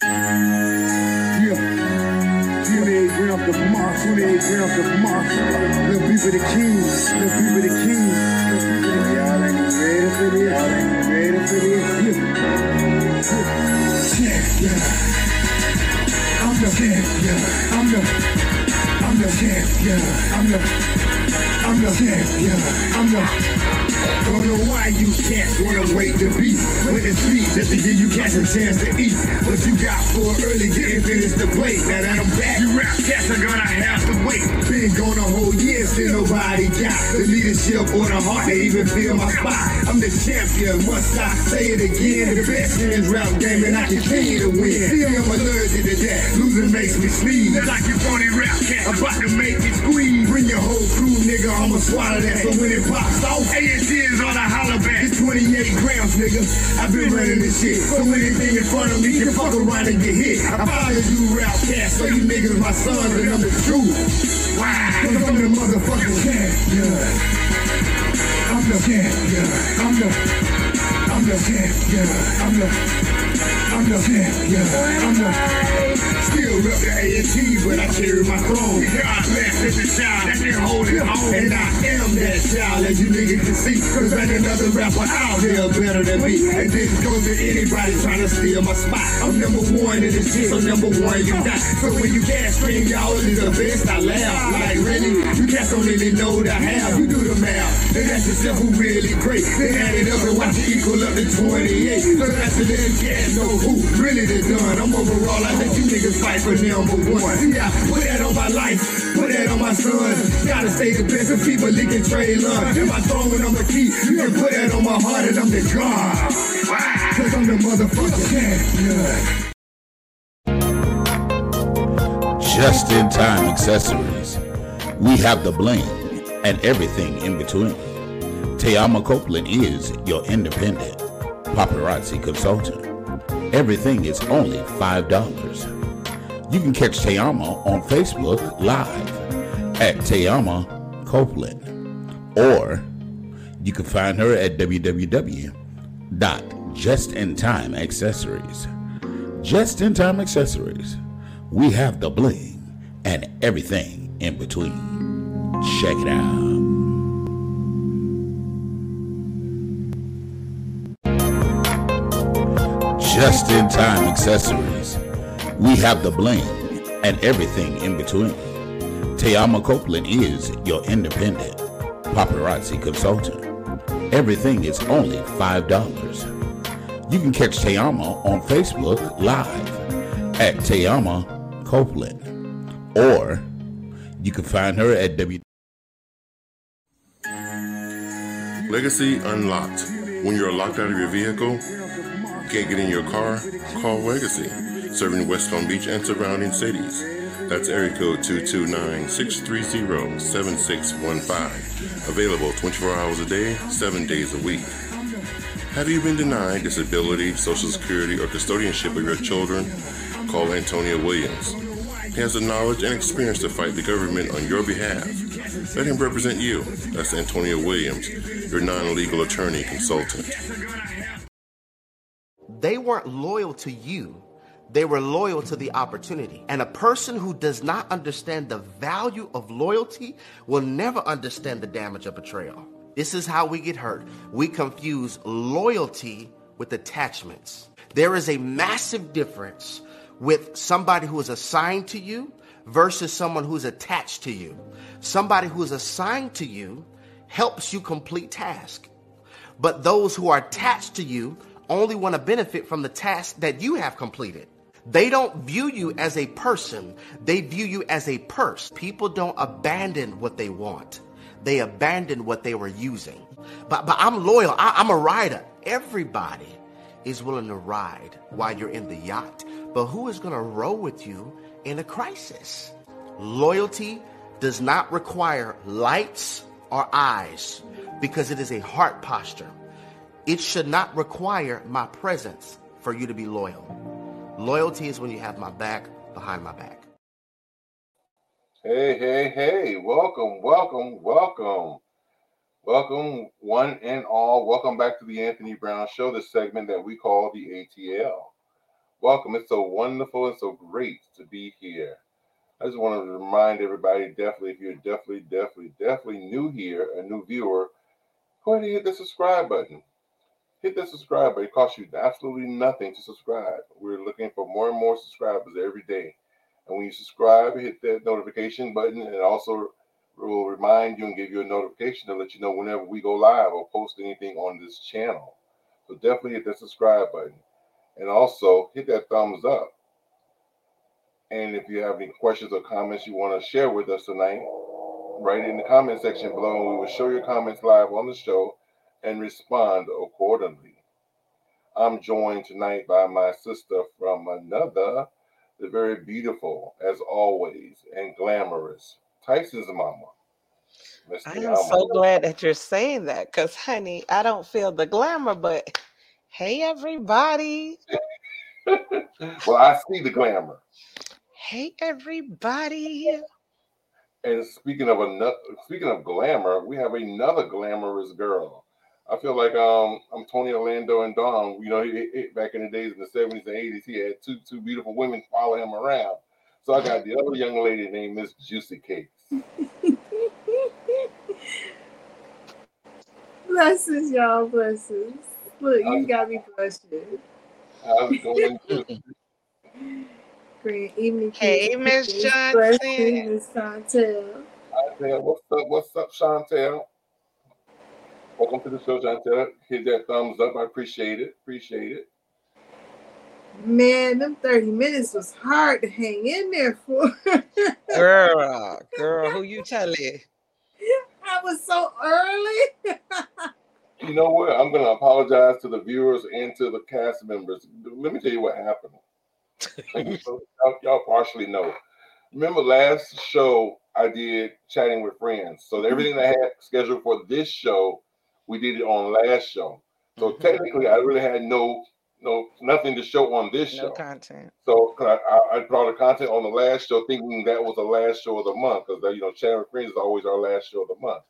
Yeah. 28 grams of moss, 28 grams of. Little people the king, little people the king. Little people the y'all ain't ready for this. Y'all ain't ready for this. Yeah. Champion. I'm the champion. I'm the I'm the champion. I'm the I'm the champion. I'm the don't know why you can't wanna wait to be when it's sweet just to give you cats a chance to eat. What you got for early didn't finish the plate. Now that I'm back, you rap cats are gonna have to wait. Been gone a whole year, still nobody got the leadership or the heart to even feel my spot. I'm the champion, must I say it again? The best in this rap game and I continue to win. See, I'm allergic to that. Losing makes me sneeze. That's like you phony rap cat, about to make me squeeze. Bring your whole crew, nigga, I'ma swallow that. So when it pops off, ANC is on a holler back. It's 28 grams, nigga. I've been running this shit. So anything in front of me can fuck around and get hit. I follow you rap cast, so you niggas my sons, and I'm the truth. Cause I'm the motherfucking champion. I'm the champion. I'm the, I'm the champion. I'm the, I'm the champion. I'm the, Still rep the A&T, but I carry my throne. God bless every child that can hold it home. And I am that child, as you niggas can see. Cause ain't another rapper out here better than me. And this goes to anybody trying to steal my spot. I'm number one in this shit, so number one you die. So when you can't scream, y'all is the best, I laugh. Like really, you cats don't even know the how. You do the math, and that's yourself who really great. Then add it up and watch it equal up to 28. So that's the then cats know who really the done. I'm overall, I let you niggas fight for number one. Yeah, put that on my life, put that on my son. Gotta stay of people leaking trade love. Am I throwing on the key? You can put that on my heart and I'm the God. Cause I'm the motherfucking champion. Just in time accessories. We have the bling and everything in between. Tayama Copeland is your independent paparazzi consultant. Everything is only $5. You can catch Tayama on Facebook Live at Tayama Copeland, or you can find her at www.justintimeaccessories. Just in Time Accessories. We have the bling and everything in between. Check it out. Just in Time Accessories we have the blame and everything in between. Tayama Copeland is your independent paparazzi consultant. Everything is only $5. You can catch Tayama on Facebook Live at Tayama Copeland, or you can find her at W. Legacy Unlocked. When you're locked out of your vehicle, can't get in your car, call Legacy serving West Palm Beach and surrounding cities. That's area code 229-630-7615. Available 24 hours a day, 7 days a week. Have you been denied disability, social security, or custodianship of your children? Call Antonio Williams. He has the knowledge and experience to fight the government on your behalf. Let him represent you. That's Antonio Williams, your non-legal attorney consultant. They weren't loyal to you they were loyal to the opportunity. And a person who does not understand the value of loyalty will never understand the damage of betrayal. This is how we get hurt. We confuse loyalty with attachments. There is a massive difference with somebody who is assigned to you versus someone who's attached to you. Somebody who is assigned to you helps you complete tasks, But those who are attached to you only want to benefit from the task that you have completed. They don't view you as a person, they view you as a purse. People don't abandon what they want, they abandon what they were using. But, but I'm loyal, I, I'm a rider. Everybody is willing to ride while you're in the yacht. But who is going to row with you in a crisis? Loyalty does not require lights or eyes because it is a heart posture. It should not require my presence for you to be loyal. Loyalty is when you have my back behind my back. Hey, hey, hey, welcome, welcome, welcome. Welcome, one and all. Welcome back to the Anthony Brown Show, the segment that we call the ATL. welcome. It's so wonderful and so great to be here. I just want to remind everybody definitely, if you're definitely, definitely, definitely new here, a new viewer, go ahead and hit the subscribe button. Hit that subscribe button. It costs you absolutely nothing to subscribe. We're looking for more and more subscribers every day. And when you subscribe, hit that notification button, and also will remind you and give you a notification to let you know whenever we go live or post anything on this channel. So definitely hit that subscribe button. And also hit that thumbs up. And if you have any questions or comments you want to share with us tonight, write it in the comment section below, and we will show your comments live on the show and respond accordingly. I'm joined tonight by my sister from another, the very beautiful, as always, and glamorous Tyson's mama. I am so glad that you're saying that because, honey, I don't feel the glamour, but hey, everybody. well, I see the glamour. Hey, everybody. And speaking of another, speaking of glamour, we have another glamorous girl. I feel like um I'm Tony Orlando and Dawn. You know, he, he- back in the days in the 70s and 80s, he had two two beautiful women follow him around. So I got the other young lady named Miss Juicy Cakes. Blessings, y'all. Blessings. Look, you got me blushing. How's it going? Juicy? Great evening. Hey. Miss Miss Johnson. Miss Chantel. Chantel, what's up? What's up, Chantel? Welcome to the show, Chantel. Hit that thumbs up. I appreciate it. Appreciate it. Man, them 30 minutes was hard to hang in there for. Girl, girl, who you telling? I was so early. You know what? I'm going to apologize to the viewers and to the cast members. Let me tell you what happened. So y'all, y'all partially know. Remember last show I did chatting with friends. So everything I had scheduled for this show, we did it on last show. So Mhm. technically, I really had no no nothing to show on this No show. content. So I, I, all the content on the last show, thinking that was the last show of the month, because you know, Channel Friends is always our last show of the month.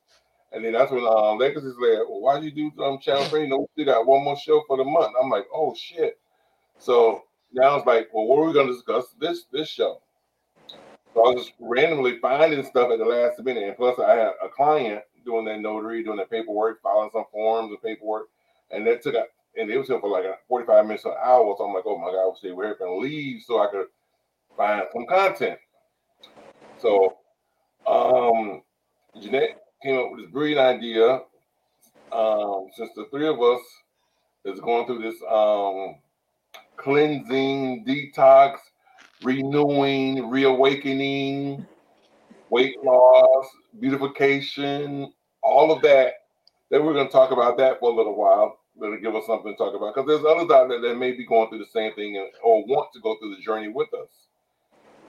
And then that's when um, Legacy's like, well, why do you do um, Channel Friends? No, we got one more show for the month. I'm like, oh shit. So now it's like, well, what are we going to discuss this this show? So I was just randomly finding stuff at the last minute, and plus I had a client doing that notary, doing that paperwork, filing some forms and paperwork, and that took a and it was here for like a 45 minutes an hour. So I'm like, oh my God, see, we're going to leave so I could find some content. So um Jeanette came up with this brilliant idea. Um, since the three of us is going through this um cleansing, detox, renewing, reawakening, weight loss, beautification, all of that. Then we're going to talk about that for a little while. Going to give us something to talk about because there's others out there that may be going through the same thing and, or want to go through the journey with us.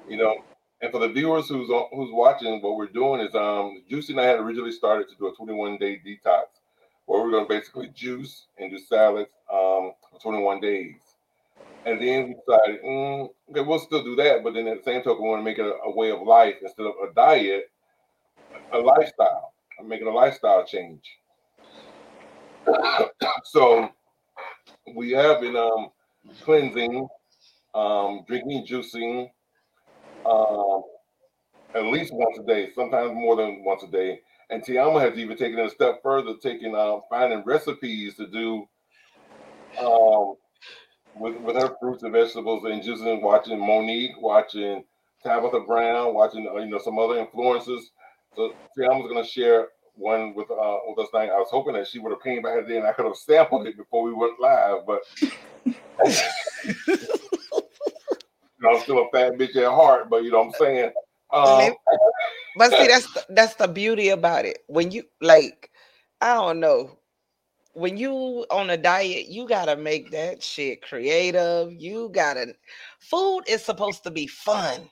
You know, and for the viewers who's who's watching, what we're doing is um, Juicy and I had originally started to do a 21 day detox where we're going to basically juice and do salads um, for 21 days. And then we decided, mm, okay, we'll still do that, but then at the same token, we want to make it a, a way of life instead of a diet, a lifestyle. I'm making a lifestyle change. so we have been um, cleansing, um, drinking, juicing, um, at least once a day, sometimes more than once a day. And Tiama has even taken it a step further, taking um, finding recipes to do um, with with her fruits and vegetables and juicing. Watching Monique, watching Tabitha Brown, watching uh, you know some other influencers. So Tiama's going to share one with uh, with us tonight. I was hoping that she would have came back then. I could have sampled it before we went live, but you know, I'm still a fat bitch at heart. But you know what I'm saying. Um, But see, that's the, that's the beauty about it. When you like, I don't know, when you on a diet, you gotta make that shit creative. You gotta. Food is supposed to be fun.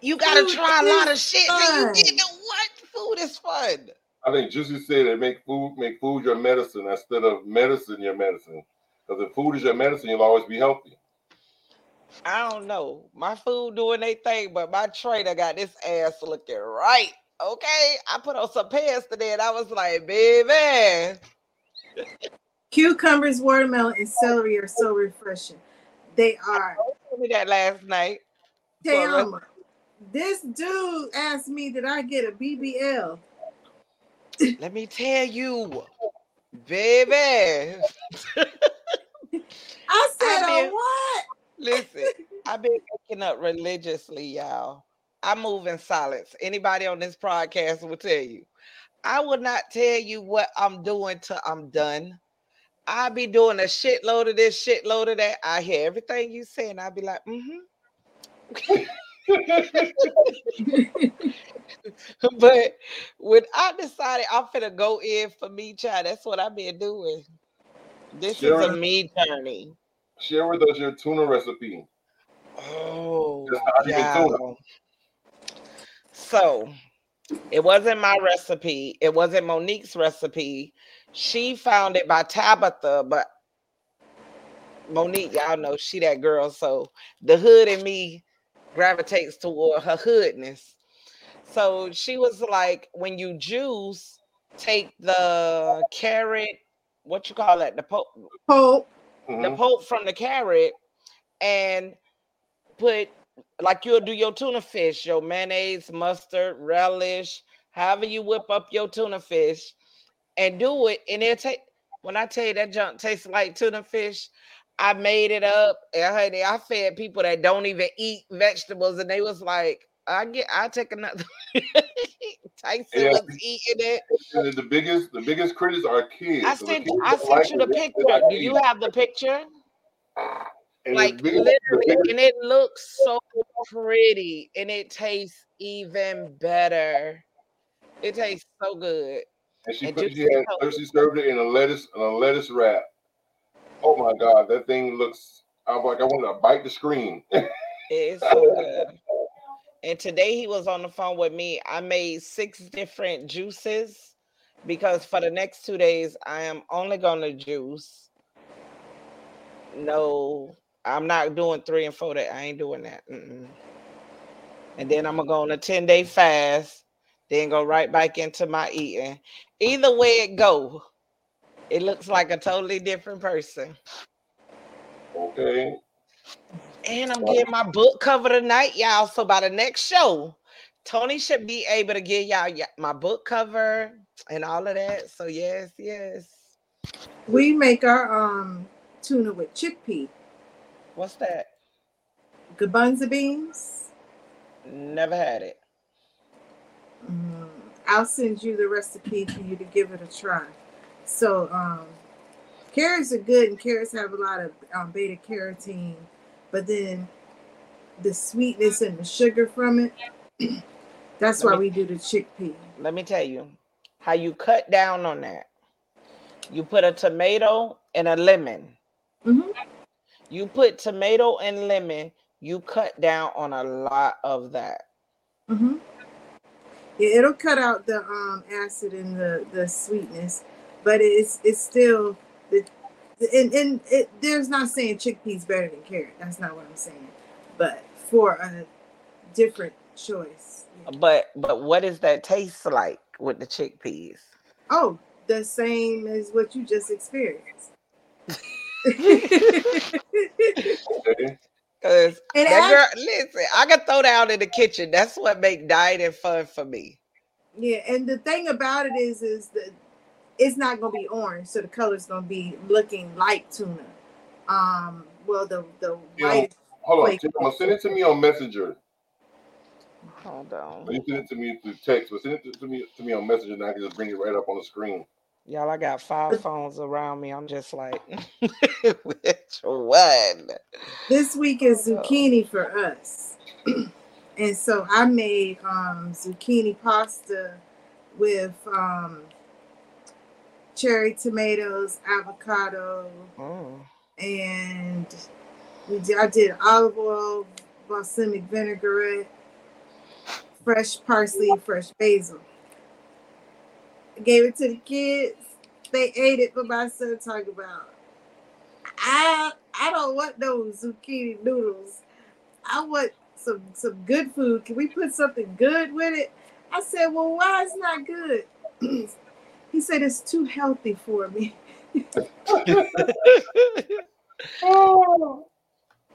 You gotta Food try a lot of is shit. till you fun. get to what food is fun. I think Juicy said that make food make food your medicine instead of medicine your medicine. Because if food is your medicine, you'll always be healthy. I don't know. My food doing they thing, but my trainer got this ass looking right. Okay, I put on some pants today, and I was like, baby. Cucumbers, watermelon, and celery are so refreshing. They are. Told me that last night. For a rest- Tayama, this dude asked me did I get a BBL. Let me tell you, baby. I said, I "A what? Listen, I've been waking up religiously, y'all. I move in silence. Anybody on this podcast will tell you. I will not tell you what I'm doing till I'm done. I be doing a shitload of this, shitload of that. I hear everything you say, and I be like, mm-hmm. but when I decided I'm finna go in for me, child, that's what I've been doing. This is a me journey. Share with us your tuna recipe. Oh, tuna. So it wasn't my recipe. It wasn't Monique's recipe. She found it by Tabitha, but Monique, y'all know she that girl. So the hood in me gravitates toward her hoodness. So she was like, when you juice, take the carrot, what you call that, the po- Pope. the Mhm. pulp from the carrot and put like you'll do your tuna fish, your mayonnaise, mustard, relish, however you whip up your tuna fish, and do it. And it'll take when I tell you that junk tastes like tuna fish, I made it up. And honey, I fed people that don't even eat vegetables, and they was like, I get I take another Tyson Yeah. was eating it. And the- biggest, the biggest critics are kids. I sent I sent like you the it. They- they picture. Do you have the picture? And like biggest- literally, and it looks so pretty, and it tastes even better. It tastes so good. And she And put she had she served it in a lettuce in a lettuce wrap. Oh my god, that thing looks I was like I wanted to bite the screen. It's so good. And today he was on the phone with me. I made six different juices because for the next two days I am only gonna juice. No, I'm not doing three and four. That I ain't doing that. Mm-mm. And then I'm gonna go on a ten day fast. Then go right back into my eating. Either way it go, it looks like a totally different person. okay. And I'm getting my book cover tonight, y'all. So by the next show, Tony should be able to give y'all my book cover and all of that. So yes, yes. We make our um tuna with chickpea, What's that? garbanzo beans. Never had it. Mm, I'll send you the recipe for you to give it a try. So um carrots are good and carrots have a lot of um, beta carotene, but then the sweetness and the sugar from it. That's Let why me- we do the chickpea. Let me tell you how you cut down on that. You put a tomato and a lemon. Mhm. You put tomato and lemon. You cut down on a lot of that. hmm Yeah, it'll cut out the um acid and the the sweetness, but it's it's still the and, and it there's not saying chickpeas better than carrot. That's not what I'm saying. But for a different choice. But but what does that taste like with the chickpeas? Oh, the same as what you just experienced. Cause And that I- girl, listen, I can throw down in the kitchen. That's what make dieting fun for me. Yeah, and the thing about it is, is that it's not gonna be orange, so the color's gonna be looking like tuna. Um, well, the the You know, white. Hold on, Wait. Send it to me on Messenger. Hold on, You send it to me through text, but send it to, to me to me on Messenger, and I can just bring it right up on the screen. y'all. I got five phones around me. I'm just like, which one? This week is zucchini for us, and so I made um zucchini pasta with um cherry tomatoes, avocado, Mm. and we did, I did olive oil, balsamic vinaigrette, fresh parsley, fresh basil. I gave it to the kids. They ate it, but my son talked about, I I don't want those zucchini noodles. I want some some good food. Can we put something good with it? I said, well, why it's not good? he said it's too healthy for me.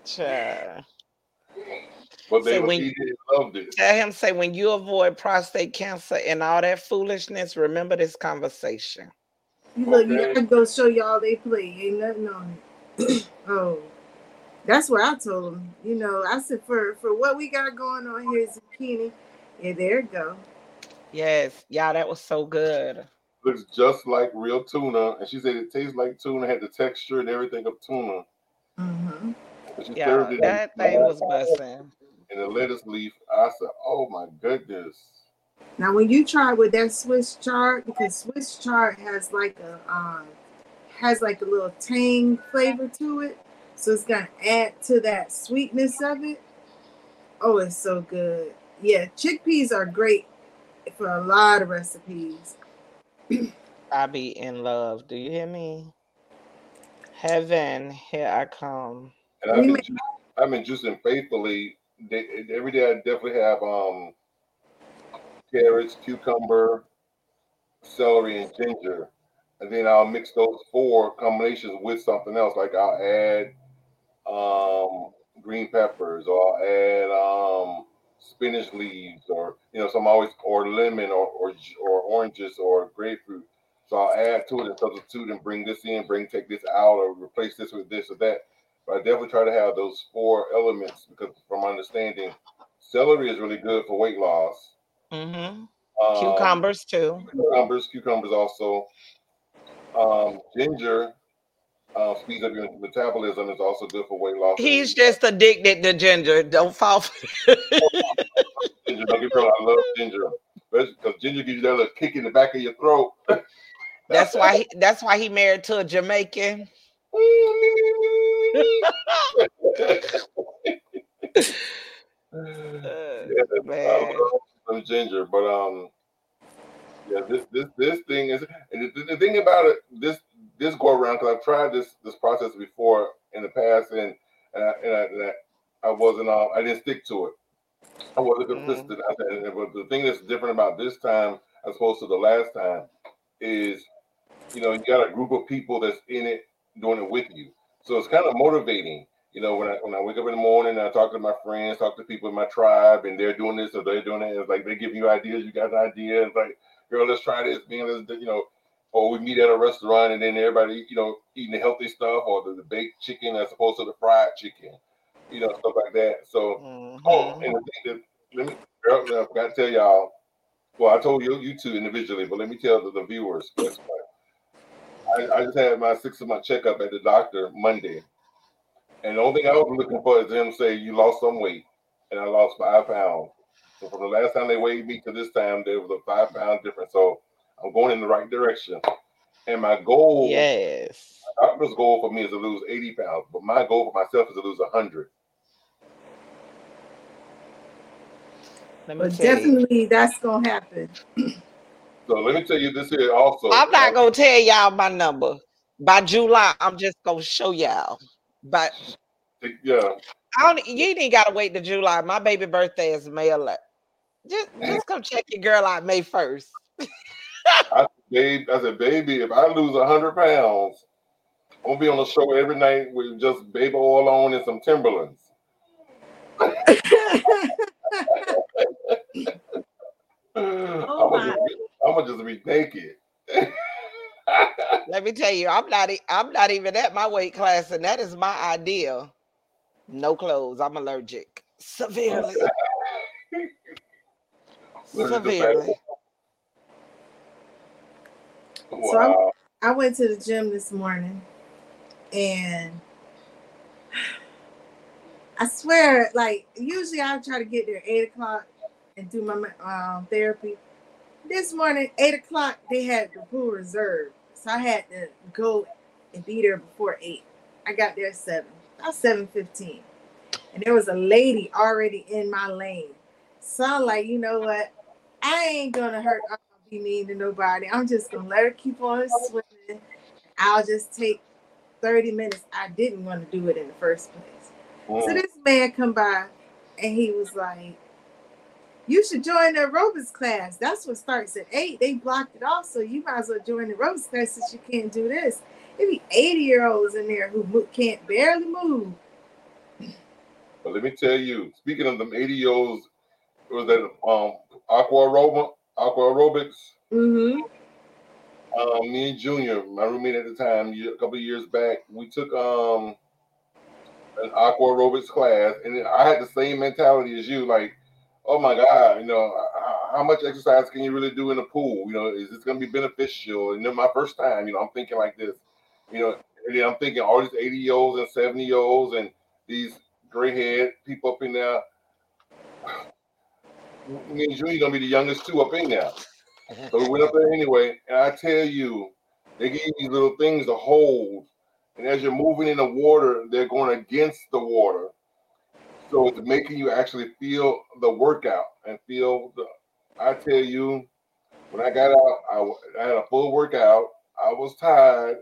Child. But they Say were when- eating it, loved it. Tell him say when you avoid prostate cancer and all that foolishness, remember this conversation. You look, you Okay. gotta go show y'all they play. Ain't nothing on it. oh, that's what I told him. You know, I said for for what we got going on here, zucchini. Yeah, there it go. Yes, y'all, that was so good. Looks just like real tuna, and she said it tastes like tuna, had the texture and everything of tuna. hmm she Yeah, served it that in, thing was busting. And the lettuce leaf. I said, "Oh my goodness!" Now, when you try with that Swiss chard, because Swiss chard has like a um has like a little tang flavor to it, so it's gonna add to that sweetness of it. Oh, it's so good. Yeah, chickpeas are great for a lot of recipes. I be in love. Do you hear me? Heaven, here I come. And I've been, ju- I've been juicing faithfully. Every day I definitely have um carrots, cucumber, celery, and ginger, and then I'll mix those four combinations with something else. Like I'll add um green peppers, or I'll add um spinach leaves, or you know, some always or lemon, or or or oranges, or grapefruit. So I'll add to it and substitute and bring this in, bring take this out, or replace this with this or that. But I definitely try to have those four elements because, from my understanding, celery is really good for weight loss. Mm-hmm. Um, Cucumbers too. cucumbers, cucumbers also. Um, ginger uh, speeds up your metabolism. Is also good for weight loss. He's just addicted to ginger. Don't fall. For ginger. Don't get me wrong, I love ginger because ginger gives you that little kick in the back of your throat. that's why. He, that's why he married to a Jamaican. Uh, Yeah, I man. love ginger, but um, yeah, this this this thing is, and the, the thing about it, this this go around because I've tried this this process before in the past, and and I, and I, and I, I wasn't um, I didn't stick to it. I wasn't Mhm. consistent. I and- but the thing that's different about this time as opposed to the last time is, you know, you got a group of people that's in it doing it with you, so it's kind of motivating you know, when I when I wake up in the morning, I talk to my friends, talk to people in my tribe, and they're doing this or they're doing it. It's like they give you ideas. You got an idea. It's like, girl, let's try this. Man, let's you know, or we meet at a restaurant and then everybody, you know, eating the healthy stuff or the, the baked chicken as opposed to the fried chicken, you know, stuff like that. So, oh, Mhm. and the thing that let me, girl, I forgot to tell y'all. Well, I told you you two individually, but let me tell the, the viewers. I, I just had my six of month checkup at the doctor Monday. And the only thing I was looking for is them say you lost some weight, and I lost five pounds. So from the last time they weighed me to this time, there was a five pound difference. So I'm going in the right direction. And my goal, yes, my doctor's goal for me is to lose 80 pounds, but my goal for myself is to lose 100. Let me But you. definitely that's gonna happen. So let me tell you this here also. I'm not gonna tell y'all my number. By July, I'm just gonna show y'all. But Yeah, I don't. You ain't gotta wait to July. My baby birthday is May 11th. Just, just come check your girl out May 1st. babe. I said, baby, if I lose 100 pounds, I'm gonna be on the show every night with just baby oil on and some Timberlands. Oh I'm, gonna just be, I'm gonna just be naked. Let me tell you, I'm not. I'm not even at my weight class, and that is my ideal. No clothes. I'm allergic severely. Severely. So I'm- I went to the gym this morning and I swear, like usually I try to get there eight o'clock and do my um, therapy. This morning, eight o'clock, they had the pool reserved. So I had to go and be there before eight. I got there at seven, about seven fifteen. And there was a lady already in my lane. So I'm like, you know what? I ain't gonna hurt uh, be mean to nobody. I'm just gonna let her keep on swimming. I'll just take 30 minutes. I didn't want to do it in the first place. So Mm. this man come by and he was like, You should join the aerobics class. That's what starts at eight. They blocked it off, so you might as well join the aerobics class since you can't do this. There be 80 year olds in there who can't barely move. But let me tell you. Speaking of them ADOs, was that um aqua aerobic, aqua aerobics? Mm-hmm. Um, me and Junior, my roommate at the time, a couple of years back, we took um an aqua aerobics class, and I had the same mentality as you, like, oh my god, you know, how much exercise can you really do in the pool? You know, is this going to be beneficial? And then my first time, you know, I'm thinking like this, you know, and then I'm thinking all these 80 year olds and 70 year olds and these gray haired people up in there. Me and Junior gonna be the youngest two up in there. So we went up there anyway, and I tell you, they give you these little things to hold, and as you're moving in the water, they're going against the water. So it's making you actually feel the workout and feel the. I tell you, when I got out, I, I had a full workout. I was tired,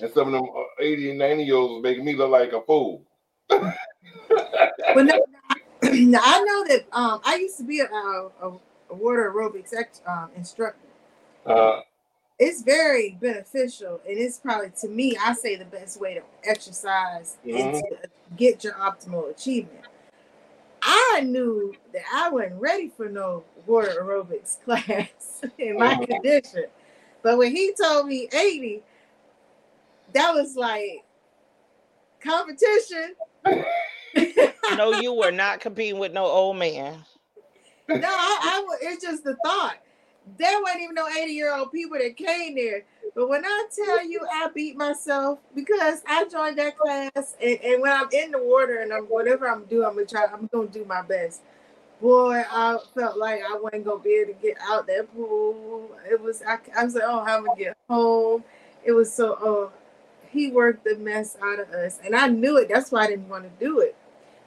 and some of them uh, 80 and 90 year olds was making me look like a fool. But no, I know that um, I used to be a, a, a water aerobics um, instructor. Uh, It's very beneficial, and it's probably to me, I say the best way to exercise and Mhm. to get your optimal achievement. I knew that I wasn't ready for no water aerobics class in my Mhm. condition, but when he told me 80, that was like competition. No, you were not competing with no old man. no, I, I it's just the thought. There wasn't even no 80 year old people that came there. But when I tell you I beat myself because I joined that class and, and when I'm in the water and I'm whatever I'm doing, I'm gonna try, I'm gonna do my best. Boy, I felt like I wasn't gonna be able to get out that pool. It was I, I was like, oh, I'm gonna get home? It was so oh he worked the mess out of us. And I knew it. That's why I didn't want to do it.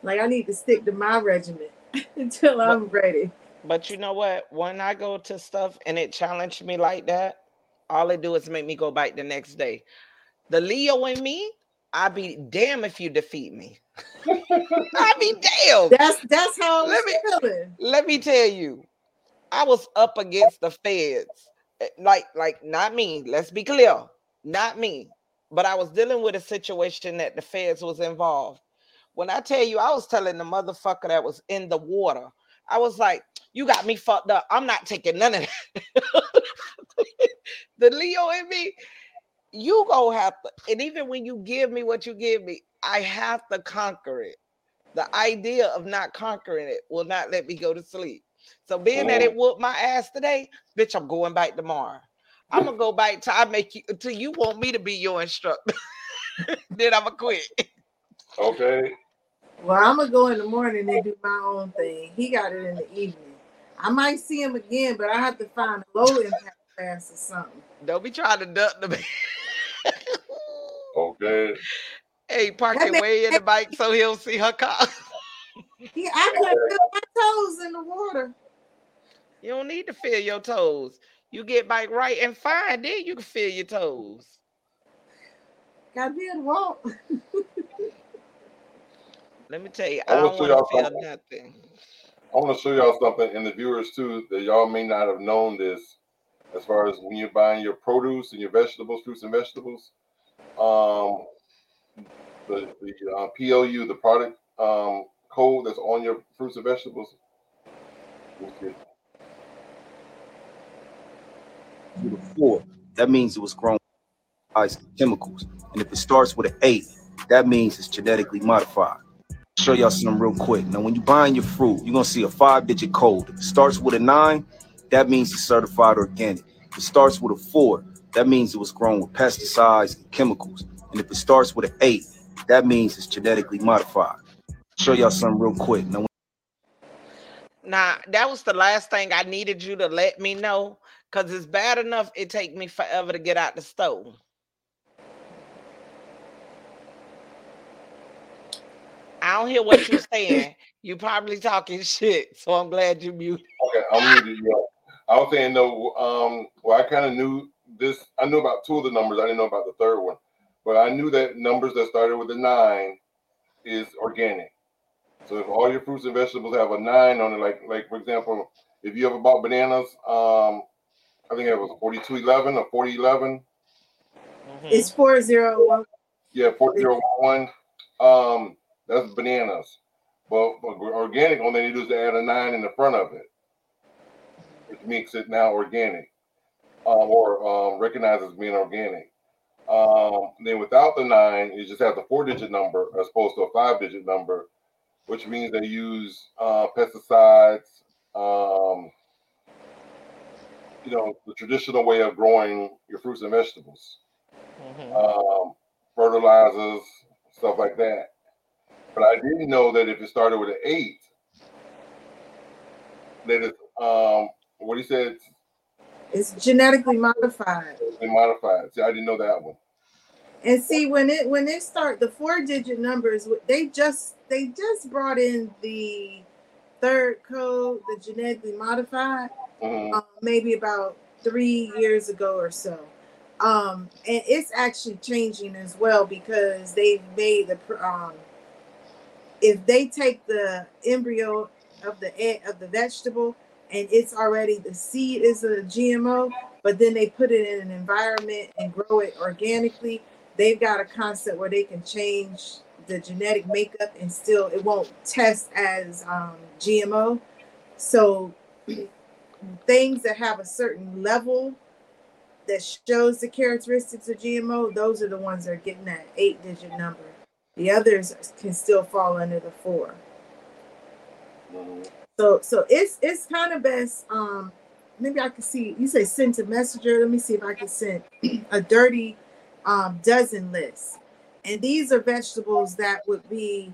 Like I need to stick to my regiment until I'm ready. But you know what? When I go to stuff and it challenged me like that, all it do is make me go back the next day. The Leo in me, I be damn if you defeat me. I be damn. That's that's how Let me- feeling. Let me tell you, I was up against the feds. Eh, Like, like not me. Let's be clear, not me. But I was dealing with a situation that the feds was involved. When I tell you, I was telling the motherfucker that was in the water, I was like, "You got me fucked up. I'm not taking none of that." the Leo in me, you gonna have to. And even when you give me what you give me, I have to conquer it the idea of not conquering it will not let me go to sleep. So being that it oh. whooped my ass today, bitch, I'm going back tomorrow. I'm gonna go back till I make you until you want me to be your instructor. then I'ma quit. okay. Well, I'm gonna go in the morning and do my own thing. He got it in the evening. I might see him again, but I have to find a low impact class or something. Don't be trying to duck the man. Okay. Hey, park That it man- way in the bike so he'll see her car. He, I couldn't feel my toes in the water. You don't need to feel your toes. You get bike right and fine, then you can feel your toes. Got to be able to walk. Let me tell you, I I will don't show want to y'all feel something. nothing. I want to show y'all something, and the viewers too, that y'all may not have known this. As far as when you're buying your produce and your vegetables, fruits and vegetables, um, the the uh, PLU, the product um code that's on your fruits and vegetables. Let's see. with a four, that means it was grown by chemicals. And if it starts with an eight, that means it's genetically modified. Show y'all something real quick. Now, when you're buying your fruit, you're gonna see a five-digit code. If it starts with a nine, that means it's certified organic. If it starts with a four, that means it was grown with pesticides and chemicals. And if it starts with an eight, that means it's genetically modified. Show y'all something real quick. Now, Now that was the last thing I needed you to let me know, cause it's bad enough it take me forever to get out the stove. I don't hear what you're saying. You probably talking shit, so I'm glad you muted. Okay, I'm muted. Yeah. I was saying no. Um, well, I kind of knew this. I knew about two of the numbers. I didn't know about the third one, but I knew that numbers that started with a nine is organic. So if all your fruits and vegetables have a nine on it, like like for example, if you ever bought bananas, um, I think it was forty two eleven or forty eleven. Mhm. It's four zero one. Yeah, four zero one. Um, that's bananas. But, but organic, all they need to do is add a nine in the front of it, which makes it now organic, um, or um, recognized as being organic. Um, then without the nine, you just have the four-digit number as opposed to a five-digit number, which means they use uh, pesticides, um, you know, the traditional way of growing your fruits and vegetables, Mhm. um, fertilizers, stuff like that. But I didn't know that if it started with an eight, that it's um, what he said, It's genetically modified. it's modified. See, I didn't know that one. And see when it when it start the four digit numbers, they just they just brought in the third code, the genetically modified, Mhm. um, maybe about three years ago or so. Um, and it's actually changing as well because they've made the um, if they take the embryo of the egg of the vegetable and it's already the seed is a GMO, but then they put it in an environment and grow it organically. They've got a concept where they can change the genetic makeup and still it won't test as um, GMO. So things that have a certain level that shows the characteristics of GMO, those are the ones that are getting that eight digit number. The others can still fall under the four. Mhm. So so it's it's kind of best. Um, maybe I can see you say send to messenger. Let me see if I can send a dirty um, dozen list. And these are vegetables that would be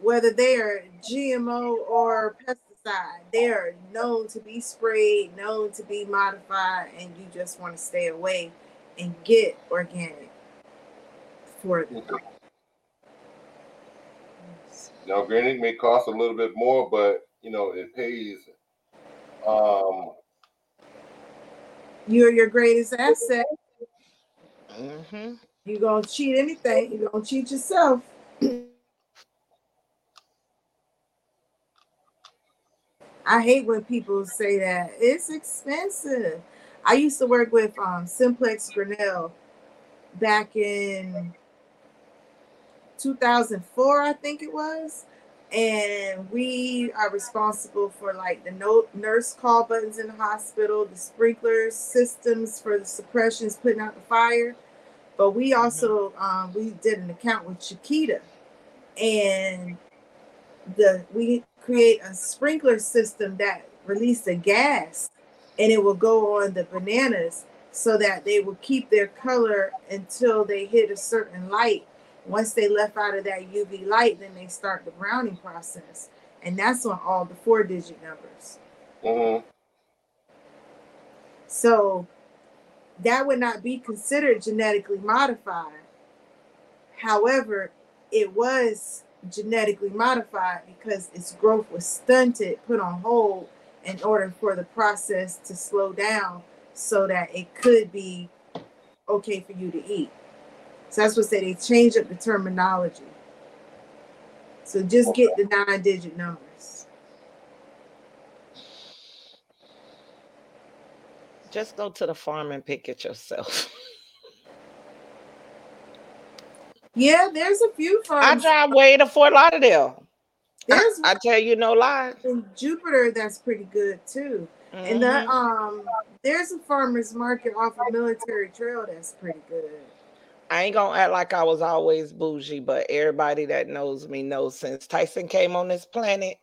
whether they are GMO or pesticide, they are known to be sprayed, known to be modified, and you just want to stay away and get organic for them. Now, organic may cost a little bit more, but you know it pays. Um, You're your greatest asset. Mhm. You're gonna cheat anything, you're gonna cheat yourself. I hate when people say that it's expensive. I used to work with um, Simplex Grinnell back in 2004, I think it was. And we are responsible for like the no nurse call buttons in the hospital, the sprinkler systems for the suppressions, putting out the fire. But we also um, we did an account with Chiquita, and the we create a sprinkler system that released a gas and it will go on the bananas so that they will keep their color until they hit a certain light. Once they left out of that UV light, then they start the browning process. And that's on all the four digit numbers. mhm. So that would not be considered genetically modified. However, it was genetically modified because its growth was stunted, put on hold in order for the process to slow down so that it could be okay for you to eat. So that's what say they change up the terminology. So just get the nine digit numbers. Just go to the farm and pick it yourself. Yeah, there's a few farms. I drive way to Fort Lauderdale. There's I tell you no lie. in Jupiter that's pretty good too. And the Mhm. um there's a farmers market off of military trail that's pretty good. I ain't gonna act like I was always bougie, but everybody that knows me knows since Tyson came on this planet.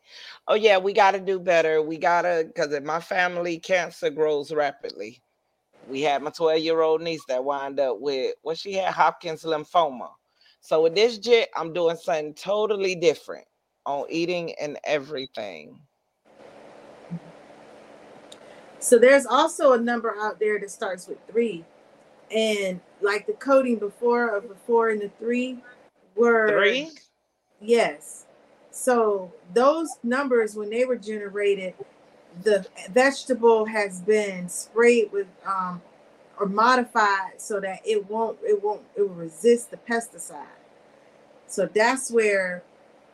Oh yeah, we got to do better. We gotta, because in my family, cancer grows rapidly. We had my 12 year old niece that wound up with what she had Hodgkin's lymphoma. So with this jit, I'm doing something totally different on eating and everything. So there's also a number out there that starts with three. And like the coding before of the four and the three were Three? Yes. So those numbers, when they were generated, the vegetable has been sprayed with um, or modified so that it won't it won't it will resist the pesticide. So that's where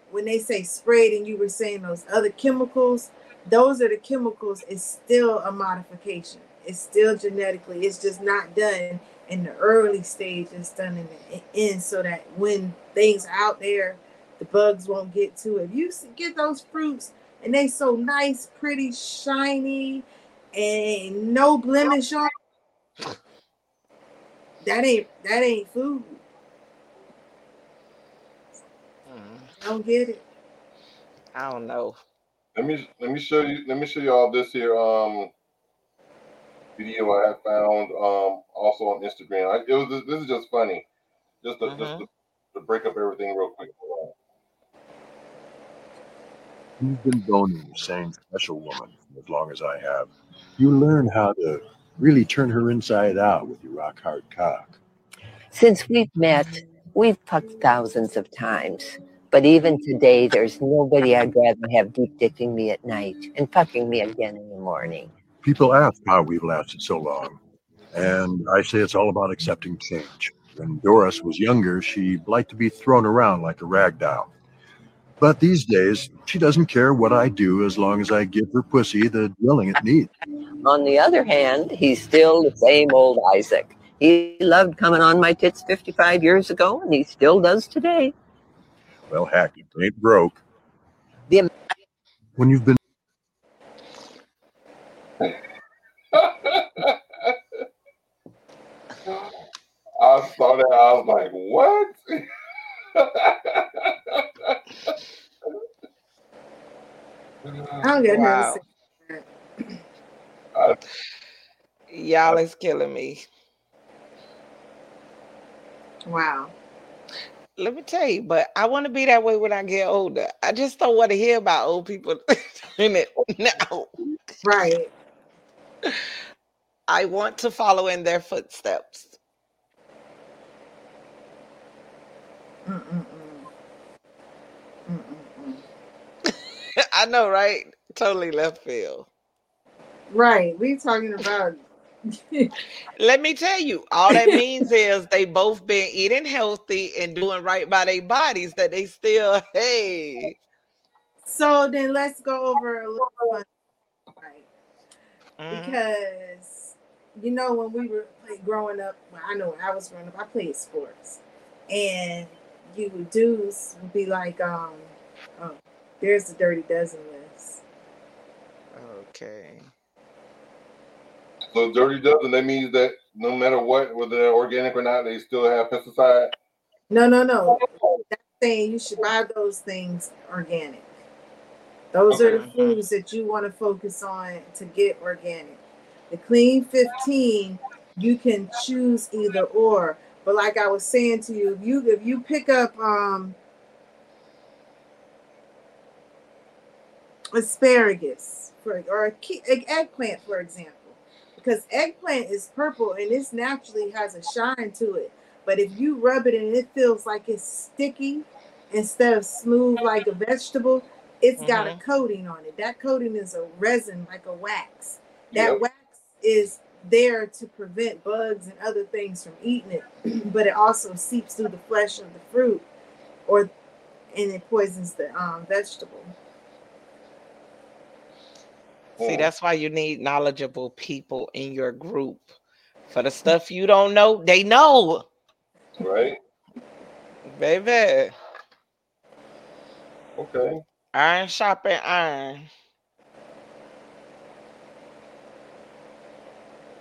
when they say sprayed and you were saying those other chemicals, those are the chemicals. It's still a modification. It's still genetically. It's just not done in the early stage. It's done in the end so that when things are out there the bugs won't get to it. If you get those fruits and they so nice, pretty, shiny, and no blemish on, that ain't that ain't food. Mm, I don't get it. I don't know. Let me let me show you let me show you all this here um video I have found um also on Instagram. I, it was this is just funny, just to, just Mhm. to, to break up everything real quick. Hold on. You've been boning the same special woman as long as I have. You learn how to really turn her inside out with your rock hard cock. Since we've met, we've fucked thousands of times. But even today, there's nobody I'd rather have deep dicking me at night and fucking me again in the morning. People ask how we've lasted so long, and I say it's all about accepting change. When Doris was younger, she liked to be thrown around like a rag doll. But these days, she doesn't care what I do as long as I give her pussy the drilling it needs. On the other hand, he's still the same old Isaac. He loved coming on my tits 55 years ago, and he still does today. Well, heck, it ain't broke. The When you've been I saw that I was like, what? I don't get Wow. nothing. I, Y'all is killing me. Wow. Let me tell you, but I want to be that way when I get older. I just don't want to hear about old people in it now. Right. I want to follow in their footsteps. Mm-mm-mm. Mm-mm-mm. I know, right? Totally left field. Right. We talking about Let me tell you, all that means is they both been eating healthy and doing right by their bodies. That they still, hey, so then let's go over a little right? mhm. Because you know when we were like, growing up, well, I know when I was growing up, I played sports, and you would dudes would be like, um, oh, there's the dirty dozen list. okay. so dirty dozen, that means that no matter what, whether they're organic or not, they still have pesticide. No, no, no. That's saying you should buy those things organic. Those are the foods that you want to focus on to get organic. The clean 15, you can choose either or. But like I was saying to you, if you if you pick up um asparagus for or a egg- eggplant, for example, because eggplant is purple and it naturally has a shine to it. But if you rub it and it feels like it's sticky instead of smooth like a vegetable, it's got a Mhm. coating on it. That coating is a resin, like a wax. That Yep. Wax is there to prevent bugs and other things from eating it, but it also seeps through the flesh of the fruit, or and it poisons the um, vegetable. See, that's why you need knowledgeable people in your group. For the stuff you don't know, they know, Right? baby. Okay. Iron sharpen iron.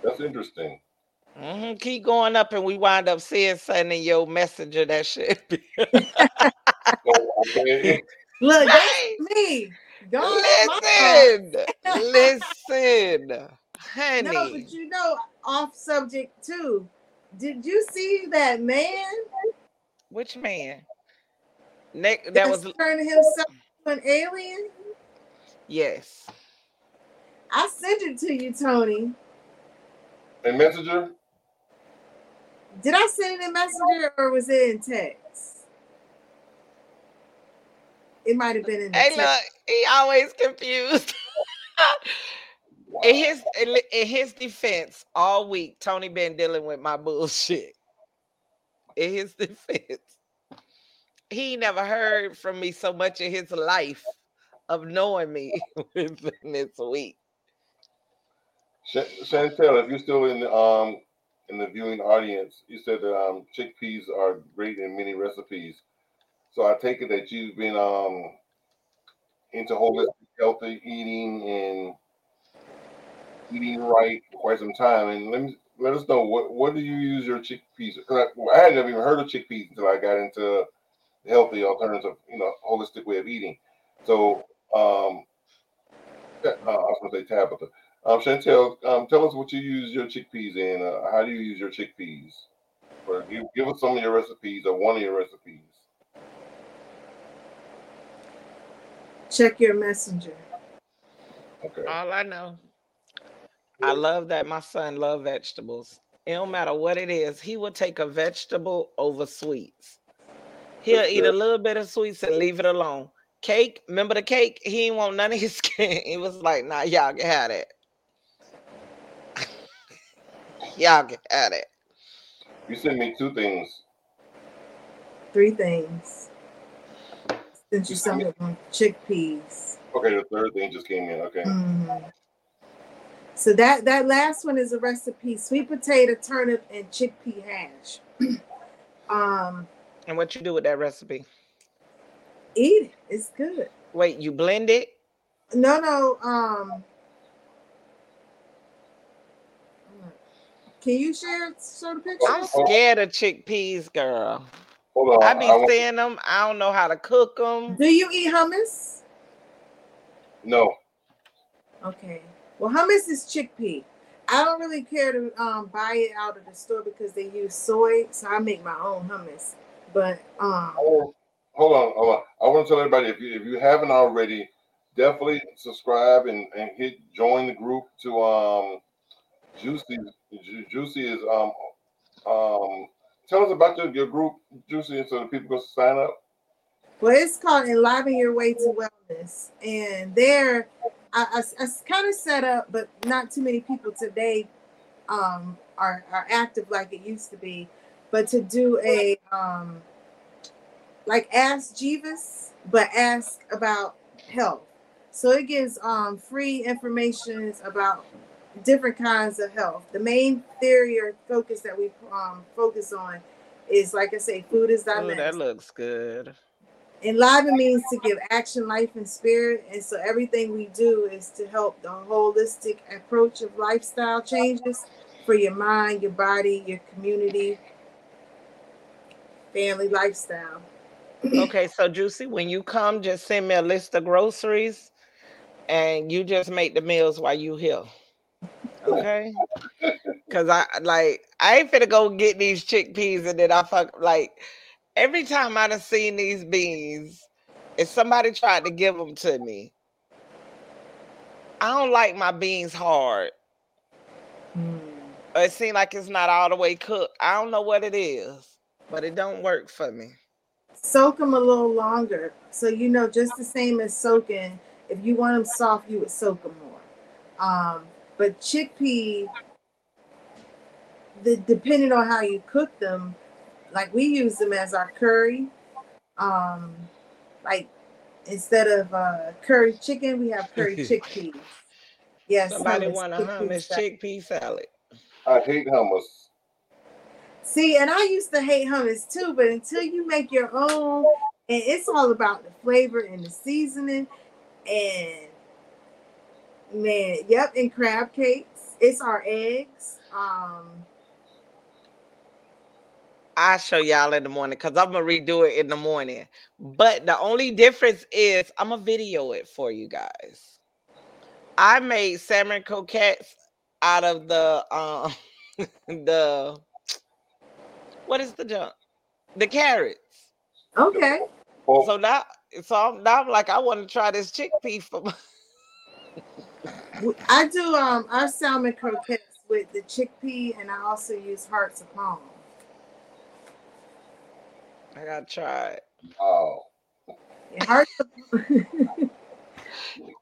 That's interesting. hmm Keep going up, and we wind up seeing something in your messenger that shit. be- Look, that's me. Don't let my fault. Listen, listen, No, honey. but you know, off subject too. Did you see that man Which man? Nick, that that's was turning himself to an alien? yes. I sent it to you, Tony. And messenger? Did I send it in Messenger or was it in text? It might have been in the Hey, text. look, he always confused. in his in his defense, all week Tony been dealing with my bullshit. In his defense, he never heard from me so much in his life of knowing me within this week. Sh- Chantel, if you're still in the um in the viewing audience, you said that um chickpeas are great in many recipes. So I take it that you've been um into holistic healthy eating and eating right for quite some time. And let me let us know what what do you use your chickpeas? I, I had never even heard of chickpeas until I got into healthy alternative, you know, holistic way of eating. So um, uh, I was gonna say Tabitha. Um, Chantel, um, tell us what you use your chickpeas in. Uh, how do you use your chickpeas? Or give, give us some of your recipes or one of your recipes. Check your messenger. Okay. All I know. I love that my son love vegetables. It don't matter what it is. He will take a vegetable over sweets. He'll eat a little bit of sweets and leave it alone. Cake, remember the cake? He didn't want none of his cake. He was like, nah, y'all can have it. Y'all can have it. You sent me two things. Three things. Since you sent me on chickpeas. Okay, the third thing just came in. Okay. Mhm. So that that last one is a recipe: sweet potato, turnip, and chickpea hash. um, And what you do with that recipe? eat it. It's good. Wait, you blend it? No, no. Um, can you share show the picture? I'm scared of chickpeas, girl. Hold on. I be I seeing them. I don't know how to cook them. Do you eat hummus? No. Okay. Well, hummus is chickpea. I don't really care to um, buy it out of the store because they use soy, so I make my own hummus. But um, Oh, hold on, hold on. I want to tell everybody if you if you haven't already, definitely subscribe and, and hit join the group to um Juicy Ju- Juicy is um um tell us about your, your group Juicy so that people can sign up. Well, it's called Enliven Your Way to Wellness. And there, I, I, kind of set up, but not too many people today um, are, are active like it used to be. But to do a, um, like Ask Jeeves, but ask about health. So it gives um, free information about different kinds of health. The main theory or focus that we um, focus on is, like I say, food is Oh, dimension. that looks good. Enliven means to give action, life, and spirit. And so everything we do is to help the holistic approach of lifestyle changes for your mind, your body, your community, family lifestyle. Okay, so Juicy, when you come, just send me a list of groceries and you just make the meals while you here. Okay? Cause I like I ain't finna go get these chickpeas and then I fuck like every time I done seen these beans, if somebody tried to give them to me, I don't like my beans hard. Or it seems like it's not all the way cooked. I don't know what it is, but it don't work for me. Soak them a little longer. So, you know, just the same as soaking, if you want them soft, you would soak them more. Um, but chickpea, the, depending on how you cook them, like we use them as our curry. Um, like instead of uh, curry chicken, we have curry chickpeas. Yes, Somebody hummus, want a hummus salad. chickpea salad. I hate hummus. See, and I used to hate hummus too, but until you make your own, and it's all about the flavor and the seasoning, and man, yep, and crab cakes. It's our eggs. Um, I'll show y'all in the morning because I'm gonna redo it in the morning. But the only difference is I'm gonna video it for you guys. I made salmon croquettes out of the um the what is the junk? The carrots. okay. So now so I'm, now I'm like I want to try this chickpea for my I do um our salmon croquettes with the chickpea, and I also use hearts of palm. I gotta try it. Oh. And hearts of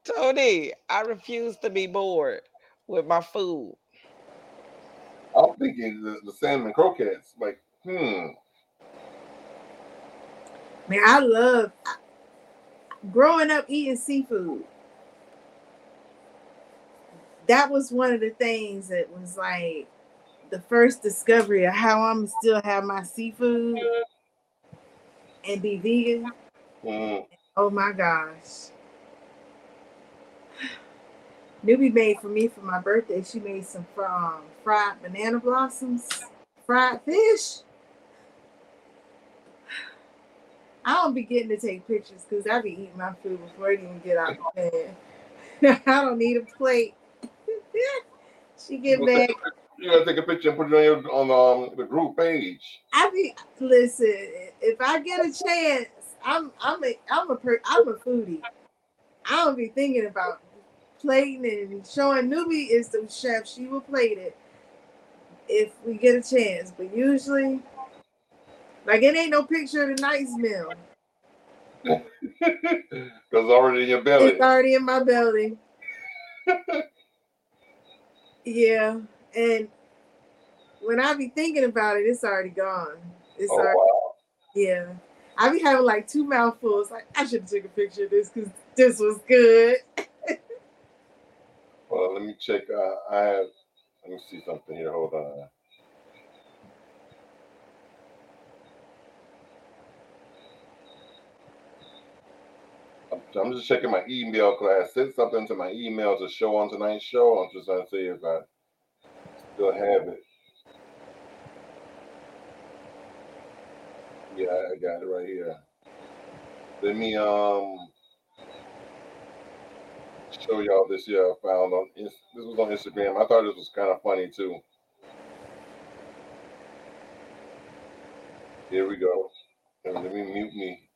Tony, I refuse to be bored with my food. I'm thinking the, the salmon croquettes. Like, hmm. Man, I love growing up eating seafood. That was one of the things that was like the first discovery of how I'm still have my seafood. and be vegan. Mm. Oh my gosh. Newbie made for me for my birthday. She made some um, fried banana blossoms, fried fish. I don't be getting to take pictures because I be eating my food before it even get out the pan. I don't need a plate. She get back. take- You gotta take a picture and put it on your on um, the group page. I be listen. If I get a chance, I'm I'm a I'm a per, I'm a foodie. I don't be thinking about plating and showing. Newbie is the chef. She will plate it if we get a chance. But usually, like it ain't no picture of the night's meal. Cause already in your belly. It's already in my belly. Yeah, and when I be thinking about it, it's already gone. It's Oh already wow. yeah. I be having like two mouthfuls. Like I should have take a picture of this because this was good. Well, let me check. Uh, I have. Let me see something here. Hold on. I'm, just checking my email because I sent something to my email to show on tonight's show. I'm just trying to see if I still have it. Yeah, I got it right here. Let me um show y'all this here I found on this was on Instagram. I thought this was kind of funny too. Here we go. Let me mute me.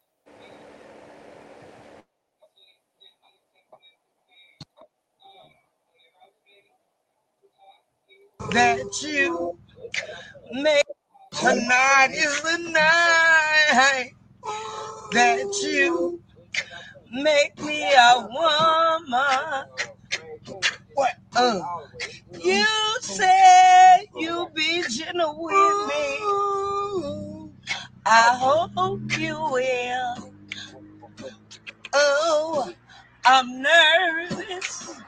That you make tonight is the night that you make me a woman. What? Uh, you say you be gentle with me. I hope you will. Oh, I'm nervous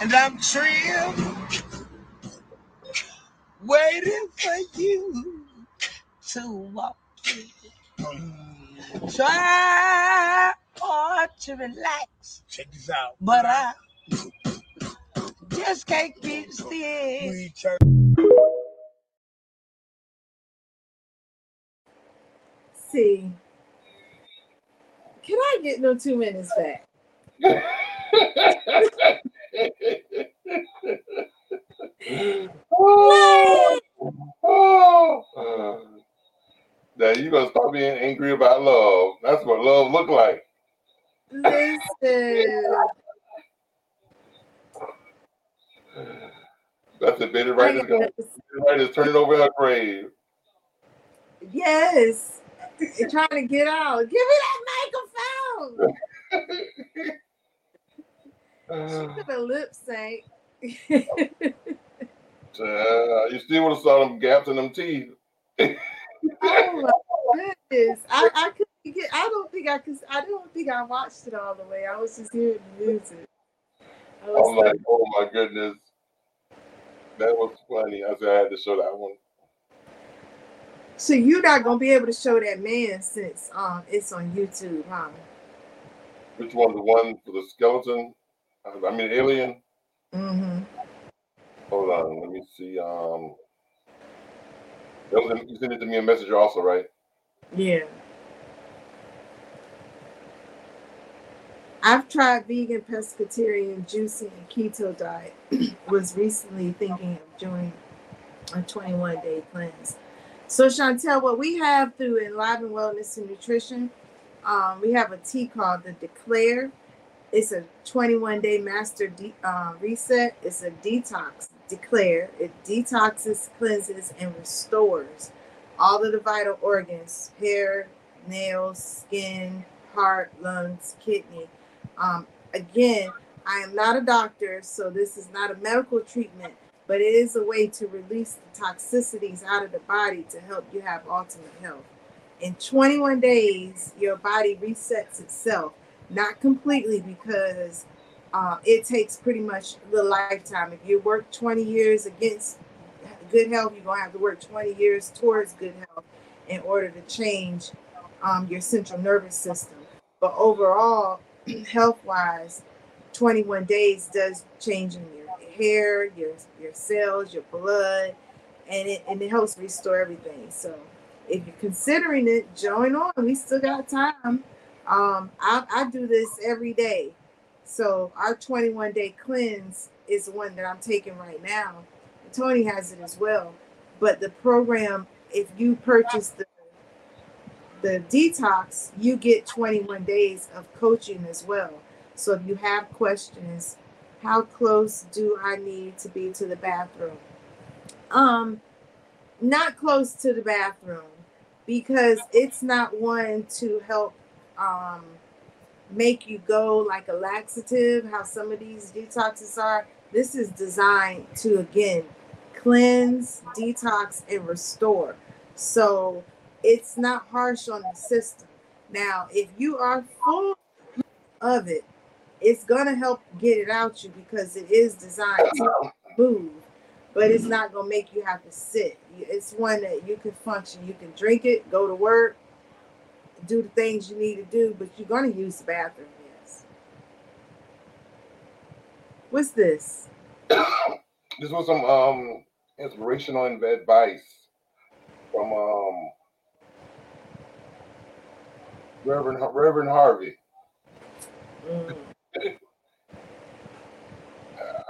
and I'm trimmed, waiting for you to walk in. Try hard to relax. Check this out. But I just can't keep still. See, can I get no two minutes back? oh, oh. Now you gonna stop being angry about love. That's what love look like. Listen, That's the Betty I Wright is ain't gonna got this- is turning over her grave. yes, You're trying to get out. Give me that microphone. She could have lip sync. Uh, you still would have saw them gaps in them teeth. oh my goodness, I I couldn't get. I don't think I could. I don't think I watched it all the way. I was just hearing the music. I was I'm like, oh my goodness. That was funny. I said I had to show that one. So you're not gonna be able to show that man since um it's on YouTube, huh? Which one? The one for the skeleton? I mean, alien. Mm-hmm. Hold on, let me see. Um, that was in- you sent it to me a message also, right? Yeah. I've tried vegan, pescatarian, juicing, and keto diet. Was recently thinking of doing a 21 day cleanse. So Chantel, what we have through Enliven Wellness and Nutrition, um, we have a tea called the Declare. It's a 21 day master de- uh, reset. It's a detox. Declare it detoxes, cleanses, and restores all of the vital organs: hair, nails, skin, heart, lungs, kidney. Um, again, I am not a doctor, so this is not a medical treatment, but it is a way to release the toxicities out of the body to help you have ultimate health. In 21 days, your body resets itself, not completely because uh, it takes pretty much the lifetime. If you work 20 years against good health, you're going to have to work 20 years towards good health in order to change um, your central nervous system. But overall, health wise, 21 days does change in your hair, your your cells, your blood, and it and it helps restore everything. So if you're considering it, join on. We still got time. Um, I, I do this every day. So our 21 day cleanse is the one that I'm taking right now. Tony has it as well. But the program, if you purchase the the detox, you get 21 days of coaching as well. So if you have questions, how close do I need to be to the bathroom? Um, not close to the bathroom because it's not one to help um make you go like a laxative, how some of these detoxes are. This is designed to again cleanse, detox, and restore. So it's not harsh on the system. Now, if you are full of it, it's gonna help get it out you because it is designed to move, but it's not gonna make you have to sit. It's one that you can function. You can drink it, go to work, do the things you need to do, but you're gonna use the bathroom. Yes. What's this? This was some um inspirational advice from um Reverend Reverend Harvey. Mm,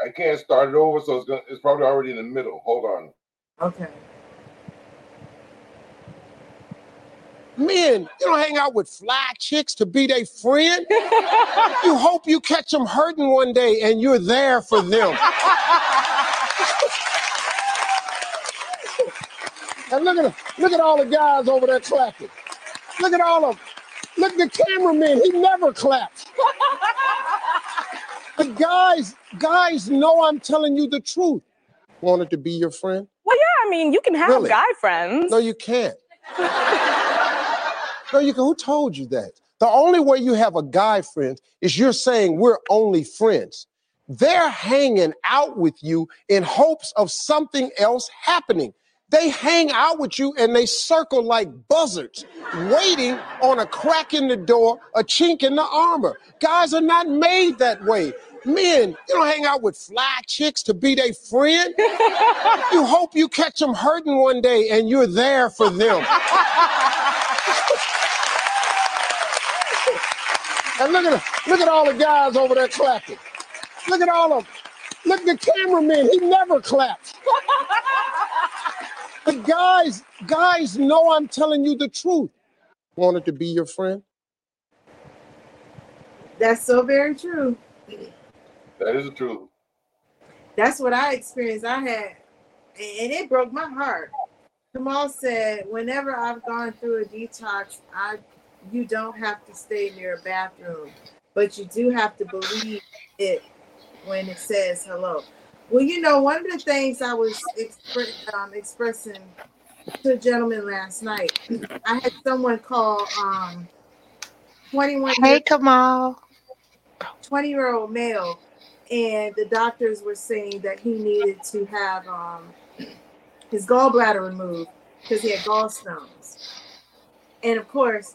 I can't start it over, so it's gonna it's probably already in the middle. Hold on. okay. Men, you don't hang out with fly chicks to be their friend. you hope you catch them hurting one day and you're there for them. and look at look at all the guys over there clapping. Look at all of them. Look at the cameraman. He never claps. The guys, guys know I'm telling you the truth. Wanted to be your friend? Well, yeah, I mean, you can have Really? guy friends. No, you can't. No, you can. Who told you that? The only way you have a guy friend is you're saying we're only friends. They're hanging out with you in hopes of something else happening. They hang out with you and they circle like buzzards, waiting on a crack in the door, a chink in the armor. Guys are not made that way. Men, you don't hang out with fly chicks to be their friend. you hope you catch them hurting one day and you're there for them. And look at look at all the guys over there clapping. Look at all of them. Look at the cameraman. He never claps. The guys, guys know I'm telling you the truth. Wanted to be your friend? That's so very true. That is the truth. That's what I experienced. I had, and it broke my heart. Kamal said, whenever I've gone through a detox, I you don't have to stay near a bathroom, but you do have to believe it when it says hello. Well, you know, one of the things I was expre- um, expressing to a gentleman last night, I had someone call um, 21 Hey, Kamal. 20 year old male, and the doctors were saying that he needed to have um, his gallbladder removed because he had gallstones. And of course,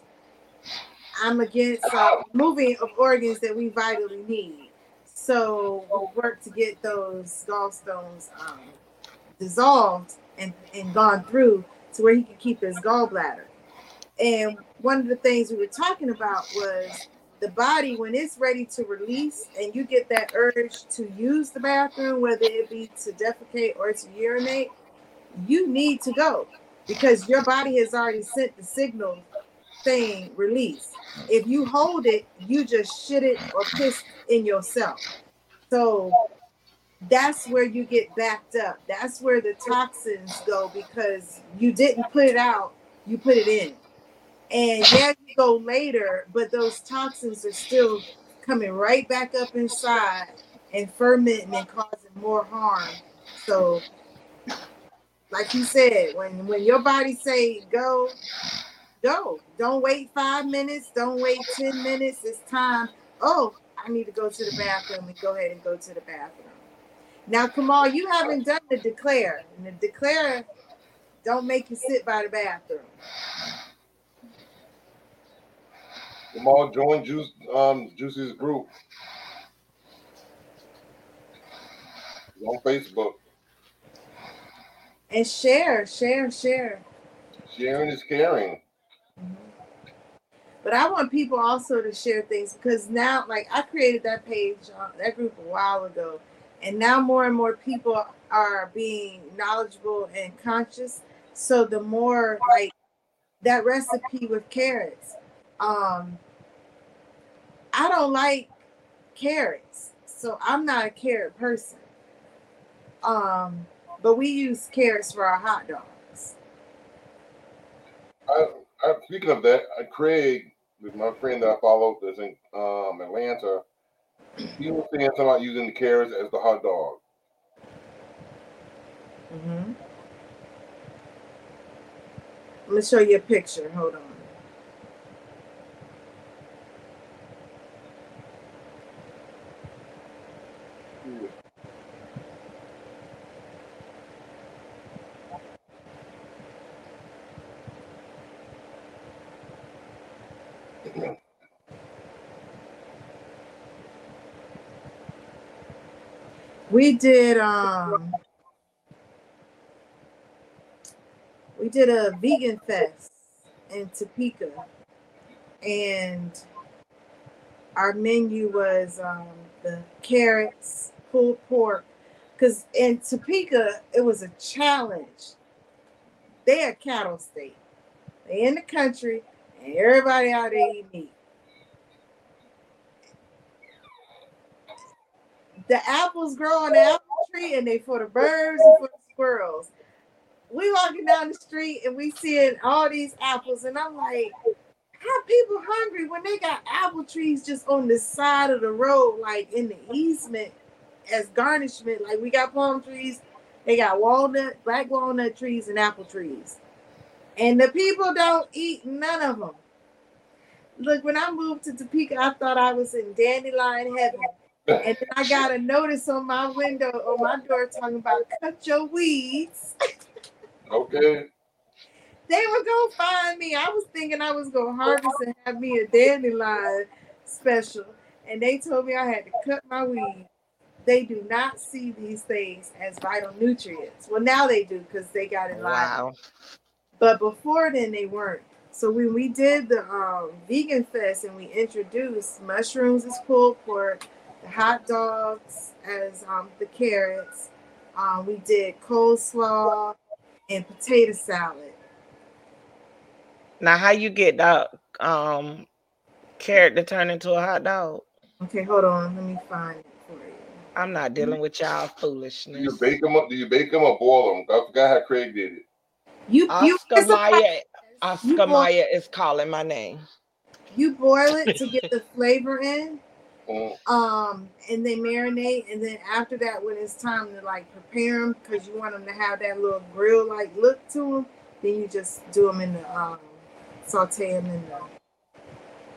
I'm against uh, moving of organs that we vitally need. So we'll work to get those gallstones um, dissolved and, and gone through to where he can keep his gallbladder. And one of the things we were talking about was the body when it's ready to release and you get that urge to use the bathroom, whether it be to defecate or to urinate, you need to go because your body has already sent the signal saying release. If you hold it, you just shit it or piss in yourself. So that's where you get backed up. That's where the toxins go because you didn't put it out, you put it in. And yeah, you go later, but those toxins are still coming right back up inside and fermenting and causing more harm. So, like you said, when when your body say go, go. Don't wait five minutes. Don't wait ten minutes. It's time. Oh, I need to go to the bathroom and go ahead and go to the bathroom. Now, Kamal, you haven't done the declare, and the declare don't make you sit by the bathroom. Kamal, join Juice um Juicy's group. He's on Facebook. And share, share, share. Sharing is caring. But I want people also to share things because now, like I created that page, uh, that group a while ago, and now more and more people are being knowledgeable and conscious. So the more like that recipe with carrots, um, I don't like carrots, so I'm not a carrot person. Um, but we use carrots for our hot dogs. I, I speaking of that, uh, Craig, my friend that I follow that's in um Atlanta, he was saying something about using the carrots as the hot dog. Mm-hmm. Let me show you a picture. Hold on. We did um we did a vegan fest in Topeka and our menu was um the carrots, pulled pork. Cause in Topeka it was a challenge. They a cattle state. They in the country and everybody out there eat meat. The apples grow on the apple tree and they for the birds and for the squirrels. We walking down the street and we seeing all these apples, and I'm like, how people hungry when they got apple trees just on the side of the road, like in the easement as garnishment. Like we got palm trees, they got walnut, black walnut trees, and apple trees. And the people don't eat none of them. Look, when I moved to Topeka, I thought I was in dandelion heaven. And then I got a notice on my window on my door talking about cut your weeds. Okay. They were gonna find me. I was thinking I was gonna harvest and have me a dandelion special. And they told me I had to cut my weeds. They do not see these things as vital nutrients. Well, now they do because they got it live. Wow. But before then, they weren't. So when we did the um, vegan fest and we introduced mushrooms as pulled pork, the hot dogs as um, the carrots, um, we did coleslaw and potato salad. Now, how you get that um carrot to turn into a hot dog? Okay, hold on. Let me find it for you. I'm not dealing with y'all Do foolishness. you bake them up? Do you bake them or boil them? I forgot how Craig did it. You you Oscar it's a Maya, process. Oscar You Maya is calling my name. you boil it to get the flavor in. Mm, Um, and they marinate, and then after that, when it's time to like prepare them, because you want them to have that little grill like look to them, then you just do them in the um, saute them in the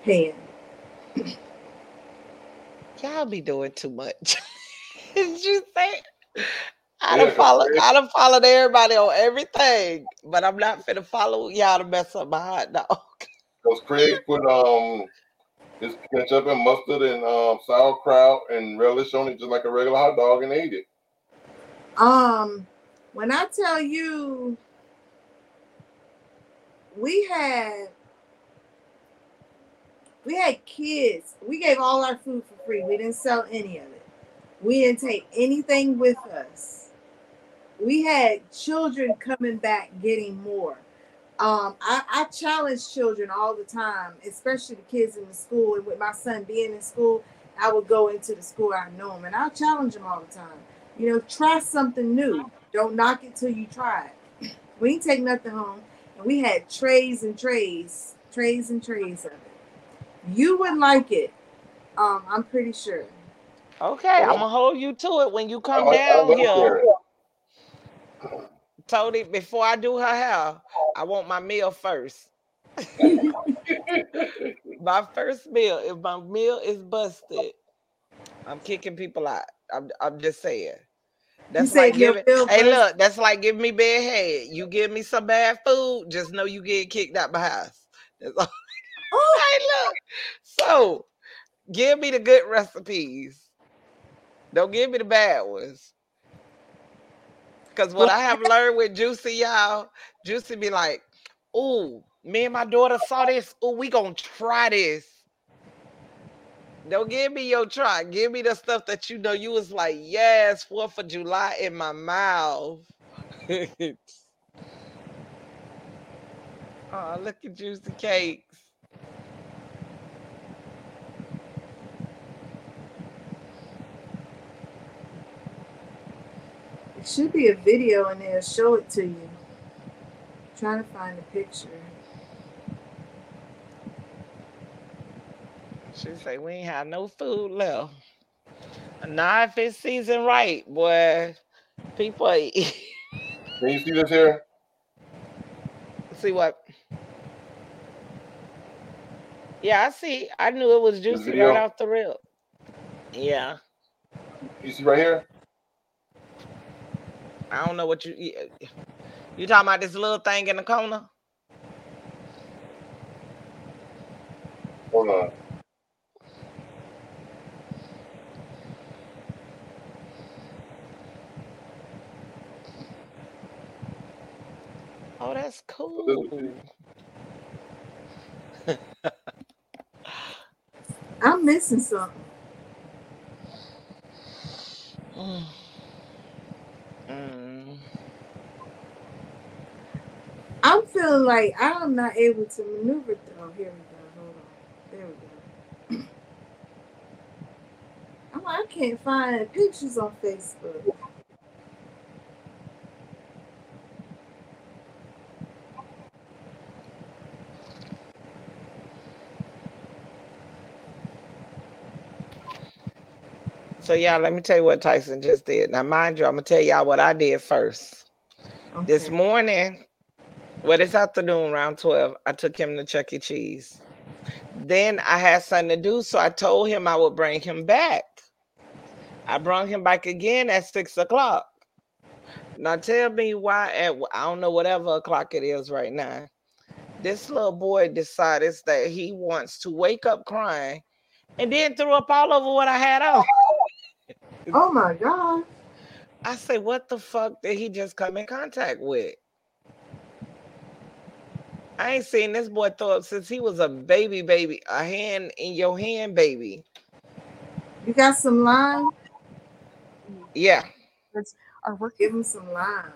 pan. Y'all be doing too much. Did you say? I Yeah, done 'cause followed. Craig, I done followed everybody on everything, but I'm not finna follow y'all to mess up my hot dog. because Craig put um his ketchup and mustard and um sauerkraut and relish on it just like a regular hot dog and ate it. Um, when I tell you, we had we had kids. We gave all our food for free. We didn't sell any of it. We didn't take anything with us. We had children coming back getting more. Um, I, I challenge children all the time, especially the kids in the school. And with my son being in school, I would go into the school I know him, and I challenge them all the time. You know, try something new. Don't knock it till you try it. We didn't take nothing home, and we had trays and trays, trays and trays of it. You would like it. Um, I'm pretty sure. Okay, I'm gonna hold you to it when you come like I down love here. Tony, before I do her hair, I want my meal first. my first meal. If my meal is busted, I'm kicking people out. I'm I'm just saying. You That's like giving hey bust. look, that's like giving me bad head. You give me some bad food, just know you get kicked out my house. That's all. Oh. hey, look. So give me the good recipes. Don't give me the bad ones. Cause what I have learned with Juicy, y'all, Juicy be like, "Oh, me and my daughter saw this. Oh, we gonna try this." Don't give me your try. Give me the stuff that you know you was like, yes, Fourth of July in my mouth. oh, look at Juicy Cakes. It should be a video in there. Show it to you. trying to find a picture. She say we ain't have no food left. Not if it's seasoned right, boy. People eat. Can you see this here? see what? Yeah, I see. I knew it was juicy right off the rip. Yeah. You see right here? I don't know what you you you talking about this little thing in the corner? Hold on. Oh, that's cool. I'm missing something. Mm. Mm. I'm feeling like I'm not able to maneuver. Oh, here we go. Hold on. There we go. I can't find pictures on Facebook. So yeah, let me tell you what Tyson just did. Now, mind you, I'm gonna tell y'all what I did first. This morning, well, this afternoon around 12, I took him to Chuck E. Cheese. Then I had something to do, so I told him I would bring him back. I brought him back again at six o'clock. Now tell me why at I don't know whatever o'clock it is right now. This little boy decided that he wants to wake up crying and then threw up all over what I had on. Oh my God. I say, what the fuck did he just come in contact with? I ain't seen this boy throw up since he was a baby, baby, a hand in your hand, baby. You got some lime? Yeah, Are working. Give him some lime.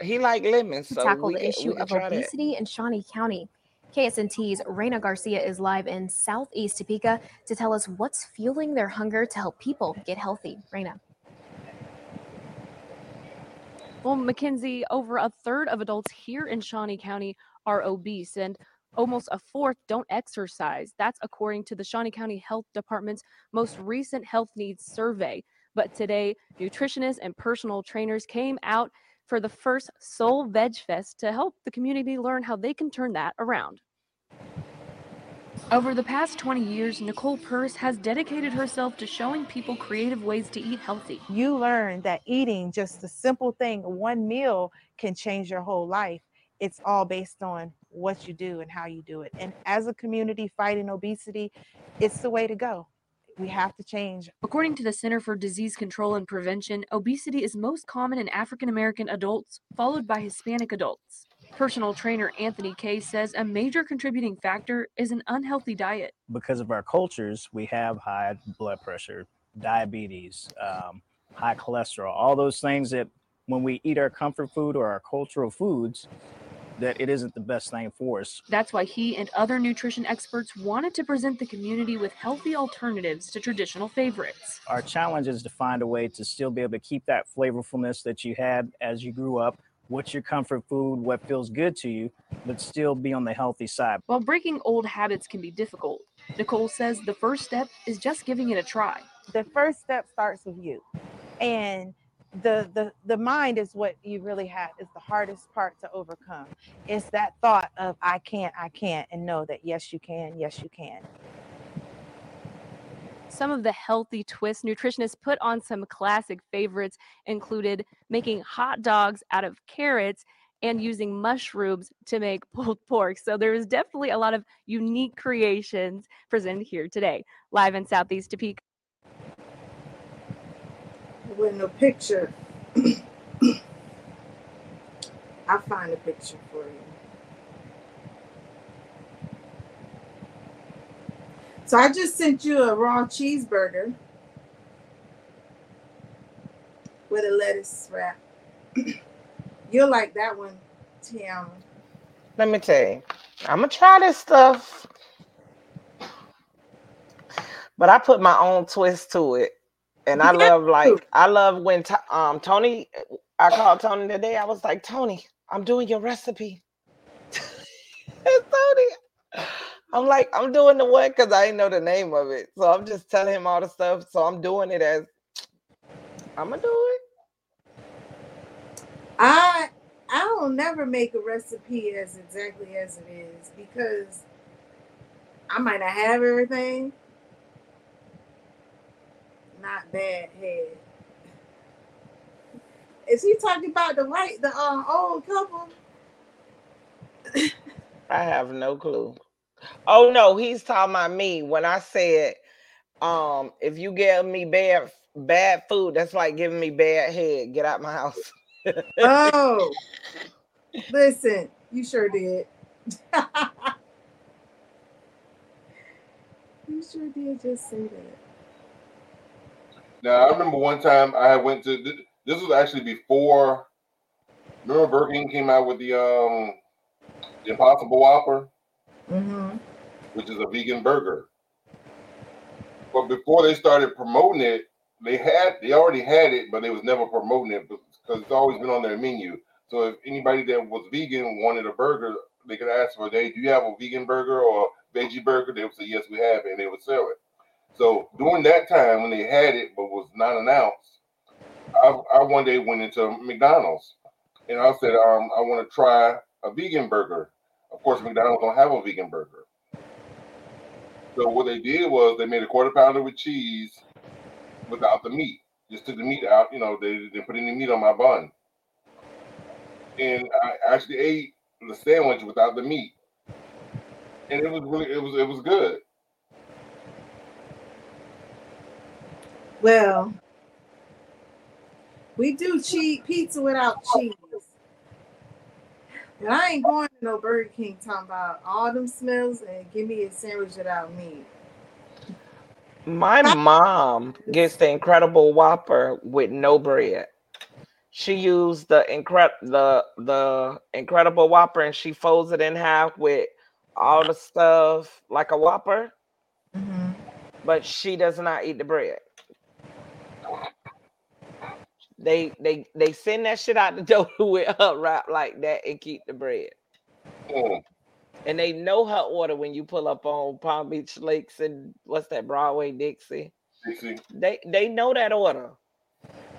he like lemons, to so tackle we the can, issue of try that. obesity in Shawnee County. KSNT's Reina Garcia is live in Southeast Topeka to tell us what's fueling their hunger to help people get healthy. Reina. Well, Mackenzie, over a third of adults here in Shawnee County are obese, and almost a fourth don't exercise. That's according to the Shawnee County Health Department's most recent health needs survey. But today, nutritionists and personal trainers came out for the first Soul Veg Fest to help the community learn how they can turn that around. Over the past 20 years, Nicole Purse has dedicated herself to showing people creative ways to eat healthy. you learn that eating just a simple thing, one meal can change your whole life. It's all based on what you do and how you do it. And as a community fighting obesity, it's the way to go. We have to change. According to the Center for Disease Control and Prevention, obesity is most common in African American adults, followed by Hispanic adults. Personal trainer Anthony Kay says a major contributing factor is an unhealthy diet. because of our cultures, we have high blood pressure, diabetes, um, high cholesterol, all those things that when we eat our comfort food or our cultural foods, that it isn't the best thing for us. That's why he and other nutrition experts wanted to present the community with healthy alternatives to traditional favorites. Our challenge is to find a way to still be able to keep that flavorfulness that you had as you grew up. What's your comfort food? What feels good to you, but still be on the healthy side. While breaking old habits can be difficult, Nicole says the first step is just giving it a try. The first step starts with you. And the the the mind is what you really have is the hardest part to overcome. It's that thought of I can't, I can't, and know that yes you can, yes you can. Some of the healthy twists nutritionists put on some classic favorites included making hot dogs out of carrots and using mushrooms to make pulled pork. So there is definitely a lot of unique creations presented here today. Live in Southeast Topeka. With no picture. I'll find a picture for you. So I just sent you a raw cheeseburger with a lettuce wrap. You'll like that one, Tiana. Let me tell you, I'm gonna try this stuff, but I put my own twist to it, and I love like I love when T- um Tony. I called Tony today. I was like, Tony, I'm doing your recipe. Tony, I'm like, I'm doing the one because I didn't know the name of it, so I'm just telling him all the stuff. So I'm doing it as I'm gonna do it. I I don't never make a recipe as exactly as it is because I might not have everything. Not bad head. Is he talking about the white the uh, old couple? I have no clue. Oh no, he's talking about me when I said, um, if you give me bad bad food, that's like giving me bad head. Get out my house. Oh, listen, you sure did. you sure did just say that. Now I remember one time I went to th- this was actually before remember Burger King came out with the um the Impossible Whopper, Mm-hmm. which is a vegan burger. But before they started promoting it, they had they already had it, but they was never promoting it because it's always been on their menu. So if anybody that was vegan wanted a burger, they could ask for, "Hey, do you have a vegan burger or veggie burger?" They would say, "Yes, we have," it," and they would sell it. So during that time when they had it but was not announced, I, I one day went into McDonald's and I said, um, I want to try a vegan burger. Of course, McDonald's don't have a vegan burger. So what they did was they made a quarter pounder with cheese without the meat. Just took the meat out, you know, they didn't put any meat on my bun. And I actually ate the sandwich without the meat. And it was really it was it was good. Well, we do cheat pizza without cheese. And I ain't going to no Burger King talking about all them smells and give me a sandwich without meat. My mom gets the incredible whopper with no bread. She used the incre- the the incredible whopper and she folds it in half with all the stuff like a whopper, mm-hmm. but she does not eat the bread. They they they send that shit out the door with her wrap like that and keep the bread. Mm. And they know her order when you pull up on Palm Beach Lakes and what's that Broadway Dixie. Dixie. They they know that order.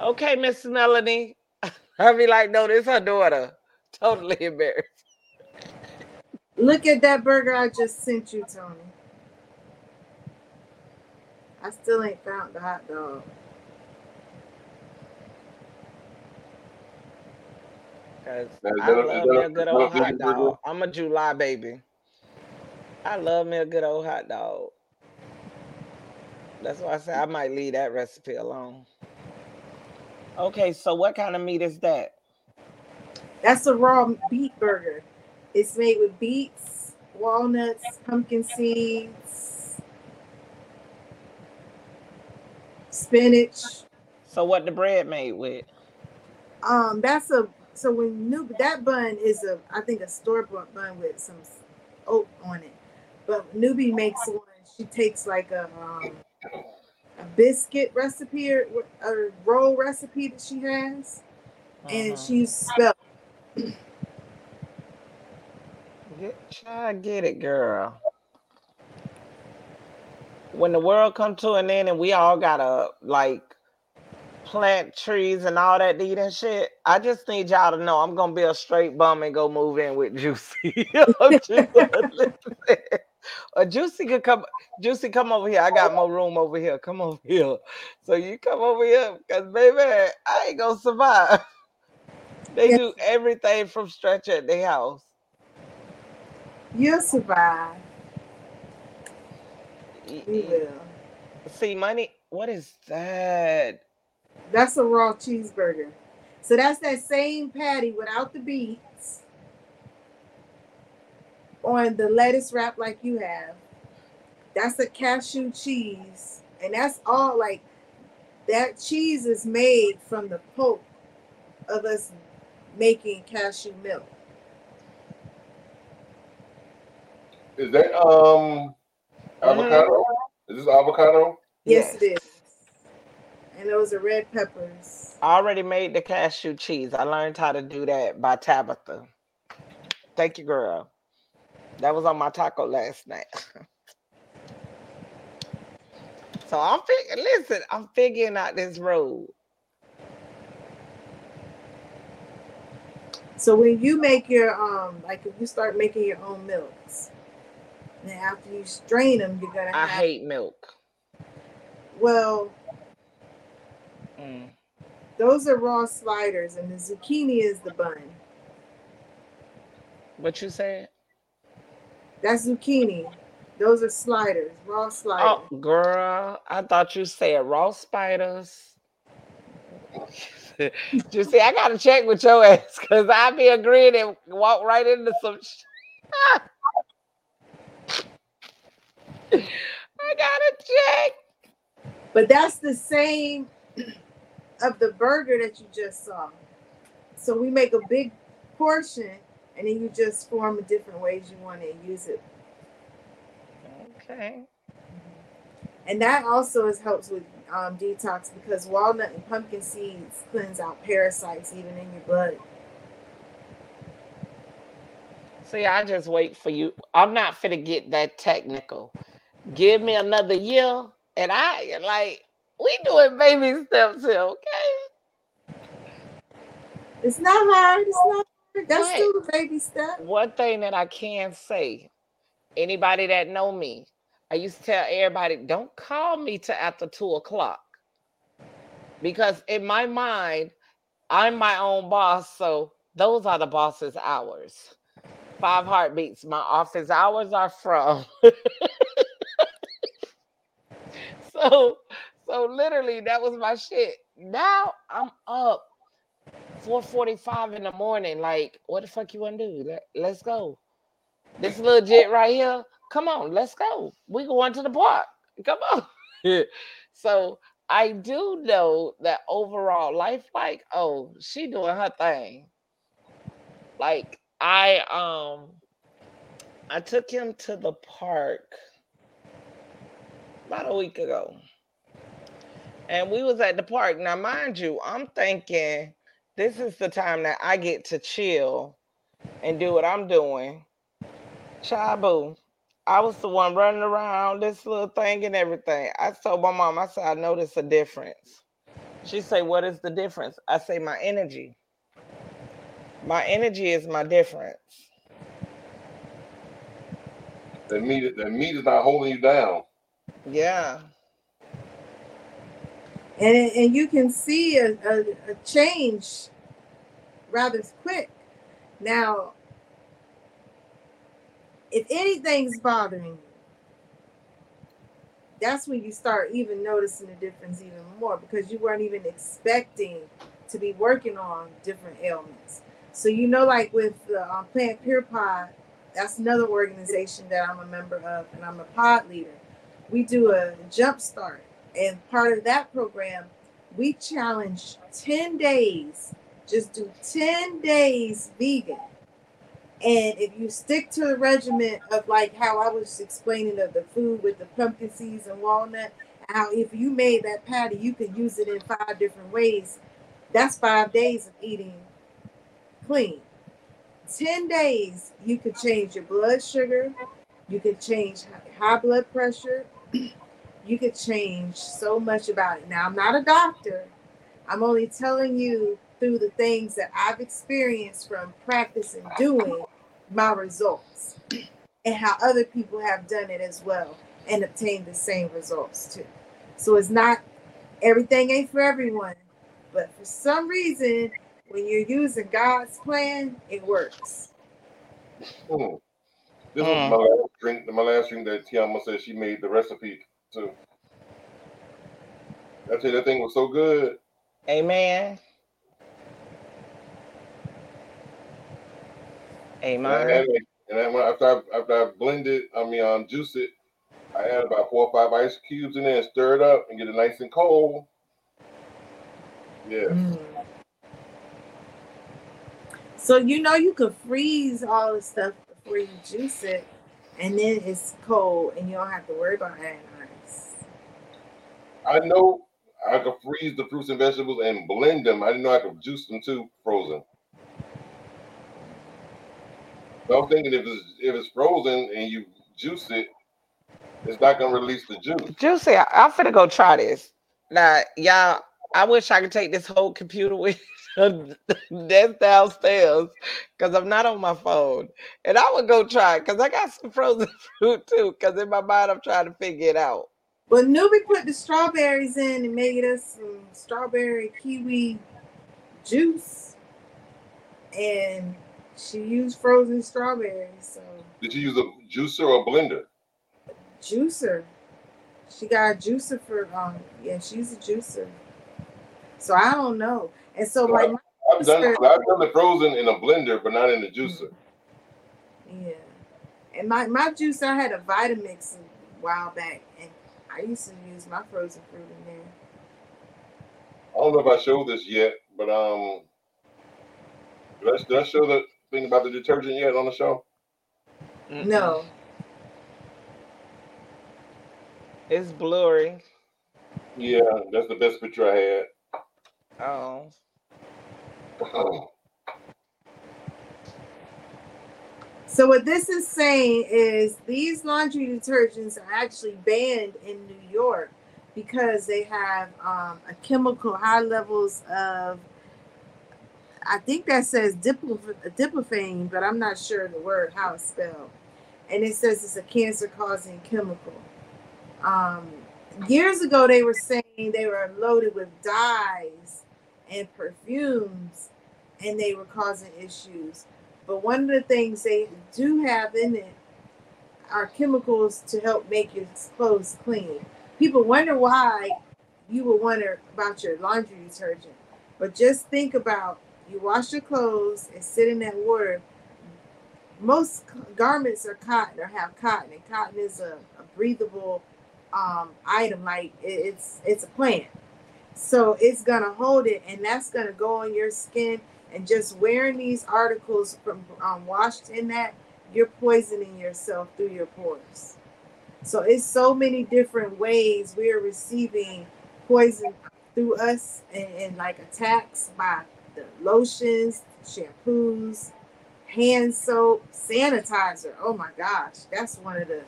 Okay, Miss Melanie. I'll be like, no, this her daughter. Totally embarrassed. Look at that burger I just sent you, Tony. I still ain't found the hot dog. Cause Now, I that a- is love that me a- a good is that a old vegan hot burger? dog. I'm a July baby. I love me a good old hot dog. That's why I say I might leave that recipe alone. Okay, so what kind of meat is that? That's a raw beet burger. It's made with beets, walnuts, pumpkin seeds, spinach. So what the bread made with? Um, that's a so when new that bun is a I think a store bought bun with some oat on it. But Newbie makes one. She takes like a um, a biscuit recipe or a roll recipe that she has, and Uh-huh. she uses spelt. Get, try get it, girl. When the world come to an end and we all gotta like plant trees and all that eat and shit, I just need y'all to know I'm gonna be a straight bum and go move in with Juicy. Or Juicy could come. Juicy, come over here. I got more room over here. Come over here. So you come over here, cause baby, I ain't gonna survive. They Yeah. do everything from stretch at their house. You'll survive. We will. See, money. What is that? That's a raw cheeseburger. So that's that same patty without the beets on the lettuce wrap like you have. That's a cashew cheese. And that's all like that cheese is made from the pulp of us making cashew milk. Is that um avocado? Is this avocado? Yes, it is. And those are red peppers. I already made the cashew cheese. I learned how to do that by Tabitha. Thank you, girl. That was on my taco last night. so I'm figuring, listen, I'm figuring out this road. So when you make your um like if you start making your own milks, then after you strain them, you're gonna I have hate milk. well, Mm. those are raw sliders and the zucchini is the bun. What you said? That's zucchini. Those are sliders, raw sliders. Oh, girl, I thought you said raw spiders. you see, I gotta check with your ass because I be agreeing and walk right into some. I gotta check. But that's the same of the burger that you just saw. So we make a big portion and then you just form the different ways you want to use it. Okay. And that also is helps with um, detox because walnut and pumpkin seeds cleanse out parasites even in your blood. See, I just wait for you. I'm not fit to get that technical. Give me another year, and I like we doing baby steps here, okay? It's not hard. It's not hard. That's Right. still a baby step. One thing that I can say, anybody that know me, I used to tell everybody, don't call me till after two o'clock. Because in my mind, I'm my own boss. So those are the boss's hours. Five heartbeats. My office hours are from. so so literally that was my shit. Now I'm up 4:45 in the morning. Like, what the fuck you want to do? Let, let's go. This little jet right here. Come on, let's go. We going to the park. Come on. so I do know that overall life, like, oh, she doing her thing. Like I um I took him to the park about a week ago. And we was at the park. Now, mind you, I'm thinking this is the time that I get to chill and do what I'm doing. Chabu, I was the one running around this little thing and everything. I told my mom, I said, I noticed a difference. She say, What is the difference? I say, My energy. My energy is my difference. The meat, the meat is not holding you down. Yeah. And, and you can see a, a, a change rather quick. Now, if anything's bothering you, that's when you start even noticing the difference even more because you weren't even expecting to be working on different ailments. So you know, like with um, Plant Pure Pod, that's another organization that I'm a member of, and I'm a pod leader. We do a jump start, and part of that program, we challenge 10 days. Just do 10 days vegan. And if you stick to the regimen of like how I was explaining of the food with the pumpkin seeds and walnut, how if you made that patty, you could use it in five different ways. That's five days of eating clean. 10 days, you could change your blood sugar, you could change high blood pressure, you could change so much about it. Now, I'm not a doctor, I'm only telling you through the things that I've experienced from practicing doing my results and how other people have done it as well and obtained the same results too. So it's not everything ain't for everyone, but for some reason, when you're using God's plan, it works. Hmm. This was my last drink. My last drink that Tiama said she made the recipe too. I tell you, that thing was so good. Amen. Amen. had and then when- after I, after I blend it, I mean, um, juice it, I add about four or five ice cubes in there and stir it up and get it nice and cold. Yeah. Mm. So you know you could freeze all the stuff before you juice it, and then it's cold, and you don't have to worry about adding ice. I know I could freeze the fruits and vegetables and blend them. I didn't know I could juice them too, frozen. So I'm thinking if it's if it's frozen and you juice it, it's not gonna release the juice. Juicy, I'm finna go try this. Now, y'all, I wish I could take this whole computer with that's downstairs because I'm not on my phone. And I would go try because I got some frozen fruit too. Because in my mind, I'm trying to figure it out. But Newbie put the strawberries in and made us some strawberry kiwi juice, and she used frozen strawberries. So Did you use a juicer or a blender? juicer. She got a juicer for um yeah, she's a juicer. So I don't know. And so like my I've done I've done the frozen in a blender, but not in the juicer. yeah. And my my juicer I had a Vitamix a while back and I used to use my frozen fruit in there. I don't know if I showed this yet, but um, did I, did I show the thing about the detergent yet on the show? No. It's blurry. Yeah, that's the best picture I had. Oh. So what this is saying is these laundry detergents are actually banned in New York because they have um, a chemical high levels of I think that says diplo- diplofane, but I'm not sure the word how it's spelled. And it says it's a cancer causing chemical. Um, years ago, they were saying they were loaded with dyes and perfumes, and they were causing issues. But one of the things they do have in it are chemicals to help make your clothes clean. People wonder why you would wonder about your laundry detergent, but just think about you wash your clothes and sit in that water. Most garments are cotton or have cotton, and cotton is a, a breathable um, item. Like it- it's it's a plant, so it's gonna hold it, and that's gonna go on your skin. And just wearing these articles from um, washed in that, you're poisoning yourself through your pores. So it's so many different ways we are receiving poison through us and, and like attacks by the lotions, shampoos, hand soap, sanitizer. Oh my gosh, that's one of the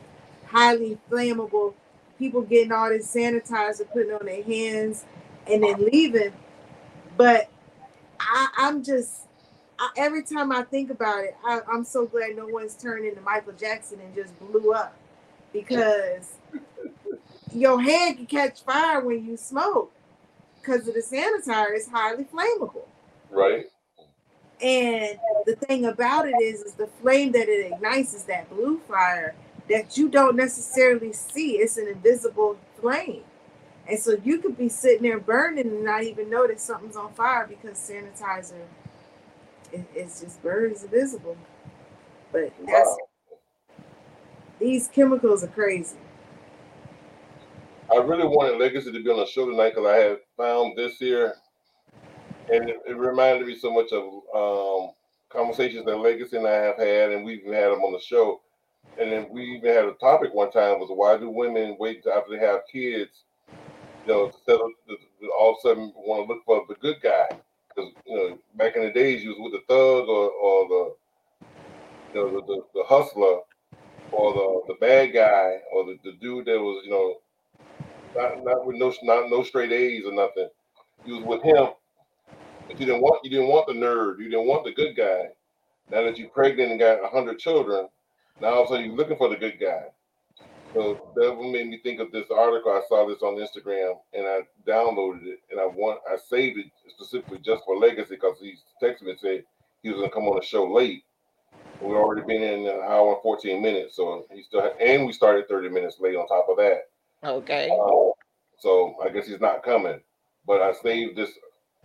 highly flammable people getting all this sanitizer putting on their hands and then leaving. But I, I'm just I, every time I think about it, I, I'm so glad no one's turned into Michael Jackson and just blew up because your hand can catch fire when you smoke because of the sanitizer is highly flammable. Right. And the thing about it is, is the flame that it ignites is that blue fire that you don't necessarily see. It's an invisible flame. And so you could be sitting there burning and not even know that something's on fire because sanitizer it, it's just burns invisible. But that's Wow. these chemicals are crazy. I really wanted Legacy to be on the show tonight because I had found this here, and it, it reminded me so much of um, conversations that Legacy and I have had, and we've had them on the show. And then we even had a topic one time was why do women wait after they have kids, you know, settle, all of a sudden want to look for the good guy? Because you know, back in the days, you was with the thug or, or the, you know, the, the, the hustler or the, the bad guy or the, the dude that was, you know, not not with no not no straight A's or nothing. You was with him, but you didn't want you didn't want the nerd. You didn't want the good guy. Now that you're pregnant and got hundred children, now all of a sudden you're looking for the good guy. So that made me think of this article. I saw this on Instagram and I downloaded it and I want I saved it specifically just for legacy because he texted me and said he was gonna come on the show late. We already been in an hour and 14 minutes, so he still had, and we started 30 minutes late on top of that. Okay. Uh, so I guess he's not coming. But I saved this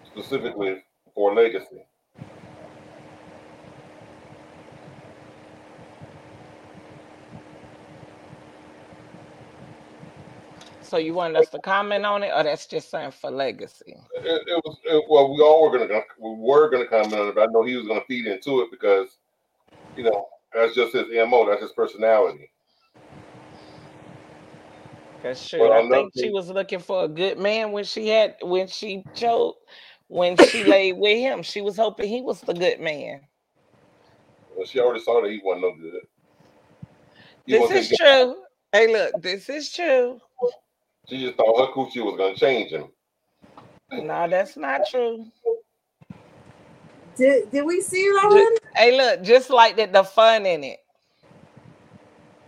specifically for legacy. So you want us to comment on it, or that's just saying for legacy? It, it was it, well, we all were gonna we were gonna comment on it, but I know he was gonna feed into it because you know that's just his mo. That's his personality. That's true. Well, I another think she was looking for a good man when she had when she chose when she laid with him. She was hoping he was the good man. Well, she already saw that he wasn't no good. He This is true. Hey, look, this is true. She just thought her coochie was gonna change him. No, that's not true. Did, did we see it Ju- already? Hey, look, just like that, the fun in it.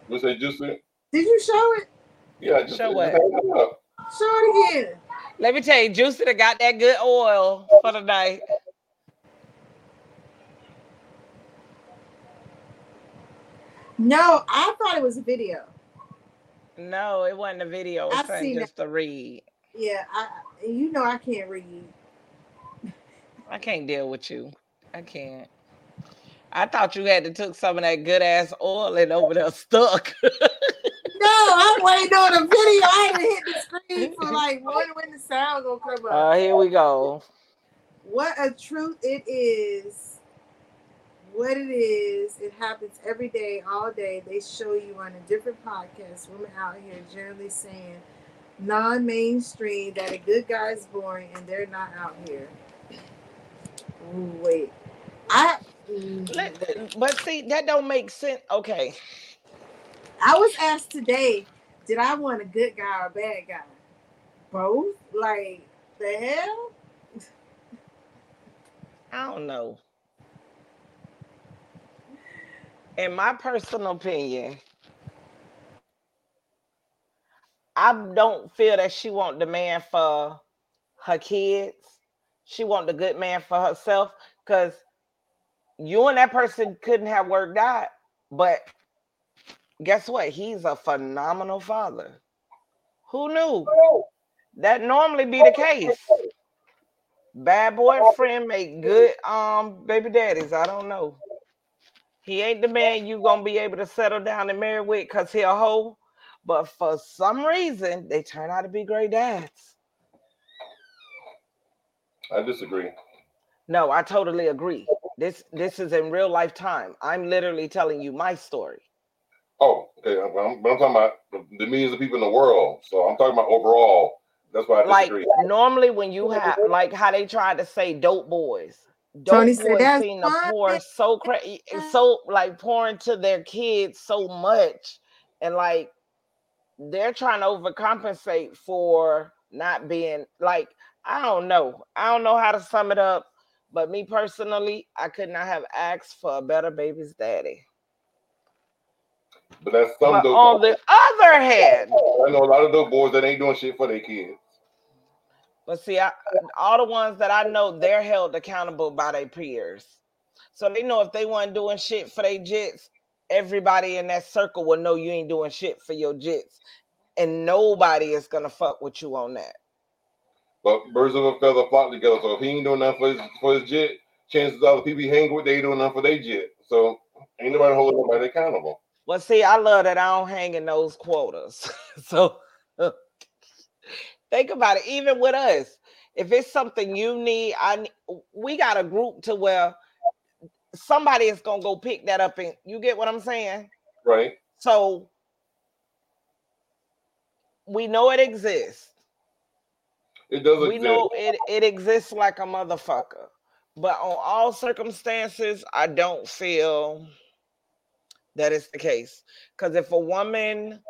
You say juicy? Did you show it? Yeah, just, Show just what? hang it up. Show it again. Let me tell you, Juicy done got that good oil for the night. No, I thought it was a video. No, it wasn't a video. It was just a read. Yeah, I you know I can't read. I can't deal with you. I can't. I thought you had to took some of that good ass oil and over there stuck. No, I'm waiting on a video. I haven't hit the screen for like when when the sound gonna come up. Uh, here we go. What a truth it is. What it is. It happens every day, all day. They show you on a different podcast, women out here generally saying non-mainstream that a good guy is boring and they're not out here. Ooh, wait. I mm. Let- but see, that don't make sense. Okay. I was asked today, did I want a good guy or a bad guy? Both? Like the hell? I don't know. In my personal opinion, I don't feel that she want the man for her kids. She want the good man for herself because you and that person couldn't have worked out. But guess what? He's a phenomenal father. Who knew? That normally be the case. Bad boyfriend make good um baby daddies. I don't know. He ain't the man you gonna be able to settle down and marry with because he a hoe. But for some reason, they turn out to be great dads. I disagree. No, I totally agree. This this is in real life time. I'm literally telling you my story. Oh, okay. I'm, I'm, but I'm talking about the, millions of people in the world. So I'm talking about overall. That's why I Like disagree. normally when you have like how they tried to say dope boys. Dope Tony said boys that's seem to fine. pour so crazy, eh, so like pouring to their kids so much, and like they're trying to overcompensate for not being like I don't know. I don't know how to sum it up, but me personally, I could not have asked for a better baby's daddy. But that's some But dope. on the other hand, I know a lot of those boys that ain't doing shit for their kids. But see, I, all the ones that I know, they're held accountable by their peers. So they know if they weren't doing shit for their jits, everybody in that circle will know you ain't doing shit for your jits. And nobody is gonna fuck with you on that. But birds of a feather flock together. So if he ain't doing nothing for his for his jet, chances are the people he hang with, they ain't doing nothing for their jet. So ain't nobody holding nobody accountable. Well, see, I love that I don't hang in those quotas. so uh, think about it. Even with us, if it's something you need, I we got a group to where somebody is gonna go pick that up, and you get what I'm saying. Right. So we know it exists. It does We exist. We know it, it exists like a motherfucker. But on all circumstances, I don't feel that it's the case. Because if a woman,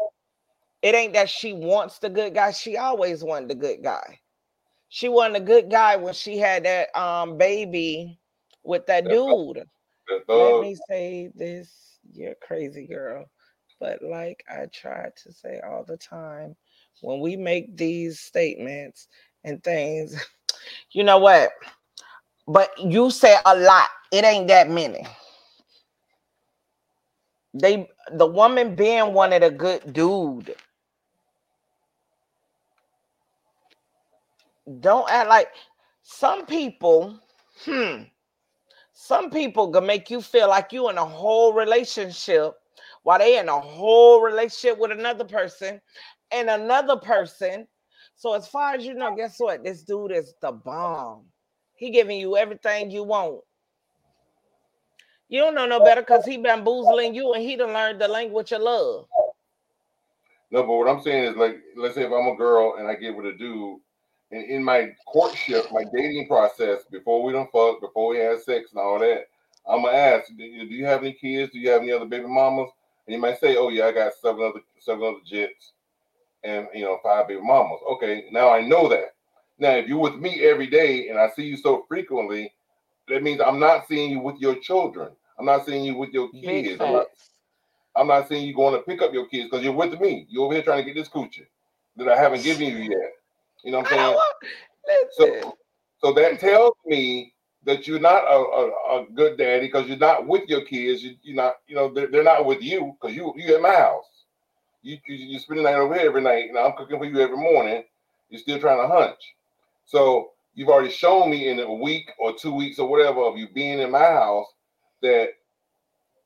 it ain't that she wants the good guy, she always wanted the good guy. She wanted a good guy when she had that um baby with that dude. Let me say this. You're crazy, girl. But like I try to say all the time, when we make these statements and things, you know what? But you say a lot. It ain't that many. They the woman being wanted a good dude. Don't act like some people, hmm. Some people can make you feel like you in a whole relationship while they in a whole relationship with another person and another person. So as far as you know, guess what? This dude is the bomb. He giving you everything you want. You don't know no better because he bamboozling you and he done learned the language of love. No, but what I'm saying is like, let's say if I'm a girl and I get with a dude, and in my courtship, my dating process, before we don't fuck, before we have sex and all that, I'm gonna ask, do you, do you have any kids? Do you have any other baby mamas? And you might say, oh yeah, I got seven other seven other jits, and you know five baby mamas. Okay, now I know that. Now, if you're with me every day and I see you so frequently, that means I'm not seeing you with your children. I'm not seeing you with your kids. I'm not. I'm not seeing you going to pick up your kids because you're with me. You're over here trying to get this coochie that I haven't given you yet. You know what I'm saying? So, so that tells me that you're not a, a, a good daddy because you're not with your kids. You, you're not, you know, they're, they're not with you because you you at my house. You, you you spend the night over here every night. And I'm cooking for you every morning. You're still trying to hunch. So you've already shown me in a week or two weeks or whatever of you being in my house that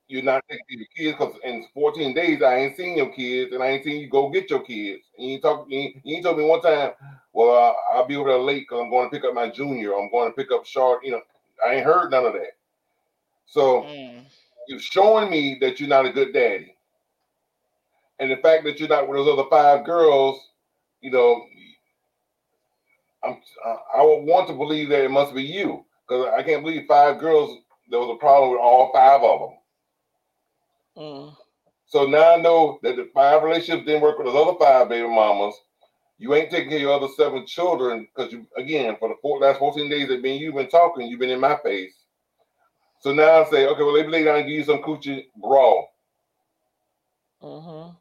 you're not taking your kids because in 14 days I ain't seen your kids and I ain't seen you go get your kids. And you talk, you, you told me one time, well, uh, I'll be over there late because I'm going to pick up my junior. I'm going to pick up Shard. You know, I ain't heard none of that. So you're showing me that you're not a good daddy. And the fact that you're not with those other five girls, you know, I'm, I I would want to believe that it must be you because I can't believe five girls. There was a problem with all five of them. Mm. So now I know that the five relationships didn't work with those other five baby mamas. You ain't taking care of your other seven children because you again for the four, last 14 days that been you've been talking, you've been in my face. So now I say, okay, well, let me lay down and give you some coochie raw. Mm-hmm.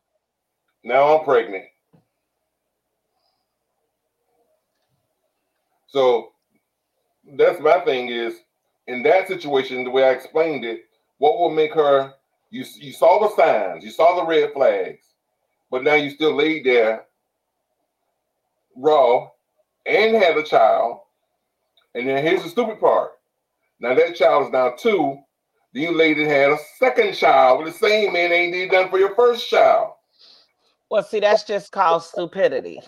Now I'm pregnant. So that's my thing is in that situation, the way I explained it, what will make her you you saw the signs, you saw the red flags, but now you still laid there raw and had a child. And then here's the stupid part. Now that child is now two. Then you lady had a second child with the same man ain't did done for your first child. Well, see, that's just called stupidity.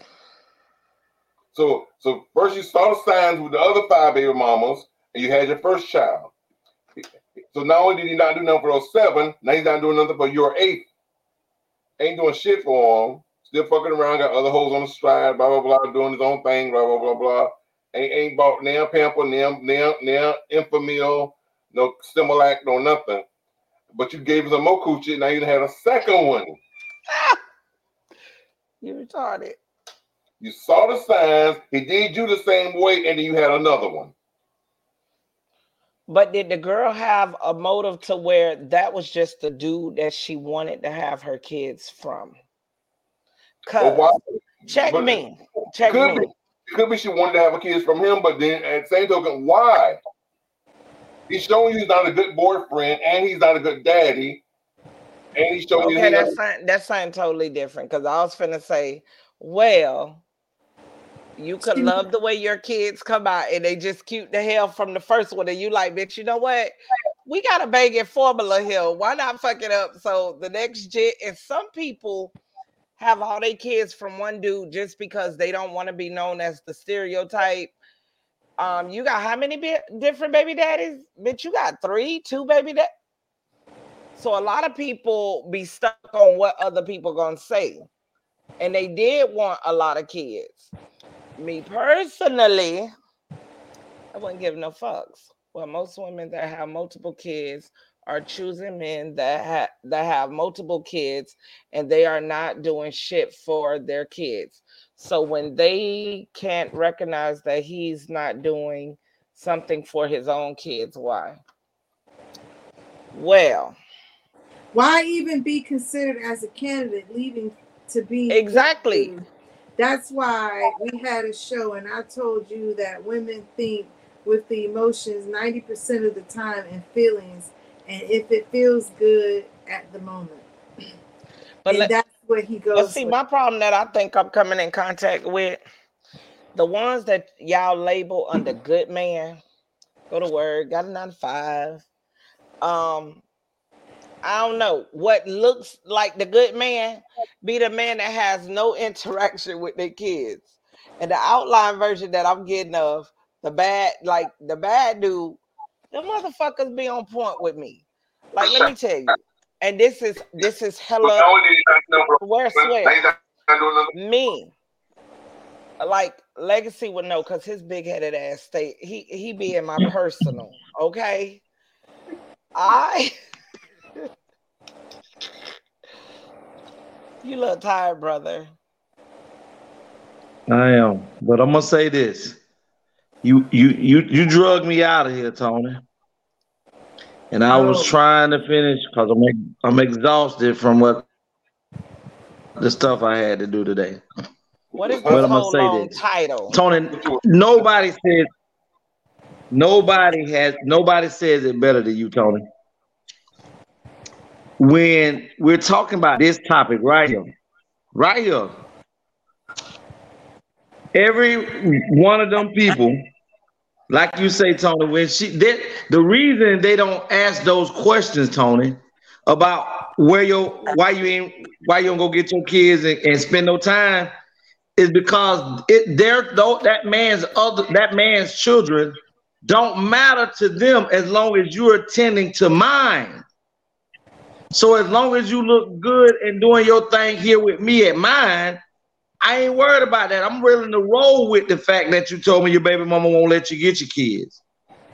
So so first you saw the signs with the other five baby mamas, and you had your first child. So not only did he not do nothing for those seven, now he's not doing nothing for your eighth. Ain't doing shit for him. Still fucking around, got other hoes on the stride, blah blah blah, doing his own thing, blah blah blah blah. Ain't ain't bought now pamper, now now now Enfamil, no Similac, no nothing. But you gave him some more coochie, now you had a second one. You retarded. You saw the signs, he did you the same way, and then you had another one. But did the girl have a motive to where that was just the dude that she wanted to have her kids from? But why? check but me. Check could me. Be, could be she wanted to have a kids from him, but then at the same token, why? He's showing you he's not a good boyfriend, and he's not a good daddy, and he's showing you Okay, that's something, that's something totally different. Because I was finna say, well, you could love the way your kids come out and they just cute the hell from the first one, and you like, bitch, you know what? We got a banging formula here. Why not fuck it up? So the next jit, and some people have all their kids from one dude just because they don't want to be known as the stereotype. Um, you got how many bi- different baby daddies? Bitch, you got three, two baby dad. So a lot of people be stuck on what other people gonna say, and they did want a lot of kids. Me personally, I wouldn't give no fucks. Well, most women that have multiple kids are choosing men that have that have multiple kids, and they are not doing shit for their kids. So when they can't recognize that he's not doing something for his own kids, why? Well, Why even be considered as a candidate leaving to be Exactly. That's why we had a show, and I told you that women think with the emotions 90% of the time and feelings, and if it feels good at the moment. But and let- that's what he goes But see, with. my problem that I think I'm coming in contact with the ones that y'all label under good man, go to work, got a nine to five. Um, I don't know what looks like the good man be the man that has no interaction with their kids. And the outline version that I'm getting of the bad, like the bad dude, the motherfuckers be on point with me. Like, let me tell you. And this is this is hella where swear me. Like Legacy would know because his big headed ass state he he be in my personal, okay? I you look tired, brother. I am, but I'm gonna say this: you you you you drug me out of here, Tony, and I was oh. trying to finish because I'm I'm exhausted from what the stuff I had to do today. What is But I'm gonna say this, title? Tony. Nobody says nobody has nobody says it better than you, Tony. When we're talking about this topic right here, right here, every one of them people, like you say, Tony, when she that the reason they don't ask those questions, Tony, about where your why you ain't why you don't go get your kids and, and spend no time is because it there though that man's other that man's children don't matter to them as long as you're attending to mine. So as long as you look good and doing your thing here with me at mine, I ain't worried about that. I'm willing to roll with the fact that you told me your baby mama won't let you get your kids.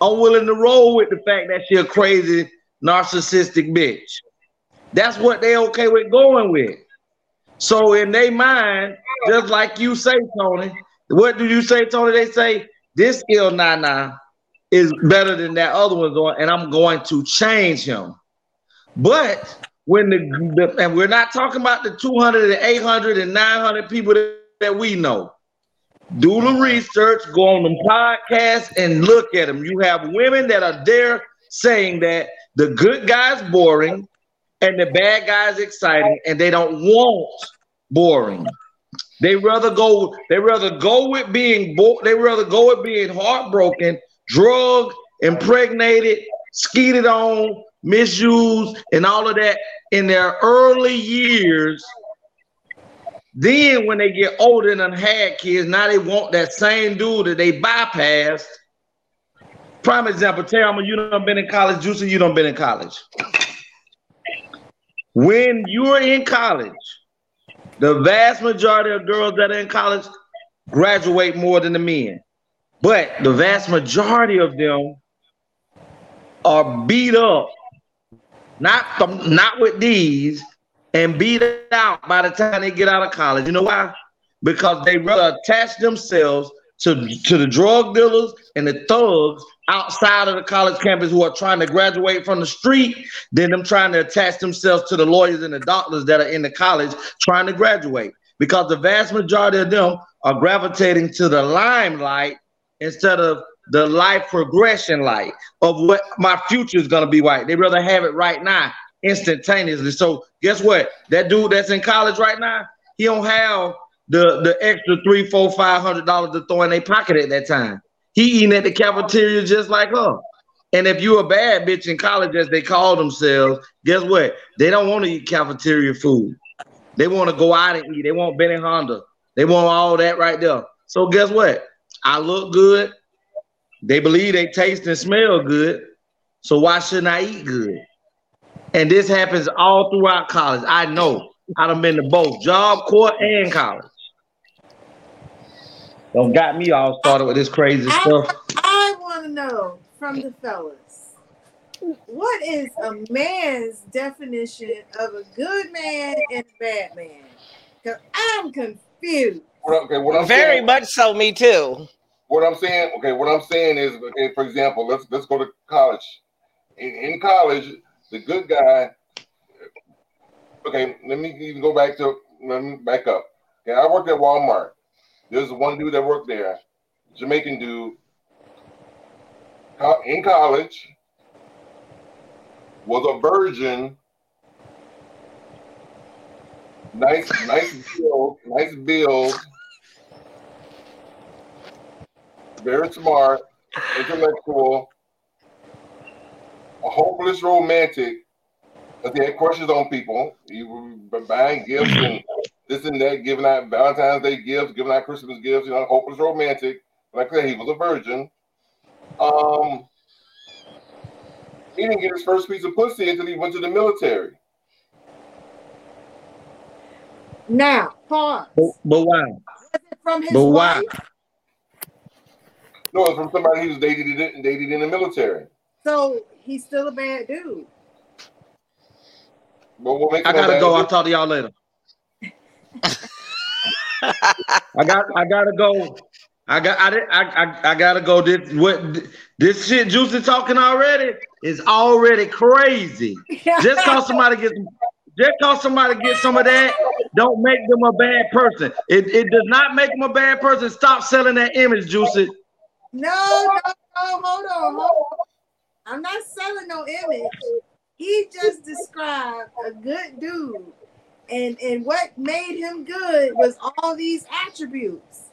I'm willing to roll with the fact that she a crazy narcissistic bitch. That's what they okay with going with. So in their mind, just like you say, Tony, what do you say, Tony? They say this ill nana is better than that other one's on, and I'm going to change him. But when the, the- and we're not talking about the 200 and 800 and 900 people that, that we know. Do the research, go on them podcasts and look at them. You have women that are there saying that the good guy's boring and the bad guy's exciting, and they don't want boring. They rather go. They rather go with being. Bo- they rather go with being heartbroken, drugged, impregnated, skeeted on, misused, and all of that in their early years. Then, when they get older and had kids, now they want that same dude that they bypassed. Prime example, Tamara, you done been in college. Juicy, you done been in college. When you're in college, the vast majority of girls that are in college graduate more than the men. But the vast majority of them are beat up, not from, not with these, and beat out by the time they get out of college. You know why? Because they rather attach themselves to, to the drug dealers and the thugs outside of the college campus who are trying to graduate from the street than them trying to attach themselves to the lawyers and the doctors that are in the college trying to graduate. Because the vast majority of them are gravitating to the limelight instead of the life progression light of what my future is to be like. They rather have it right now, instantaneously. So guess what? That dude that's in college right now, he don't have the the extra three, four, five hundred dollars to throw in their pocket at that time. He eating at the cafeteria just like her. And if you a bad bitch in college, as they call themselves, guess what? They don't want to eat cafeteria food. They want to go out and eat. They want Benihana. They want all that right there. So guess what? I look good. They believe they taste and smell good. So why shouldn't I eat good? And this happens all throughout college. I know. I've been to both job corps and college. Don't got me all started with this crazy stuff. I want to know from the fellas, what is a man's definition of a good man and a bad man? Because I'm confused. What, okay, what I'm Very saying, much so, me too. What I'm saying, okay, what I'm saying is, okay, for example, let's let's go to college. In, in college, the good guy, okay, let me even go back to let me back up. Okay, I worked at Walmart. There's one dude that worked there, Jamaican dude, in college, was a virgin, nice, nice build, nice build, very smart, intellectual, a hopeless romantic. Because he had crushes on people. He was buying gifts and this and that, giving out Valentine's Day gifts, giving out Christmas gifts, you know, hopeless romantic. Like I said, he was a virgin. Um, he didn't get his first piece of pussy until he went to the military. Now, pause. But, but why? From his But why? Wife. No, it's from somebody he was dated in, dated in the military. So he's still a bad dude. But what makes I him a gotta go. dude- I'll talk to y'all later. I got. I gotta go. I got. I, did- I, I, I gotta go. This what this shit Juicy talking already is already crazy. Just cause somebody gets. Just cause somebody gets some of that, don't make them a bad person. It, it does not make them a bad person. Stop selling that image, Juicy. No, no, no, hold on, hold on. I'm not selling no image. He just described a good dude. And and what made him good was all these attributes.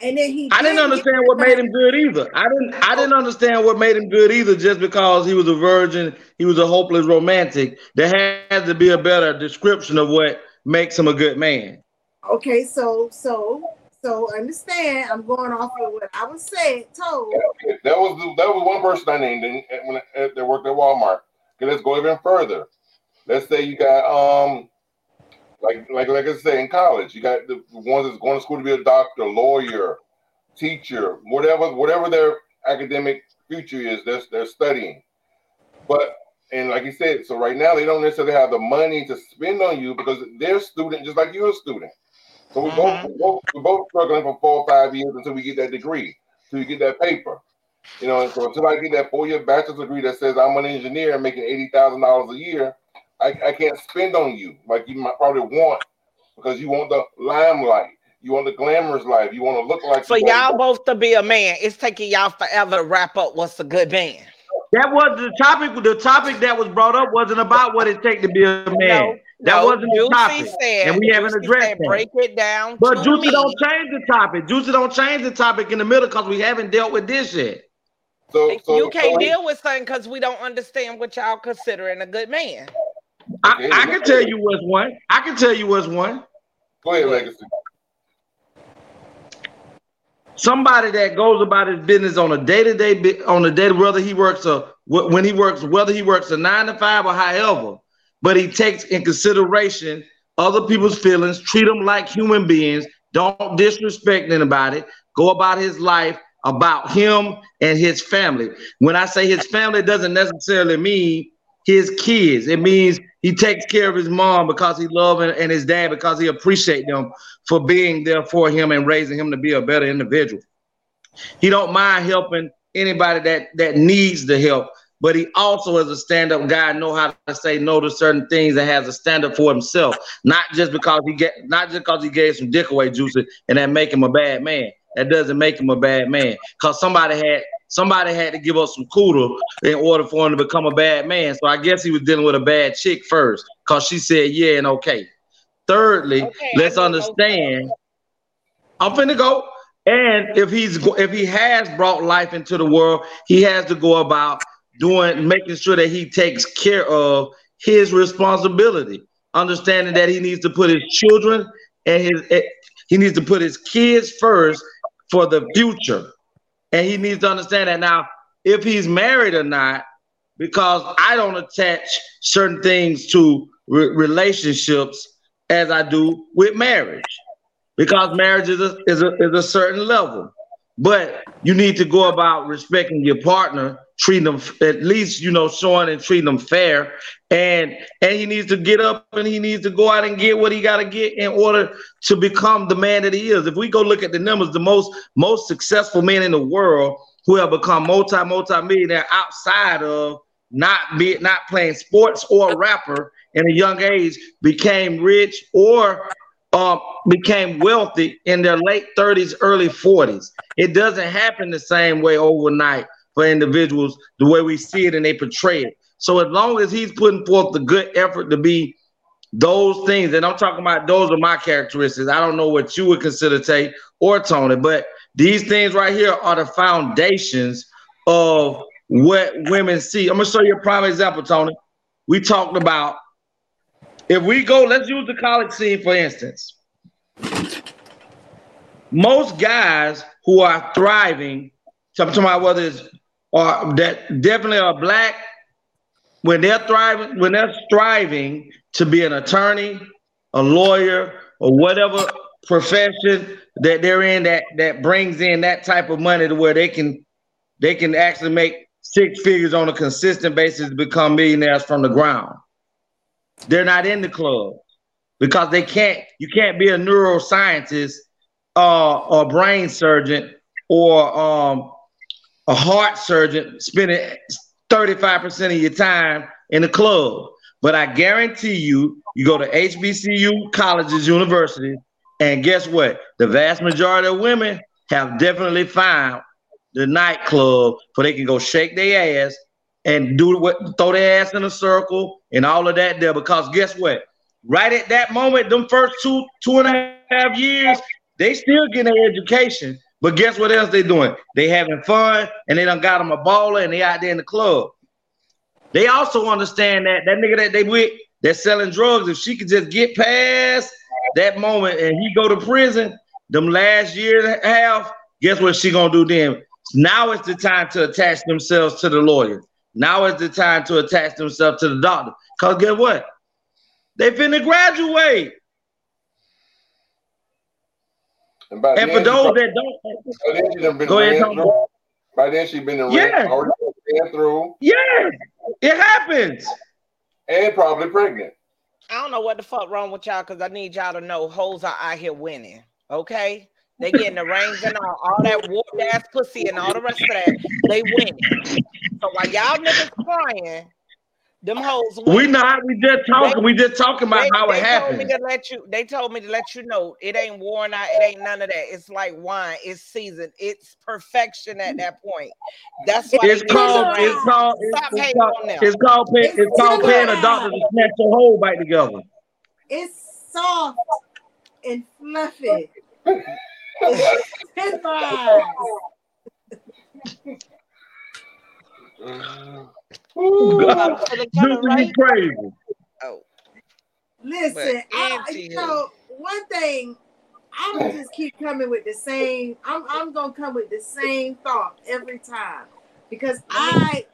And then he I didn't understand what made him good either. I didn't. I didn't understand what made him good either. Just because he was a virgin, he was a hopeless romantic. There has to be a better description of what makes him a good man. Okay, so so so understand I'm going off of what I was said, told. That was the, that was one person I named in- when I- that worked at Walmart. Okay, let's go even further. Let's say you got um like like like I say in college, you got the ones that's going to school to be a doctor, lawyer, teacher, whatever whatever their academic future is, they're, they're studying. But and like you said, so right now they don't necessarily have the money to spend on you because they're a student just like you're a student. So mm-hmm. we both, we both we're both struggling for four or five years until we get that degree, until you get that paper. You know, and so until I get that four-year bachelor's degree that says I'm an engineer making eighty thousand dollars a year, I, I can't spend on you like you might probably want because you want the limelight, you want the glamorous life, you want to look like For you want- y'all both to be a man, it's taking y'all forever to wrap up what's a good man. That was the topic. The topic that was brought up wasn't about what it takes to be a man. That no, wasn't the Juicy topic, said- and we haven't Juicy addressed said that. break it down But to Juicy me. don't change the topic. Juicy don't change the topic in the middle because we haven't dealt with this yet. So, you can't deal with something because we don't understand what y'all considering a good man. I, I can tell you what's one. I can tell you what's one. Go ahead, Legacy. Somebody that goes about his business on a day to day, on a day, whether he works a when he works, whether he works a nine to five or however, but he takes in consideration other people's feelings, treat them like human beings, don't disrespect anybody, go about his life about him and his family. When I say his family, doesn't necessarily mean his kids. It means he takes care of his mom because he loves and, and his dad because he appreciate them for being there for him and raising him to be a better individual. He don't mind helping anybody that that needs the help, but he also as a stand-up guy know how to say no to certain things and has a stand-up for himself. Not just because he get not just because he gave some dick away juicy and that make him a bad man. That doesn't make him a bad man. Cause somebody had somebody had to give up some cooter in order for him to become a bad man. So I guess he was dealing with a bad chick first, cause she said yeah and okay. Thirdly, let's understand. I'm finna go. And if he's if he has brought life into the world, he has to go about doing making sure that he takes care of his responsibility, understanding that he needs to put his children and his eh, he needs to put his kids first for the future. And he needs to understand that now, if he's married or not, because I don't attach certain things to re- relationships as I do with marriage, because marriage is a, is a is a certain level. But you need to go about respecting your partner, treating them at least you know showing and treating them fair, and and he needs to get up and he needs to go out and get what he got to get in order to become the man that he is. If we go look at the numbers, the most most successful men in the world who have become multi multi millionaire outside of not be not playing sports or rapper in a young age became rich or uh, became wealthy in their late 30s, early 40s. It doesn't happen the same way overnight for individuals, the way we see it and they portray it. So as long as he's putting forth the good effort to be those things, and I'm talking about those are my characteristics. I don't know what you would consider Tate or Tony, but these things right here are the foundations of what women see. I'm gonna show you a prime example, Tony. We talked about if we go, let's use the college scene for instance. Most guys who are thriving, talking about whether it's or that definitely are black, when they're thriving, when they're striving to be an attorney, a lawyer, or whatever profession that they're in that that brings in that type of money to where they can they can actually make six figures on a consistent basis to become millionaires from the ground. They're not in the club because they can't. You can't be a neuroscientist uh, or brain surgeon or um, a heart surgeon spending 35% of your time in the club. But I guarantee you, you go to HBCU colleges, universities, and guess what? The vast majority of women have definitely found the nightclub where they can go shake their ass and do what throw their ass in a circle and all of that there. Because guess what? Right at that moment, them first two two and a half years, they still getting education. But guess what else they doing? They having fun and they done got them a baller and they out there in the club. They also understand that that nigga that they with that's selling drugs, if she could just get past that moment and he go to prison, them last year and a half, guess what she gonna do then? Now is the time to attach themselves to the lawyer. Now is the time to attach themselves to the doctor. Cause guess what? They finna graduate. And, by And for those probably- that don't, by then she been Go ahead, ran through. By then she been Yeah. already ran through yeah, it happens. and probably pregnant. I don't know what the fuck wrong with y'all because I need y'all to know hoes are out here winning. Okay? They getting the rings and all, all that warped ass pussy and all the rest of that. They winning. So while y'all niggas crying, them hoes We not. We just talking. We just talking about They, how it they told me to let you. They told me to let you know it ain't worn out. It ain't none of that. It's like wine. It's seasoned. It's perfection at that point. That's why It's they give you the called. It's called. It's, Stop it's hating called. on them. It's called. Pay, it's called paying a doctor to snatch your whole back together. It's soft and fluffy. It's uh, tenderized. God, feeling kinda Listen, you right. crazy. Oh, Listen, But I, Auntie you know, one thing, I'm gonna just keep coming with the same. I'm I'm gonna come with the same thought every time because I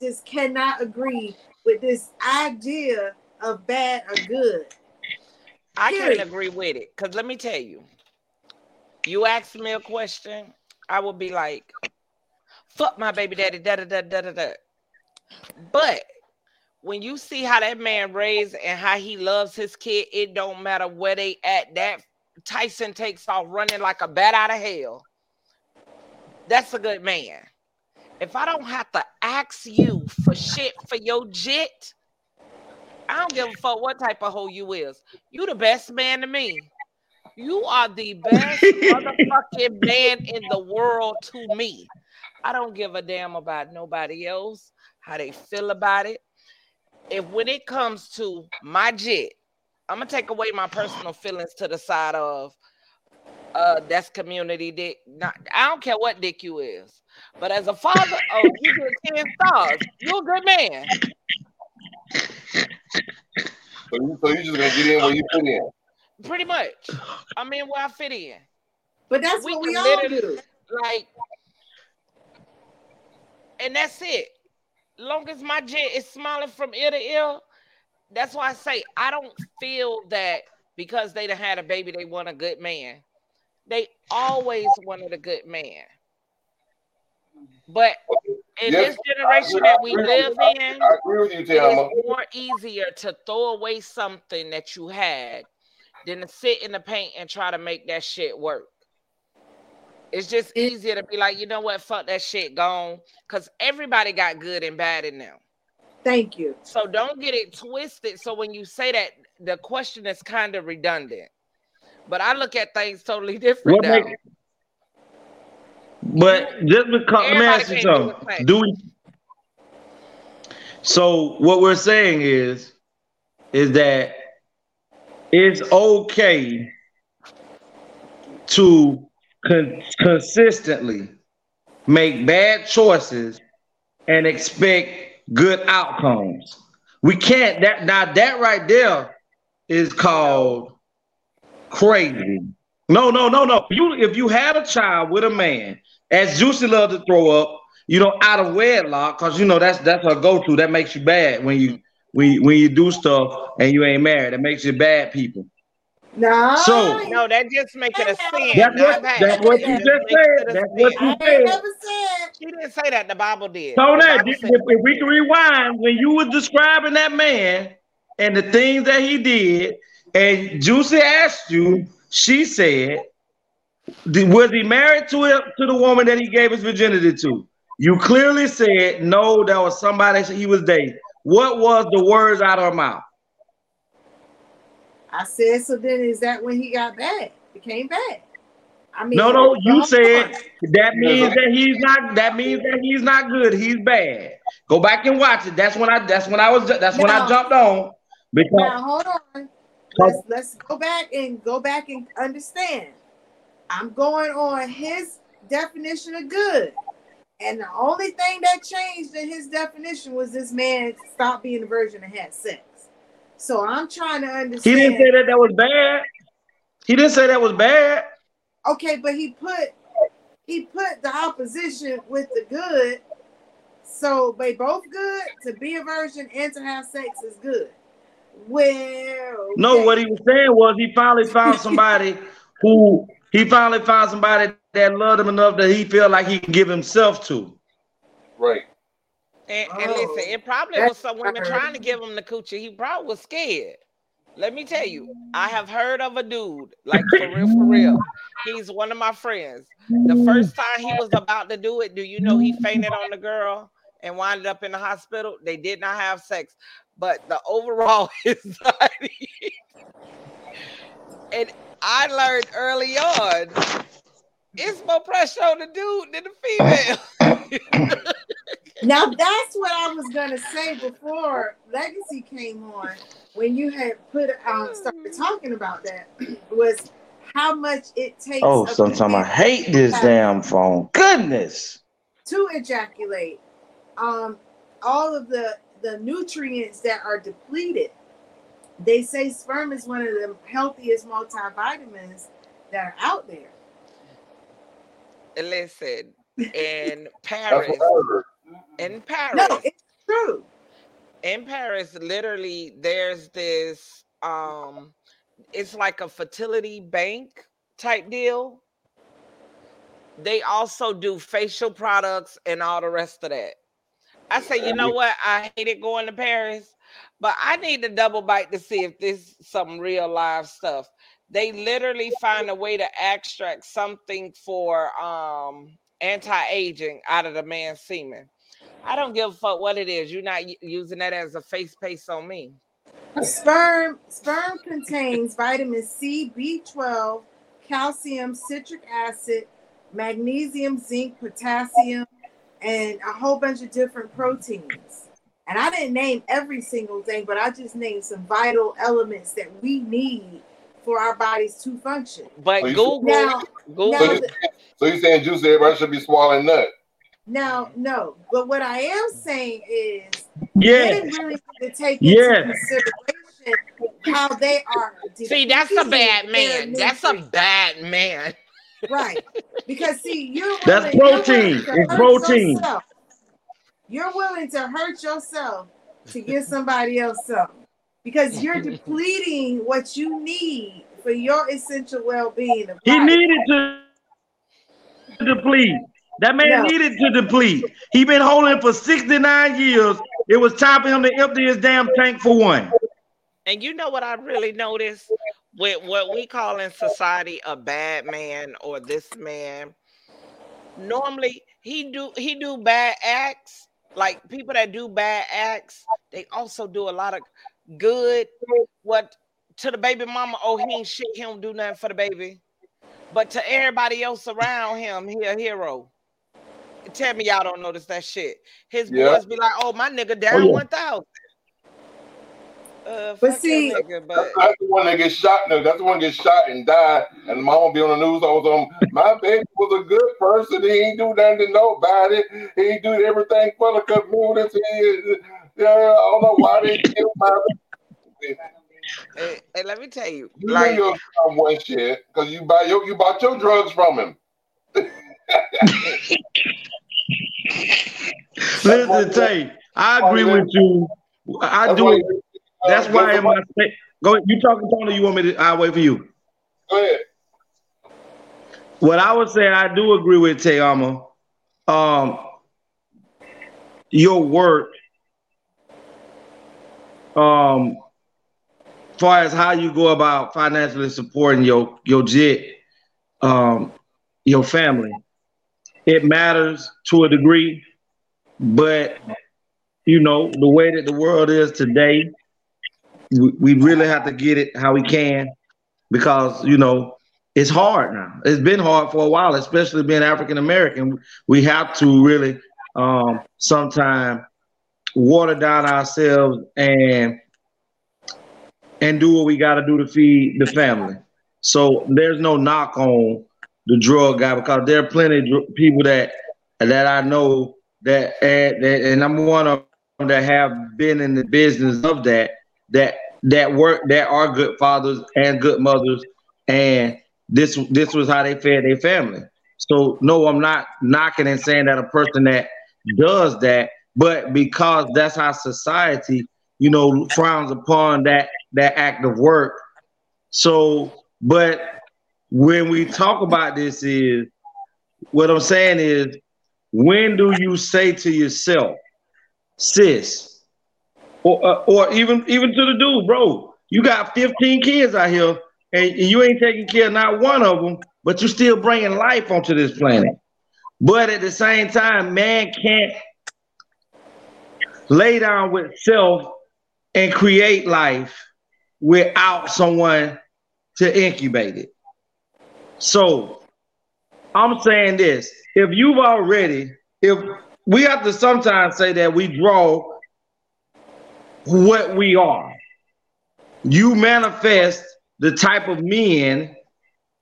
just cannot agree with this idea of bad or good. I can't agree with it because let me tell you, you ask me a question, I will be like, "Fuck my baby daddy," da da da da da da. But when you see how that man raised and how he loves his kid, it don't matter where they at. That Tyson takes off running like a bat out of hell. That's a good man. If I don't have to ask you for shit for your jit, I don't give a fuck what type of hoe you is. You the best man to me. You are the best motherfucking man in the world to me. I don't give a damn about nobody else, how they feel about it. If when it comes to my jit, I'm gonna take away my personal feelings to the side of uh that's community dick. Not, I don't care what dick you is. But as a father, oh, you get 10 stars. You're a good man. So you, so you just gonna get in where you fit in. Pretty much. I mean, where I fit in. But that's what we all do. Like, and that's it. Long as my jet is smiling from ear to ear, that's why I say I don't feel that because they done had a baby, they want a good man. They always wanted a good man. But in Yes, this generation that we live you. In, I agree you, it is more easier to throw away something that you had than to sit in the paint and try to make that shit work. It's just easier to be like, you know what, fuck that shit gone. Cause everybody got good and bad in them. Thank you. So don't get it twisted. So when you say that, the question is kind of redundant. But I look at things totally different What now. make, but just because let me Everybody ask you can't do something. Do we so what we're saying is is that it's okay to con- consistently make bad choices and expect good outcomes. We can't that now that right there is called crazy. No, no, no, no. You if you had a child with a man, as Juicy love to throw up, you know, out of wedlock, because you know that's that's her go-to. That makes you bad when you when you, when you do stuff and you ain't married. That makes you bad people. No. So No, that just make it a sin. that's what bad. that's what you just just makes it said. a That's what sin. you said. She didn't say that. The Bible did. So The that Bible if, if we can rewind, when you were describing that man and the things that he did, and Juicy asked you, she said, was he married to it, to the woman that he gave his virginity to? You clearly said no, that was somebody he was dating. What was the words out of her mouth? I said, so then is that when he got bad? Became back. I mean, No, no, you said on. that means that he's not. That means that he's not good. He's bad. Go back and watch it. That's when I. That's when I was. That's when I jumped on because Now hold on. Let's let's go back and go back and understand. I'm going on his definition of good. And the only thing that changed in his definition was this man stopped being a virgin and had sex. So I'm trying to understand. he didn't say that that was bad. He didn't say that was bad. Okay, but he put he put the opposition with the good. So they both good. To be a virgin and to have sex is good. Well, No, okay. what he was saying was he finally found somebody who he finally found somebody that loved him enough that he felt like he can give himself to. Right. And, and Oh, listen, it probably was some women trying to give him the coochie. He probably was scared. Let me tell you, I have heard of a dude, like for real, for real. He's one of my friends. The first time he was about to do it, do you know he fainted on the girl and wound up in the hospital? They did not have sex, but the overall anxiety. and I learned early on, it's more pressure on the dude than the female. Now that's what I was gonna say before Legacy came on. When you had put um started talking about that was how much it takes Oh, sometimes I hate this damn phone. Goodness. to ejaculate. Um, all of the the nutrients that are depleted. They say sperm is one of the healthiest multivitamins that are out there. Listen, in That's Paris, what I heard. In Paris, No, it's true. in Paris, literally, there's this um, it's like a fertility bank type deal. They also do facial products and all the rest of that. I say, you know what? I hated going to Paris, but I need to double bite to see if this some real live stuff. They literally find a way to extract something for um anti-aging out of the man's semen. I don't give a fuck what it is. You're not using that as a face paste on me. Sperm sperm contains vitamin C, B12, calcium, citric acid, magnesium, zinc, potassium, and a whole bunch of different proteins. And I didn't name every single thing, but I just named some vital elements that we need for our bodies to function. But So you- Google, Now, Google, now, So, you, so you saying juicy everybody should be swallowing nut? Now, no. But what I am saying is, Yes. men really need to take into Yes. consideration how they are. see, that's a bad man. That's a bad man. Right. Because see, you're That's willing, you're protein. willing It's protein. yourself. You're willing to hurt yourself to give somebody else something. Because you're depleting what you need for your essential well-being He needed to deplete. That man No. needed to deplete. He been holding for 69 years. It was time for him to empty his damn tank for one. And you know what I really noticed with what we call in society a bad man or this man. Normally he do he do bad acts. Like people that do bad acts, they also do a lot of good. What to the baby mama? Oh, he ain't shit. He don't do nothing for the baby. But to everybody else around him, he a hero. Tell me y'all don't notice that shit. His Yeah. boys be like, "Oh, my nigga down yeah. one thousand. Uh, But see- that nigga, but That's, that's the one that gets shot. No, that's the one that gets shot and died. And the mama be on the news all the time. My baby was a good person. He ain't do nothing to nobody. He ain't do everything for the community. Yeah, I don't know why they killed my baby. hey, hey, let me tell you, You like know your son shit because you buy your you bought your drugs from him. Listen, Tay, I agree with you. I do. That's why in my. Go ahead. You talking, Tony? You want me to? I'll wait for you. Go ahead. What I would say, I do agree with Tayama. Um, your work, um, far as how you go about financially supporting your your jet, um, your family, it matters to a degree, but you know the way that the world is today, we, we really have to get it how we can because you know it's hard now. It's been hard for a while, especially being African American. We have to really um sometime water down ourselves and and do what we got to do to feed the family. So there's no knock on the drug guy because there are plenty of people that that I know that and, and I'm one of them that have been in the business of that that that work that are good fathers and good mothers and this this was how they fed their family. So no, I'm not knocking and saying that a person that does that, but because that's how society, you know, frowns upon that that act of work. So, but when we talk about this, is what I'm saying is, when do you say to yourself, sis, or uh, or even even to the dude, bro, you got 15 kids out here, and you ain't taking care of not one of them, but you're still bringing life onto this planet. But at the same time, man can't lay down with self and create life without someone to incubate it. So I'm saying this if you've already, if we have to sometimes say that we draw what we are, you manifest the type of men,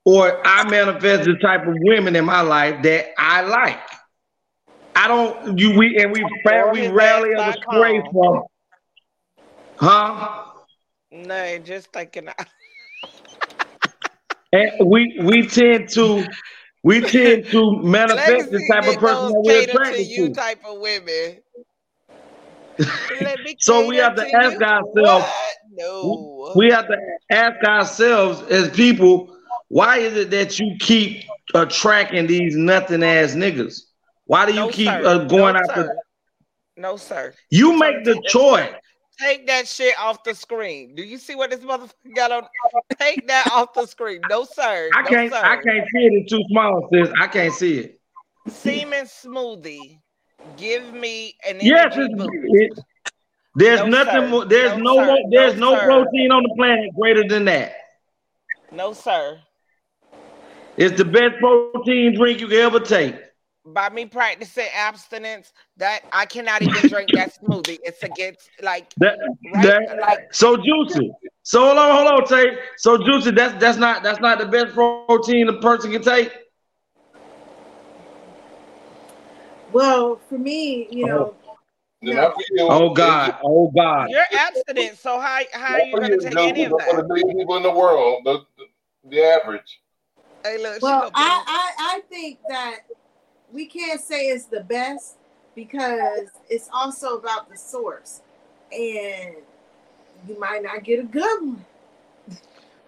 or I manifest the type of women in my life that I like. I don't you we and we we rarely ever stray from huh? no, just thinking. And we we tend to we tend to manifest the type of person that we're cater to attracted you type of women. So we have to to ask you. ourselves. What? No. We have to ask ourselves as people, why is it that you keep attracting these nothing ass niggas? Why do you No, keep uh, going no, after? Sir. No, sir. You make the choice. Take that shit off the screen. Do you see what this motherfucker got on? Take that off the screen. No, sir. I no, can't. Sir. I can't see it. It's too small, sis. I can't see it. Semen smoothie. Give me an Yes, it's, it, there's No, nothing sir. more. There's No, no, more. There's No, no, sir. protein on the planet greater than that. No, sir. It's the best protein drink you can ever take. By me practicing abstinence, that I cannot even drink that smoothie. It's against like That, right, that- like so juicy. So hold on, hold on, Tay. So juicy. That's that's not that's not the best protein a person can take. Well, for me, you oh. know, Then no. Oh God. Oh God. you're abstinent. So how how are you gonna you take any of for that? the million people in the world, the, the, the average. Hey, look, Well, I, I I think that we can't say it's the best because it's also about the source, and you might not get a good one.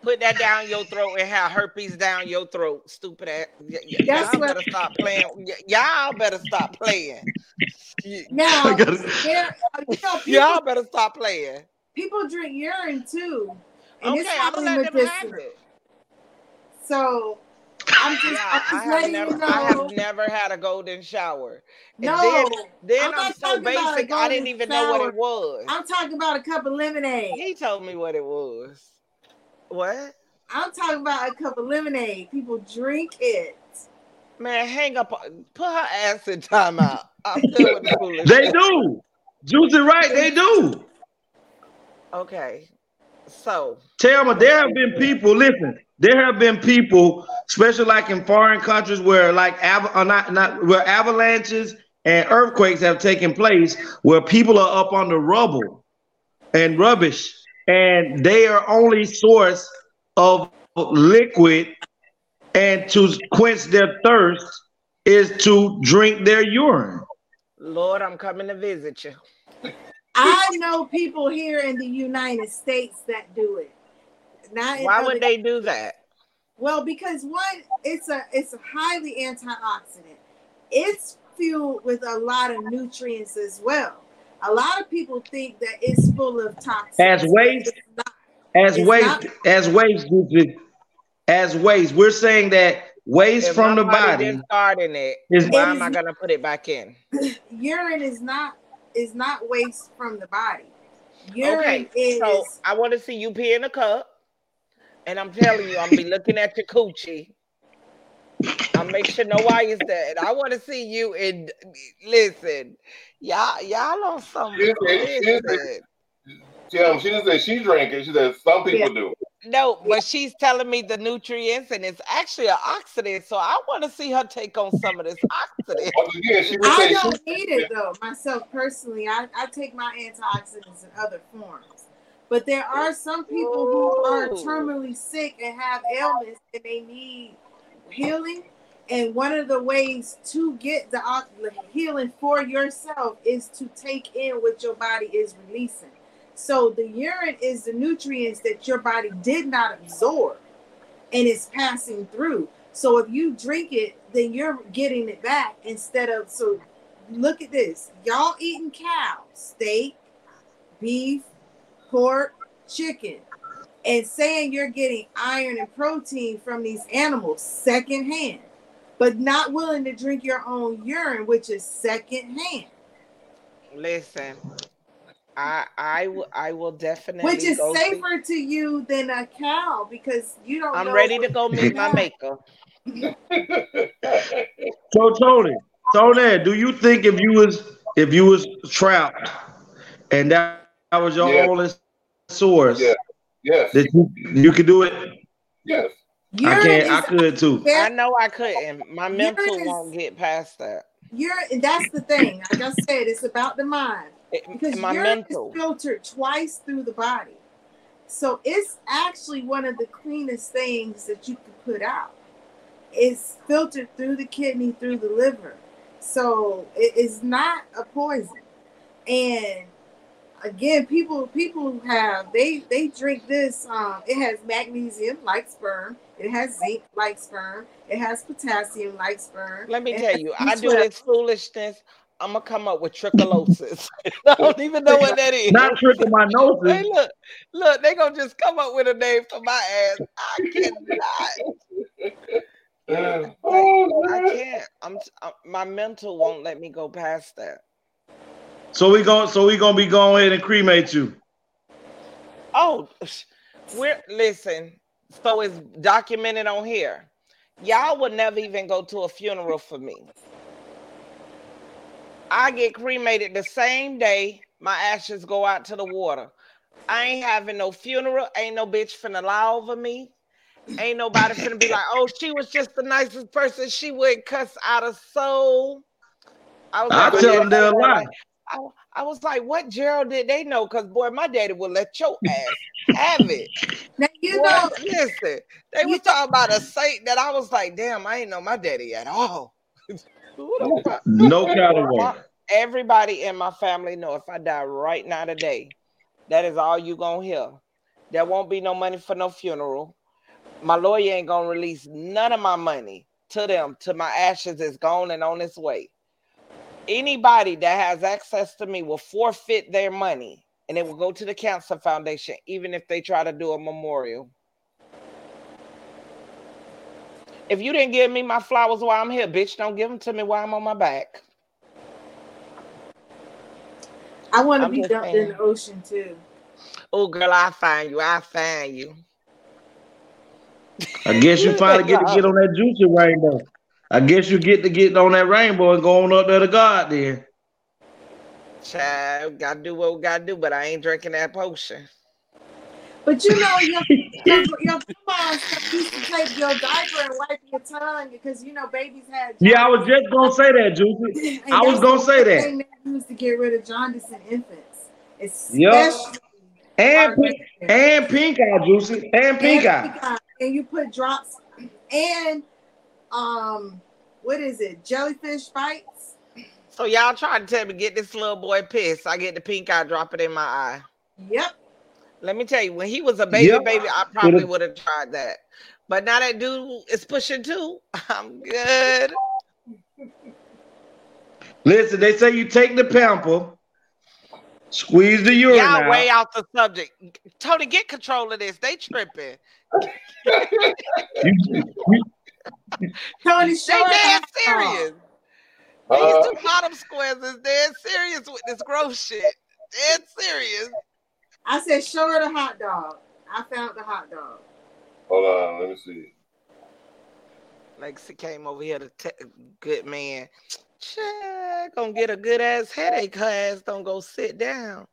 put that down your throat and have herpes down your throat. Stupid ass. Y- y- That's y'all what- better stop playing. Y- y'all better stop playing. Now, gotta- there, you know, people, Y'all better stop playing. people drink urine too, and Okay, it's I'm highly gonna let them have it. So I'm just, Yeah, I'm I just have letting never, you know. I have never had a golden shower. And no, then, then I'm I'm, so talking about a basic, I didn't even know what it was. I'm talking about a cup of lemonade. He told me what it was. What? I'm talking about a cup of lemonade. People drink it. Man, hang up. Put her ass in timeout. I'm done with the foolishness. They do. Juicy right, they do. Okay. So Tell me, there have been people. Listen, there have been people, especially like in foreign countries where like av- uh, not not where avalanches and earthquakes have taken place, where people are up on the rubble and rubbish, and their only source of liquid and to quench their thirst is to drink their urine. Lord, I'm coming to visit you. I know people here in the United States that do it. Not in Why other- would they do that? Well, because one, it's a it's a highly antioxidant. It's filled with a lot of nutrients as well. A lot of people think that it's full of toxins. As but waste, it's not. as It's waste, not. as waste, as waste. We're saying that waste If from the body. discarding it, is- why am I gonna put it back in? urine is not is not waste from the body. Urine Okay, is so I want to see you pee in a cup, and I'm telling you, I'm be looking at your coochie. I'll make sure no why is that. I want to see you in. Listen, y'all, y'all on some. She didn't say- she didn't say- Listen. Tim, she didn't say she drank it. She said some people do. No, but she's telling me the nutrients, and it's actually an oxidant. So I want to see her take on some of this oxidant. Oh, Once again, she I don't she- need it though. Myself personally, I, I take my antioxidants in other forms. But there are some people who are terminally sick and have ailments and they need healing. And one of the ways to get the healing for yourself is to take in what your body is releasing. So the urine is the nutrients that your body did not absorb and it's passing through. So if you drink it, then you're getting it back instead of so look at this. Y'all eating cow, steak, beef, pork, chicken, and saying you're getting iron and protein from these animals secondhand, but not willing to drink your own urine, which is secondhand. Listen, I I will I will definitely Which is go see- safer to you than a cow because you don't I'm know ready to go meet my maker. So Tony, Tony, do you think if you was if you was trapped and that, that was your Yeah. only source, Yeah. Yes. that you, you could do it? Yes. I can't. I could too. I know I couldn't. My mental is- won't get past that. You're that's the thing. Like I said, it's about the mind. Because my urine mental. is filtered twice through the body. So it's actually one of the cleanest things that you could put out. It's filtered through the kidney, through the liver. So it is not a poison. And again, people people have they they drink this. Um, it has magnesium like sperm. It has zinc like sperm. It has potassium like sperm. Let me tell you, I do this foolishness. I'm gonna come up with tricholosis. I don't even know what that is. Not trichomoniasis. Hey, look, look, they gonna just come up with a name for my ass. I cannot. Uh, I oh, can't. I'm, i my mental won't let me go past that. So we going so we gonna be going ahead and cremate you. Oh, we're listen. So it's documented on here. Y'all would never even go to a funeral for me. I get cremated the same day my ashes go out to the water. I ain't having no funeral. Ain't no bitch finna lie over me. Ain't nobody finna be like, oh, she was just the nicest person. She wouldn't cuss out a soul. I was I like, tell them they'll like, lie. I, I was like, what Gerald did they know? Because boy, my daddy would let your ass have it. Now you Boy, know, listen, they was talking about a saint that I was like, damn, I ain't know my daddy at all. Who the fuck? No of Everybody in my family know if I die right now today, that is all you gonna hear. There won't be no money for no funeral. My lawyer ain't gonna release none of my money to them till my ashes is gone and on its way. Anybody that has access to me will forfeit their money and it will go to the cancer foundation, even if they try to do a memorial. If you didn't give me my flowers while I'm here, bitch, don't give them to me while I'm on my back. I want to be just dumped in the ocean too. Oh, girl, I find you. I find you. I guess you finally get to get on that juicy rainbow. I guess you get to get on that rainbow and go on up there to God then. Child, gotta do what we gotta do, but I ain't drinking that potion. But you know, your your, your grandma used to take your diaper and wipe your tongue because you know babies had. Yeah, I was just gonna say that, Juicy. I was gonna say that. thing they used to get rid of jaundice in infants, Yup. especially And pink, and pink eye, Juicy, and pink and eye. pink eye. And you put drops and um, what is it? Jellyfish bites. So y'all trying to tell me get this little boy pissed. I get the pink eye, drop it in my eye. Yep. Let me tell you, when he was a baby, Yep. baby, I probably would have tried that. But now that dude is pushing two, I'm good. Listen, they say you take the pamper, squeeze the urine Y'all out. way out the subject. Tony, get control of this. They tripping. Tony, they show dead serious. Uh, These two bottom squares is dead serious with this gross shit. Dead serious. I said, show her the hot dog. I found the hot dog. Hold on, let me see. Lexi came over here to te- good man. Check, gonna get a good ass headache. Her ass don't go sit down.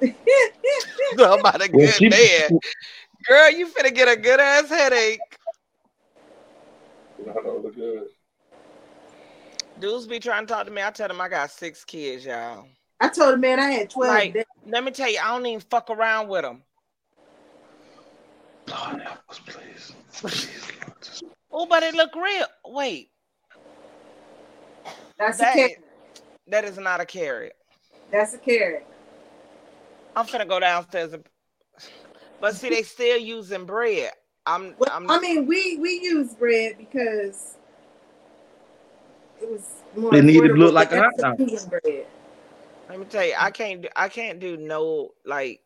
Talking about a good she- man. Girl, you finna get a good ass headache. I know, look good. Dudes be trying to talk to me. I tell them I got six kids, y'all. I told the man I had 12 Like, let me tell you, I don't even fuck around with them. Oh, but it look real. Wait, That's that a carrot. that is not a carrot. That's a carrot. I'm finna go downstairs and. But see, they still using bread. I'm. Well, I'm I mean, we we use bread because it was more. It need to look like but a hot that's dog. bread. Let me tell you, I can't. Do, I can't do no like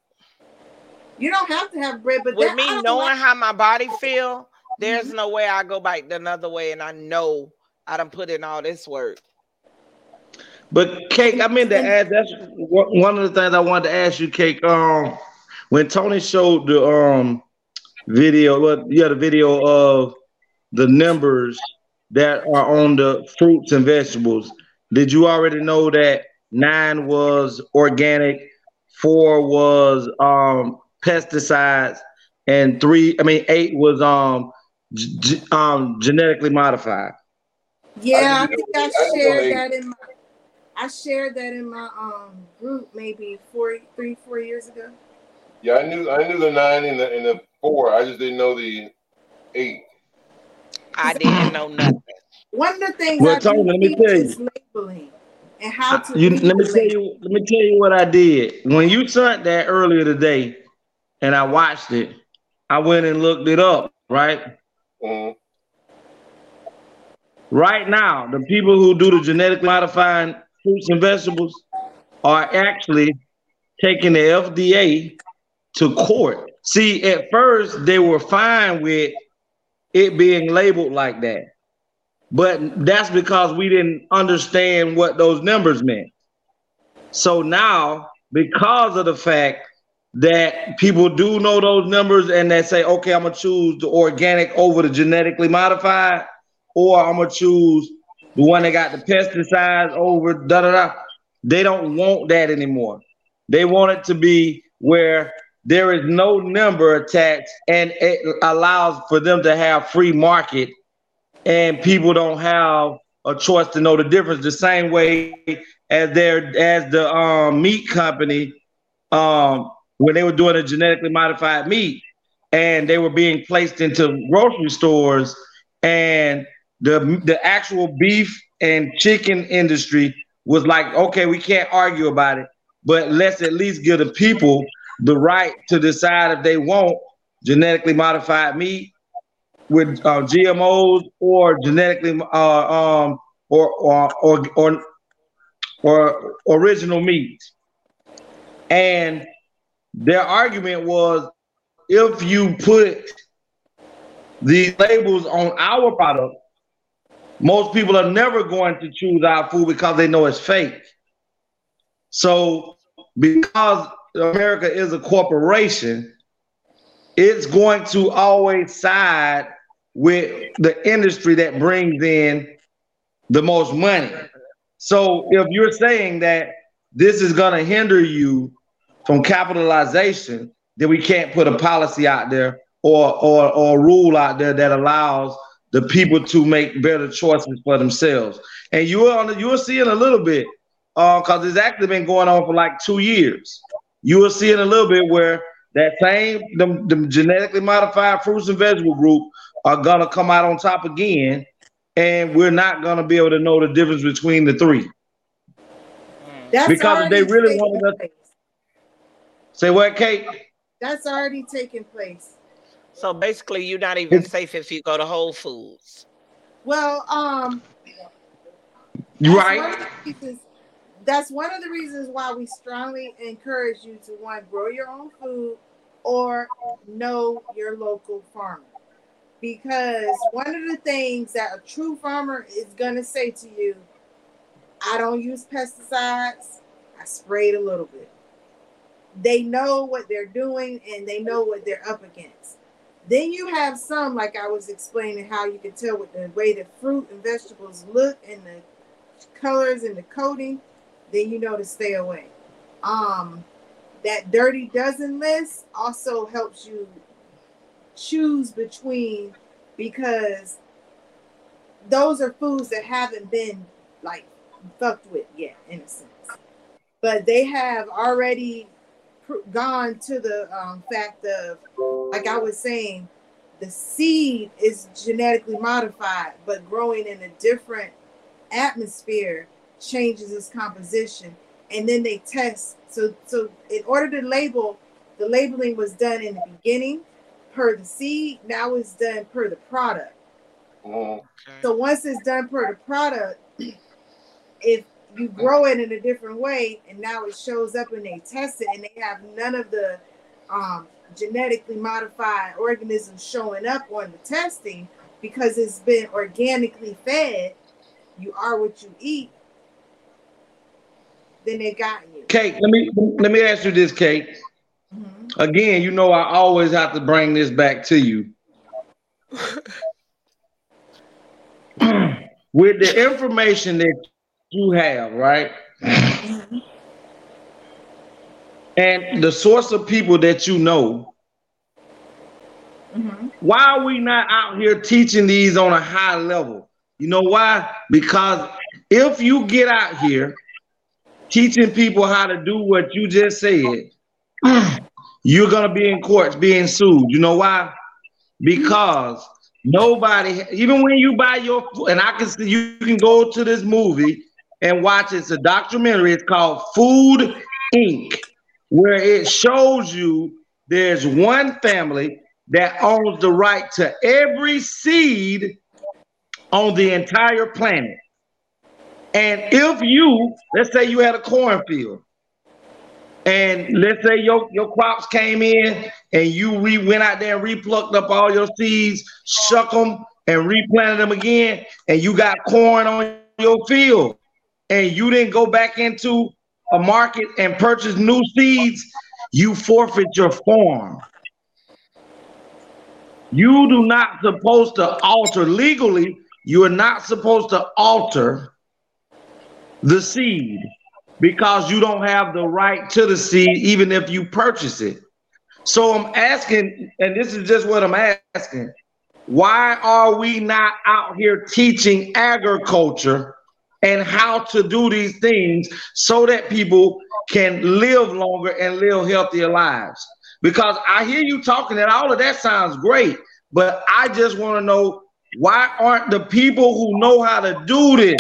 You don't have to have bread, but with that, me knowing like- how my body feel. There's no way I go back another way, and I know I done put in all this work. But Cake, I meant to add That's one one of the things I wanted to ask you, Cake. Um, when Tony showed the um video, what yeah, the video of the numbers that are on the fruits and vegetables. Did you already know that nine was organic, four was um pesticides, and three, I mean eight was um g- g- um genetically modified? Yeah, I, I think I know- I didn't know shared that in my. I shared that in my um group maybe four, three, four years ago. Yeah, I knew I knew the nine and the and the four. I just didn't know the eight. I didn't know nothing. One of the things Well, I Tony, let me tell you. is labeling and how to. You, let me tell you. Let me tell you what I did when you sent that earlier today, and I watched it. I went and looked it up. Right, Mhm. right now, the people who do the genetically modifying fruits and vegetables are actually taking the FDA to court. See, at first they were fine with it being labeled like that, but that's because we didn't understand what those numbers meant. So now, because of the fact that people do know those numbers and they say, okay, I'm gonna choose the organic over the genetically modified, or I'm gonna choose the one that got the pesticides over da da da. They don't want that anymore. They want it to be where there is no number attached and it allows for them to have free market and people don't have a choice to know the difference. The same way as their as the um, meat company um, when they were doing a genetically modified meat and they were being placed into grocery stores and the the actual beef and chicken industry was like okay we can't argue about it but let's at least give the people the right to decide if they want genetically modified meat with uh, GMOs or genetically uh, um or or or or, or original meat. And their argument was if you put the labels on our product, most people are never going to choose our food because they know it's fake. So, because America is a corporation, it's going to always side with the industry that brings in the most money. So, if you're saying that this is going to hinder you from capitalization, then we can't put a policy out there or or or rule out there that allows the people to make better choices for themselves. And you the, you are seeing a little bit uh, because uh, it's actually been going on for like two years. You are seeing a little bit where that same the, the genetically modified fruits and vegetable group are gonna come out on top again, and we're not gonna be able to know the difference between the three. That's because they really taken wanted us. place. Say what, Kate? That's already taking place. So basically, you're not even safe if you go to Whole Foods. Well, um, right? one reasons- That's one of the reasons why we strongly encourage you to one grow your own food or know your local farmer. Because one of the things that a true farmer is gonna say to you, I don't use pesticides, I sprayed a little bit. They know what they're doing and they know what they're up against. Then you have some, like I was explaining, how you can tell with the way the fruit and vegetables look and the colors and the coating, then you know to stay away. Um, that dirty dozen list also helps you choose between because those are foods that haven't been like fucked with yet, in a sense. But they have already gone to the um, fact of, like I was saying, the seed is genetically modified, but growing in a different atmosphere changes its composition. And then they test. So, so in order to label, the labeling was done in the beginning per the seed. Now it's done per the product. So once it's done per the product, if you grow it in a different way and now it shows up and they test it and they have none of the um, genetically modified organisms showing up on the testing because it's been organically fed, you are what you eat, then they got you. Kate, let me let me ask you this, Kate. Again, you know I always have to bring this back to you. With the information that you have, right? Mm-hmm. And the source of people that you know, mm-hmm. why are we not out here teaching these on a high level? You know why? Because if you get out here teaching people how to do what you just said, you're gonna be in courts being sued. You know why? Because nobody, even when you buy your and I can see you can go to this movie and watch it's a documentary. It's called Food Inc., where it shows you there's one family that owns the right to every seed on the entire planet. And if you, let's say you had a cornfield, and let's say your, your crops came in and you re went out there and replucked up all your seeds, shuck them and replanted them again, and you got corn on your field, and you didn't go back into a market and purchase new seeds, you forfeit your farm. You do not supposed to alter legally, you are not supposed to alter the seed because you don't have the right to the seed even if you purchase it. So I'm asking, and this is just what I'm asking. Why are we not out here teaching agriculture and how to do these things so that people can live longer and live healthier lives? Because I hear you talking, and all of that sounds great, but I just want to know why aren't the people who know how to do this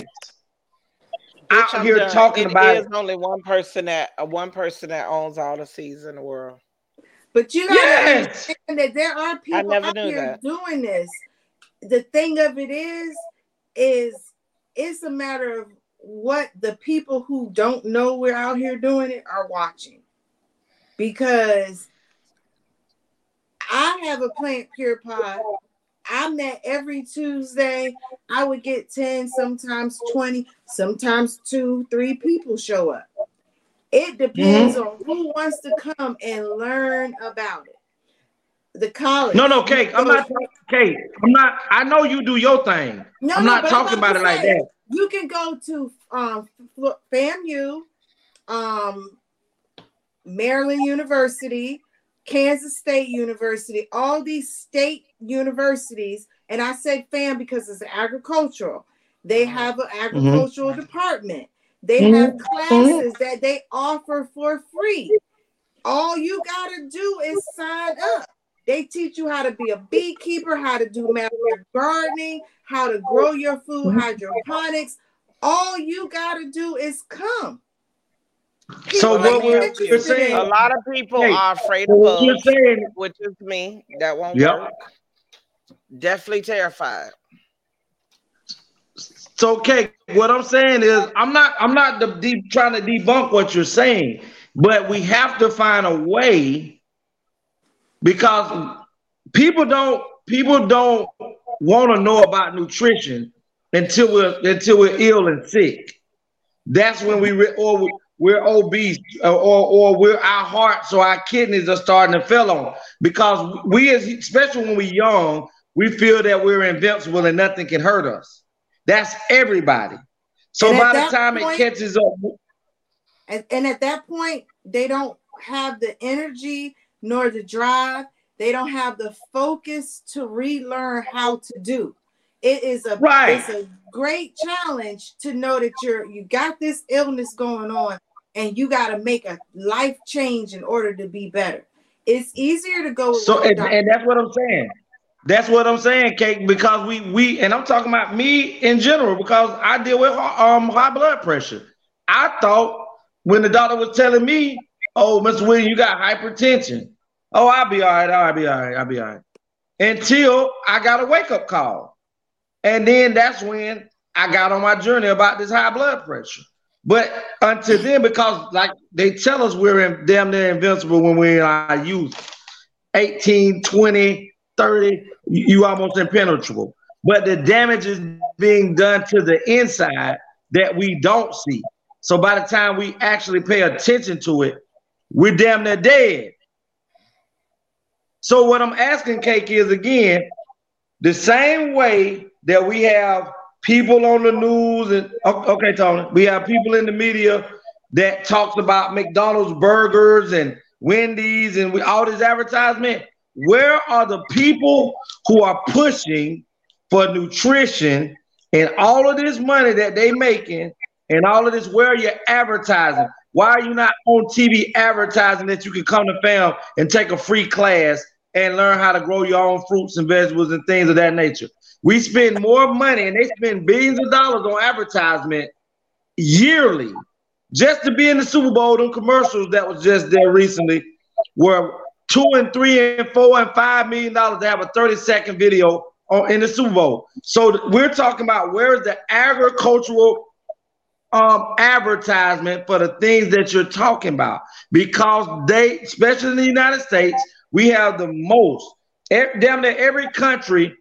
out I'm here done. talking It about There's only one person that uh, one person that owns all the seeds in the world. But you gotta Yes! understand that there are people never out here that. doing this. The thing of it is, is it's a matter of what the people who don't know we're out here doing it are watching. Because I have a Plant Pure Pod. I met every Tuesday. I would get 10, sometimes 20, sometimes two, three people show up. It depends Mhm. on who wants to come and learn about it. The college. No, no, Kate. I'm not Kate. I'm not. I know you do your thing. No, I'm no, not talking about it like that. You can go to um FAMU, um, Maryland University, Kansas State University, all these state universities, and I said FAM because it's agricultural. They mm-hmm. have an mm-hmm. agricultural department. They mm-hmm. have Mhm. classes that they offer for free. All you gotta do is sign up. They teach you how to be a beekeeper, how to do manual gardening, how to grow your food, hydroponics. All you gotta do is come. So what ain't we're, interested we're saying, A lot of people Kate, are afraid of what you're bugs, saying, which is me. That won't Yep. work. Definitely terrified. So, okay, what I'm saying is, I'm not, I'm not de- deep trying to debunk what you're saying, but we have to find a way because people don't, people don't want to know about nutrition until we're until we're ill and sick. That's when we re- or we- we're obese or, or or we're our hearts or our kidneys are starting to fail on because we as especially when we're young, we feel that we're invincible and nothing can hurt us. That's everybody. So And by the time point- it catches up, And, and at that point, they don't have the energy nor the drive. They don't have the focus to relearn how to do. It is a Right. it's a great challenge to know that you're you got this illness going on and you got to make a life change in order to be better. It's easier to go So and, and that's what I'm saying. That's what I'm saying, Kate. Because we we and I'm talking about me in general because I deal with um high blood pressure. I thought when the doctor was telling me, "Oh, Mr. Williams, you got hypertension." Oh, I'll be all right. I'll be all right. I'll be all right. Until I got a wake up call, and then that's when I got on my journey about this high blood pressure. But until then, because like they tell us we're in, damn near invincible when we're in our youth, 18, 20, 30, you, almost impenetrable. But the damage is being done to the inside that we don't see. So by the time we actually pay attention to it, we're damn near dead. So what I'm asking, Cake, is again, the same way that we have people on the news and okay, Tony, we have people in the media that talks about McDonald's burgers and Wendy's and we all this advertisement. Where are the people who are pushing for nutrition and all of this money that they making and all of this? Where are you advertising? Why are you not on TV advertising that you can come to fam and take a free class and learn how to grow your own fruits and vegetables and things of that nature? We spend more money and they spend billions of dollars on advertisement yearly just to be in the Super Bowl. Them commercials that was just there recently were two and three and four and five million dollars to have a 30 second video on, in the Super Bowl. So we're talking about where is the agricultural um advertisement for the things that you're talking about. Because they especially in the United States we have the most. Damn near every country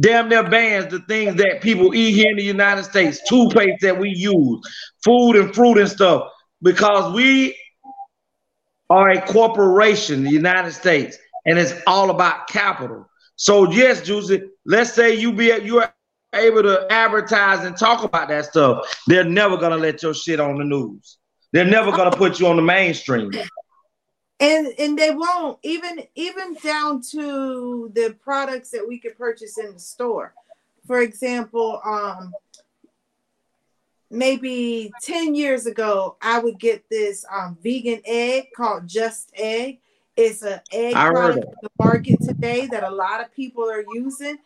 damn near bans the things that people eat here in the United States, toothpaste that we use, food and fruit and stuff, because we are a corporation, the United States, and it's all about capital. So yes, Juicy, let's say you be you're able to advertise and talk about that stuff. They're never gonna let your shit on the news. They're never gonna put you on the mainstream. and and they won't even even down to the products that we could purchase in the store for example um maybe 10 years ago i would get this um vegan egg called Just Egg it's an egg I product of in the market today that a lot of people are using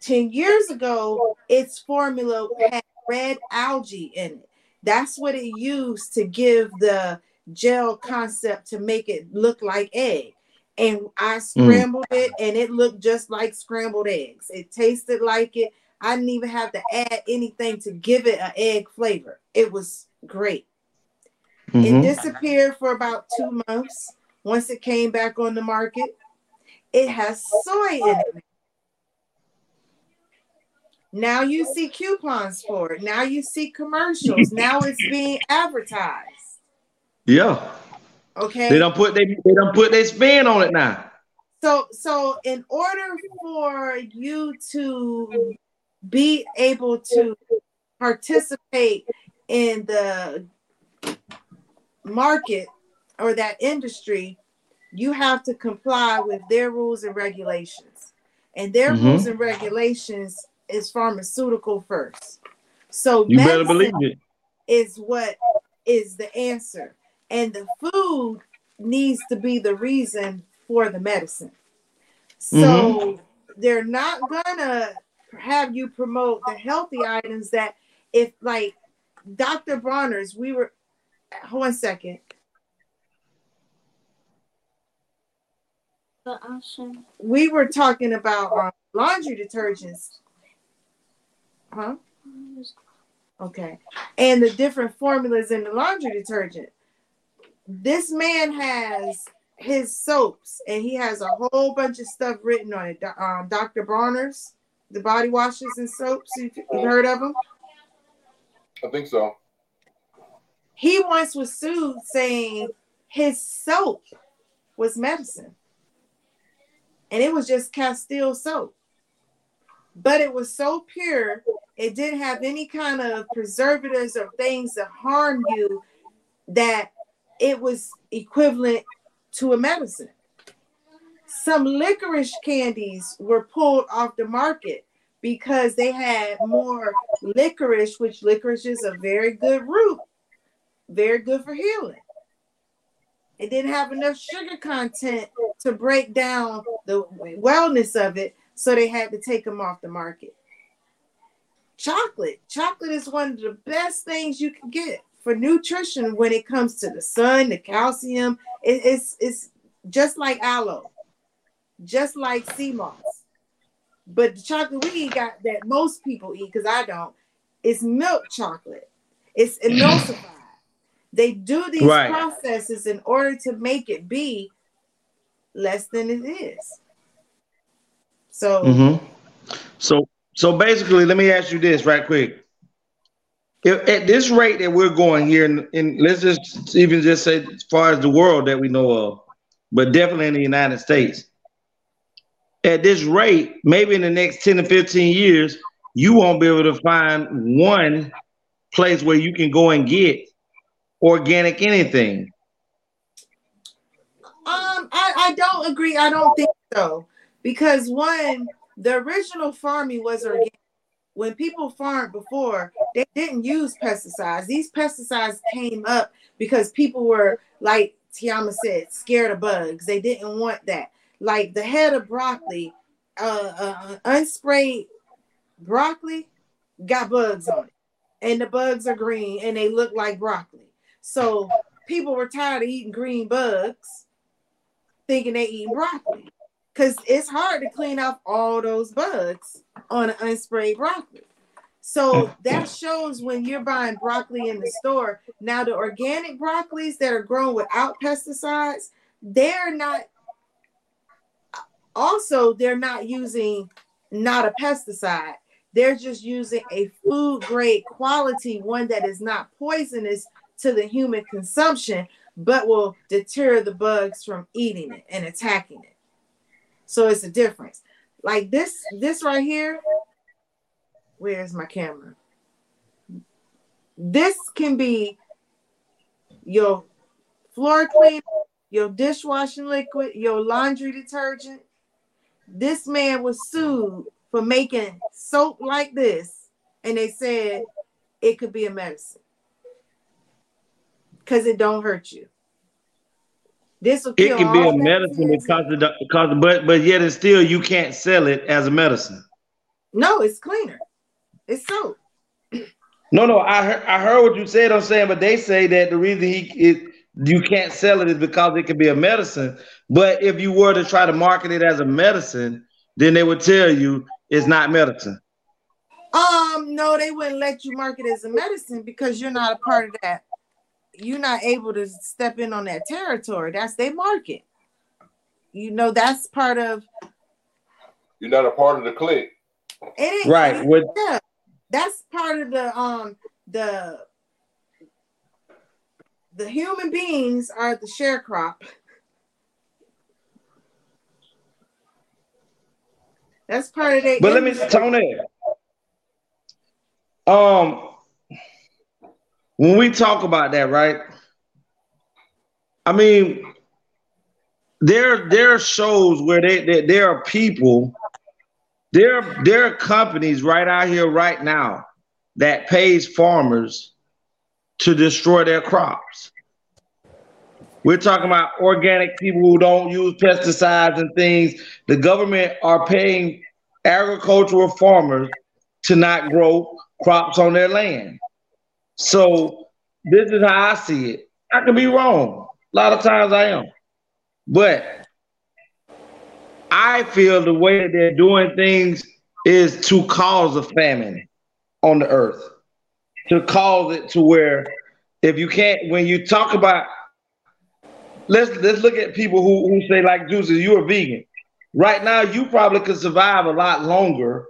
10 years ago its formula had red algae in it that's what it used to give the gel concept to make it look like egg. And I scrambled it and it looked just like scrambled eggs. It tasted like it. I didn't even have to add anything to give it an egg flavor. It was great. It Mhm. disappeared for about two months. Once it came back on the market, it has soy in it. Now you see coupons for it. Now you see commercials. now it's being advertised. Yeah. Okay. They don't put they they don't put their spin on it now. So so in order for you to be able to participate in the market or that industry, you have to comply with their rules and regulations. And their Mhm. rules and regulations is pharmaceutical first. So You better medicine believe it. is what is the answer. And the food needs to be the reason for the medicine. So Mhm. they're not gonna have you promote the healthy items that if like Dr. Bronner's, we were one second. We were talking about um, laundry detergents. Huh? Okay. And the different formulas in the laundry detergent. This man has his soaps and he has a whole bunch of stuff written on it. Um, Dr. Bronner's, the body washes and soaps. You've heard of them? I think so. He once was sued saying his soap was medicine. And it was just Castile soap. But it was so pure, it didn't have any kind of preservatives or things that harm you that it was equivalent to a medicine. Some licorice candies were pulled off the market because they had more licorice, which licorice is a very good root, very good for healing. It didn't have enough sugar content to break down the wellness of it, so they had to take them off the market. Chocolate. Chocolate is one of the best things you can get for nutrition when it comes to the sun, the calcium. It- it's it's just like aloe, just like sea moss. But the chocolate we eat got that most people eat because I don't. It's milk chocolate. It's emulsified. They do these Right. processes in order to make it be less than it is. So Mhm. So so basically, let me ask you this right quick. If, at this rate that we're going here, in, in let's just even just say as far as the world that we know of, but definitely in the United States, at this rate, maybe in the next 10 to 15 years, you won't be able to find one place where you can go and get organic anything. Um, I, I don't agree. I don't think so. Because one, the original farming was organic. When people farmed before, they didn't use pesticides. These pesticides came up because people were, like Tiama said, scared of bugs. They didn't want that. Like the head of broccoli, uh, uh unsprayed broccoli got bugs on it. And the bugs are green and they look like broccoli. So people were tired of eating green bugs thinking they eat broccoli because it's hard to clean off all those bugs on an unsprayed broccoli. So that shows when you're buying broccoli in the store. Now, the organic broccolis that are grown without pesticides, they're not. Also, they're not using not a pesticide. They're just using a food grade quality one that is not poisonous to the human consumption, but will deter the bugs from eating it and attacking it. So it's a difference. Like this, this right here. Where's my camera? This can be your floor cleaner, your dishwashing liquid, your laundry detergent. This man was sued for making soap like this, and they said it could be a medicine because it don't hurt you. This will It can be a medicine because because but but yet and still you can't sell it as a medicine. No, it's cleaner. It's soap. No, no, I heard I heard what you said. I'm saying, but they say that the reason he it you can't sell it is because it could be a medicine. But if you were to try to market it as a medicine, then they would tell you it's not medicine. Um, no, they wouldn't let you market as a medicine because you're not a part of that. You're not able to step in on that territory. That's their market. You know, that's part of You're not a part of the clique. It ain't Right, with- yeah. That's part of the um the the human beings are the sharecrop. That's part of their But let me, Tony. Um, when we talk about that, right? I mean, there there are shows where they, they there are people, there there are companies right out here right now that pays farmers to destroy their crops. We're talking about organic people who don't use pesticides and things. The government are paying agricultural farmers to not grow crops on their land. So this is how I see it. I could be wrong. A lot of times I am. But I feel the way that they're doing things is to cause a famine on the earth. To cause it to where if you can't when you talk about let's let's look at people who, who say like juices, you're a vegan. Right now, you probably could survive a lot longer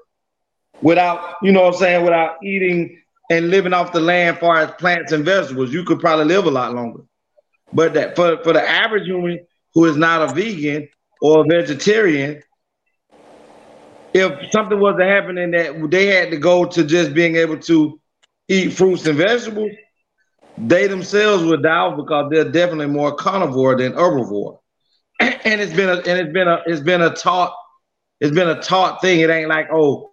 without, you know what I'm saying, without eating and living off the land far as plants and vegetables. You could probably live a lot longer. But that for, for the average human who is not a vegan or a vegetarian, if something was to happen in that they had to go to just being able to eat fruits and vegetables, they themselves would die because they're definitely more carnivore than herbivore. And it's been a and it's been a it's been a taught it's been a taught thing. It ain't like oh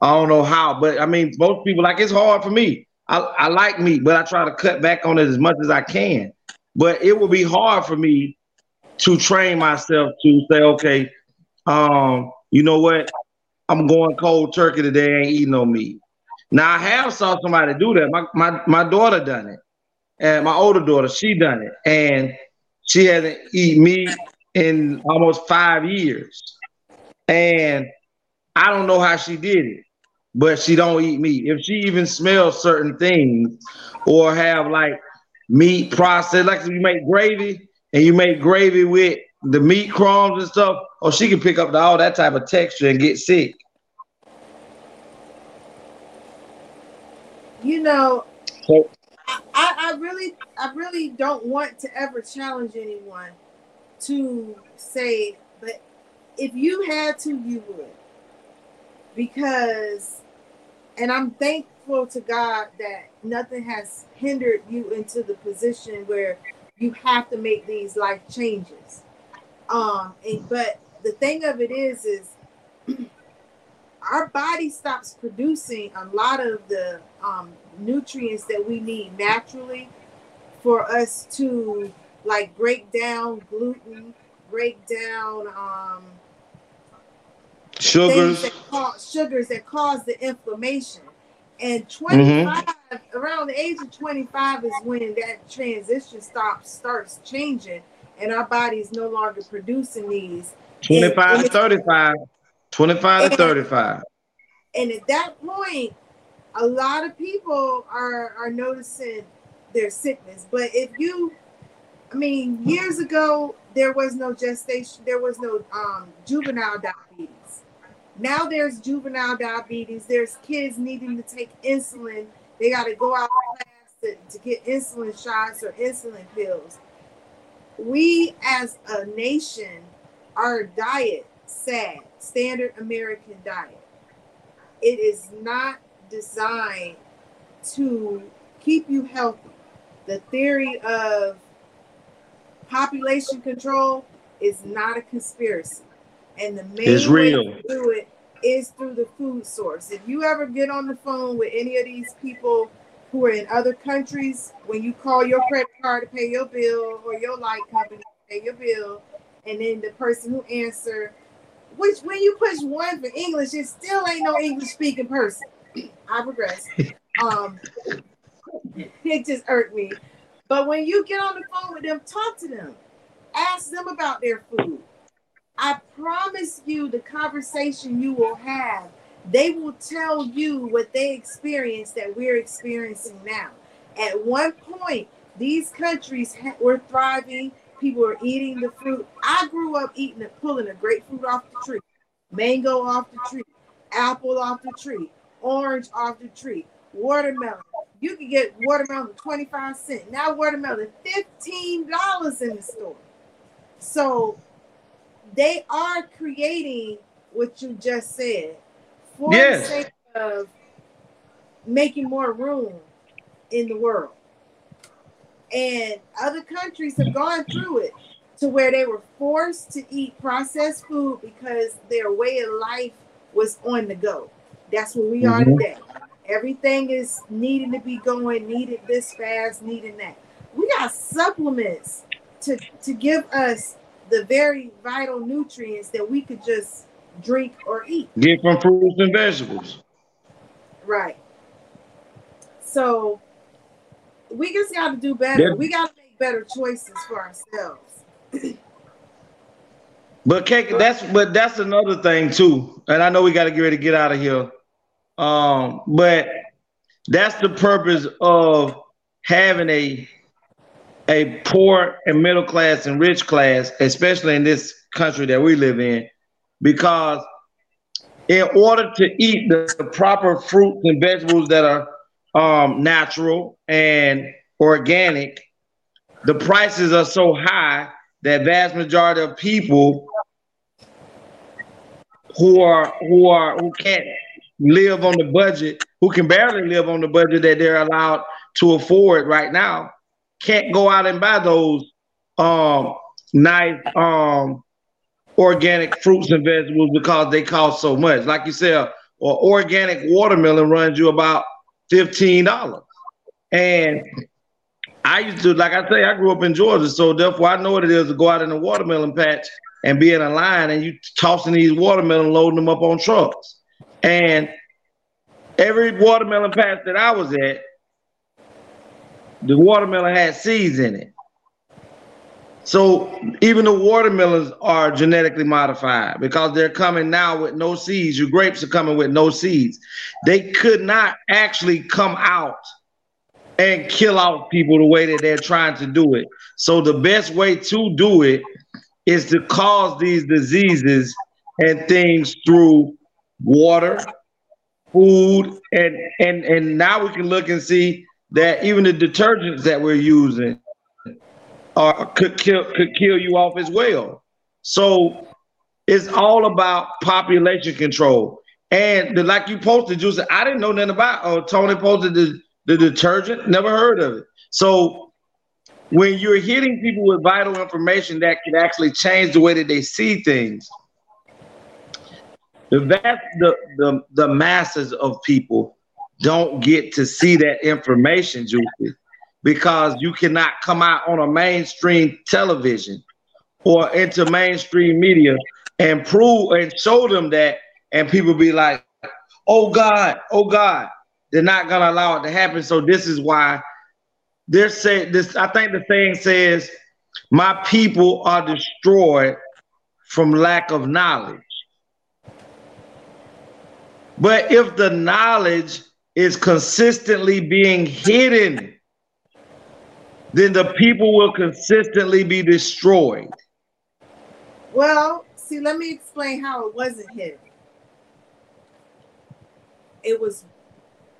I don't know how, but I mean most people like it's hard for me. I, I like meat, but I try to cut back on it as much as I can. But it will be hard for me to train myself to say, okay, um, you know what? I'm going cold turkey today, I ain't eating no meat. Now I have saw somebody do that. My my my daughter done it. And my older daughter, she done it. And she hasn't eaten meat in almost five years. And I don't know how she did it, but she don't eat meat. If she even smells certain things or have like meat processed, like if you make gravy and you make gravy with the meat crumbs and stuff, or she can pick up all that type of texture and get sick. You know, I, I really I really don't want to ever challenge anyone to say, but if you had to, you would. Because and I'm thankful to God that nothing has hindered you into the position where you have to make these life changes. Um and but the thing of it is is our body stops producing a lot of the um, nutrients that we need naturally for us to like break down gluten, break down um, Sugars. that cause sugars that cause the inflammation. And Mm-hmm. 25, around the age of 25 is when that transition stops starts changing and our body is no longer producing these. 25 and to 35. 25 to 35. and at that point, a lot of people are are noticing their sickness. But if you, I mean, years ago there was no gestation, there was no um, juvenile diabetes. Now there's juvenile diabetes. There's kids needing to take insulin. They got to go out class to, to get insulin shots or insulin pills. We as a nation, our diet, sad, standard American diet it is not designed to keep you healthy. The theory of population control is not a conspiracy. And the main It's way real. to do it is through the food source. If you ever get on the phone with any of these people who are in other countries, when you call your credit card to pay your bill or your light company to pay your bill, and then the person who answer, which when you push one for English, it still ain't no English speaking person. I regress. Um, it just irked me. But when you get on the phone with them, talk to them. Ask them about their food. I promise you, the conversation you will have, they will tell you what they experienced that we're experiencing now. At one point, these countries ha- were thriving. People were eating the fruit. I grew up eating and pulling a grapefruit off the tree, mango off the tree, apple off the tree, orange off the tree, watermelon. You can get watermelon for 25 cents. Now watermelon $15 in the store. So they are creating what you just said for Yes. the sake of making more room in the world. And other countries have gone through it to where they were forced to eat processed food because their way of life was on the go. That's where we are Mhm. today. Everything is needing to be going, needed this fast, needing that. We got supplements to, to give us the very vital nutrients that we could just drink or eat. Get from fruits and vegetables. Right. So we just got to do better. Yeah. We got to make better choices for ourselves. But cake, that's but that's another thing too. And I know we got to get ready to get out of here. Um, but that's the purpose of having a a poor and middle class and rich class, especially in this country that we live in, because in order to eat the, the proper fruits and vegetables that are um, natural and organic, the prices are so high that vast majority of people who are who are who can't live on the budget, who can barely live on the budget that they're allowed to afford right now, can't go out and buy those um nice um organic fruits and vegetables because they cost so much. Like you said, or organic watermelon runs you about fifteen dollars. And I used to, like I say, I grew up in Georgia, so therefore I know what it is to go out in a watermelon patch and be in a line and you tossing these watermelon, loading them up on trucks. And every watermelon patch that I was at, the watermelon had seeds in it. So even the watermelons are genetically modified because they're coming now with no seeds. Your grapes are coming with no seeds. They could not actually come out and kill off people the way that they're trying to do it. So the best way to do it is to cause these diseases and things through water, food, and and and now we can look and see that even the detergents that we're using are could kill could kill you off as well. So it's all about population control. And the, like you posted, Juice, I didn't know nothing about. Oh, Tony posted the, the detergent, never heard of it. So when you're hitting people with vital information that can actually change the way that they see things, the vast the, the the masses of people don't get to see that information, Juicy, because you cannot come out on a mainstream television or into mainstream media and prove and show them that, and people be like, "Oh God, oh God," they're not gonna allow it to happen. So this is why they're saying this. I think the saying says, "My people are destroyed from lack of knowledge." But if the knowledge is consistently being hidden, then the people will consistently be destroyed. Well, see, let me explain how it wasn't hidden. It was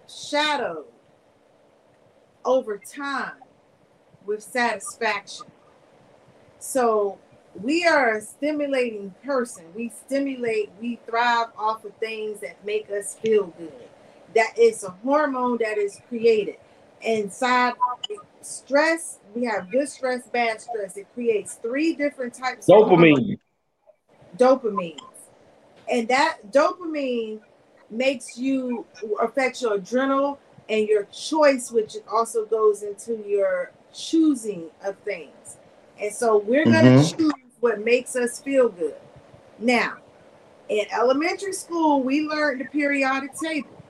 shadowed over time with satisfaction. So we are a stimulating person. We stimulate, we thrive off of things that make us feel good. That is a hormone that is created. Inside stress, we have good stress, bad stress. It creates three different types of Dopamine. dopamine. And that dopamine makes you affect your adrenal and your choice, which also goes into your choosing of things. And so we're going to mm-hmm. choose what makes us feel good. Now, in elementary school, we learned the periodic table.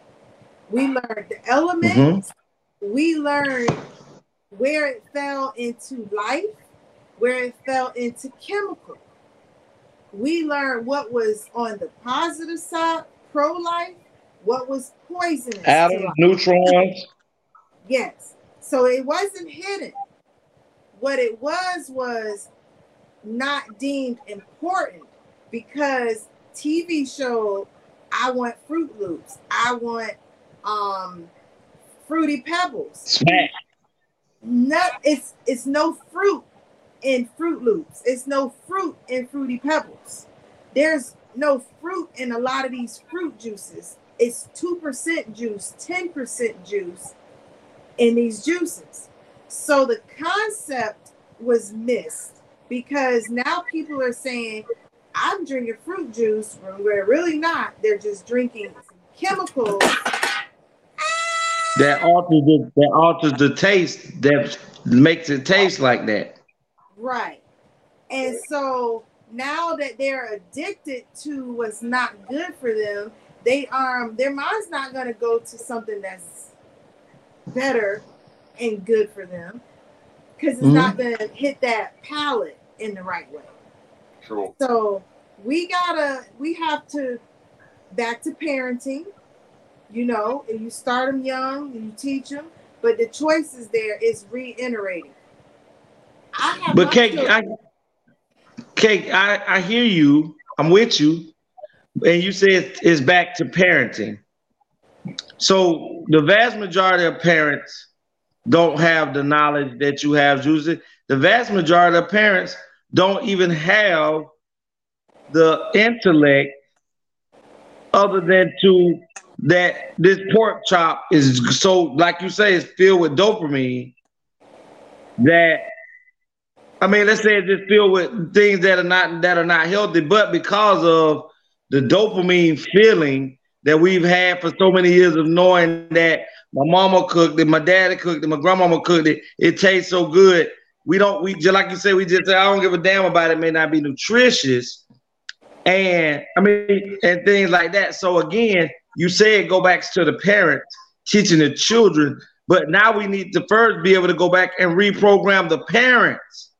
We learned the elements. Mm-hmm. We learned where it fell into life, where it fell into chemical. We learned what was on the positive side, pro life, what was poisonous. Atoms, neutrons. Yes. So it wasn't hidden. What it was was not deemed important because TV showed I want Froot Loops. I want um Fruity Pebbles. Smack. Not it's it's no fruit in Froot Loops. It's no fruit in Fruity Pebbles. There's no fruit in a lot of these fruit juices. It's 2% juice, 10% juice in these juices. So the concept was missed because now people are saying, I'm drinking fruit juice when we're really not. They're just drinking chemicals. That alters the that alters the taste that makes it taste like that. Right. And so now that they're addicted to what's not good for them, they um their mind's not gonna go to something that's better and good for them because it's not Mm-hmm. gonna hit that palate in the right way. True. So we gotta we have to back to parenting. You know, and you start them young and you teach them, but the choice is there is reiterating. I have But my Kate, I, children- Kate, I, I hear you. I'm with you, and you say it's, it's back to parenting. So the vast majority of parents don't have the knowledge that you have, Juicy. The vast majority of parents don't even have the intellect other than to that this pork chop is so like you say it's filled with dopamine that I mean let's say it's just filled with things that are not that are not healthy but because of the dopamine feeling that we've had for so many years of knowing that my mama cooked it, my daddy cooked it, my grandmama cooked it, it tastes so good. We don't we just like you said, we just say I don't give a damn about it, may not be nutritious and I mean, and things like that. So again, you said go back to the parents teaching the children, but now we need to first be able to go back and reprogram the parents,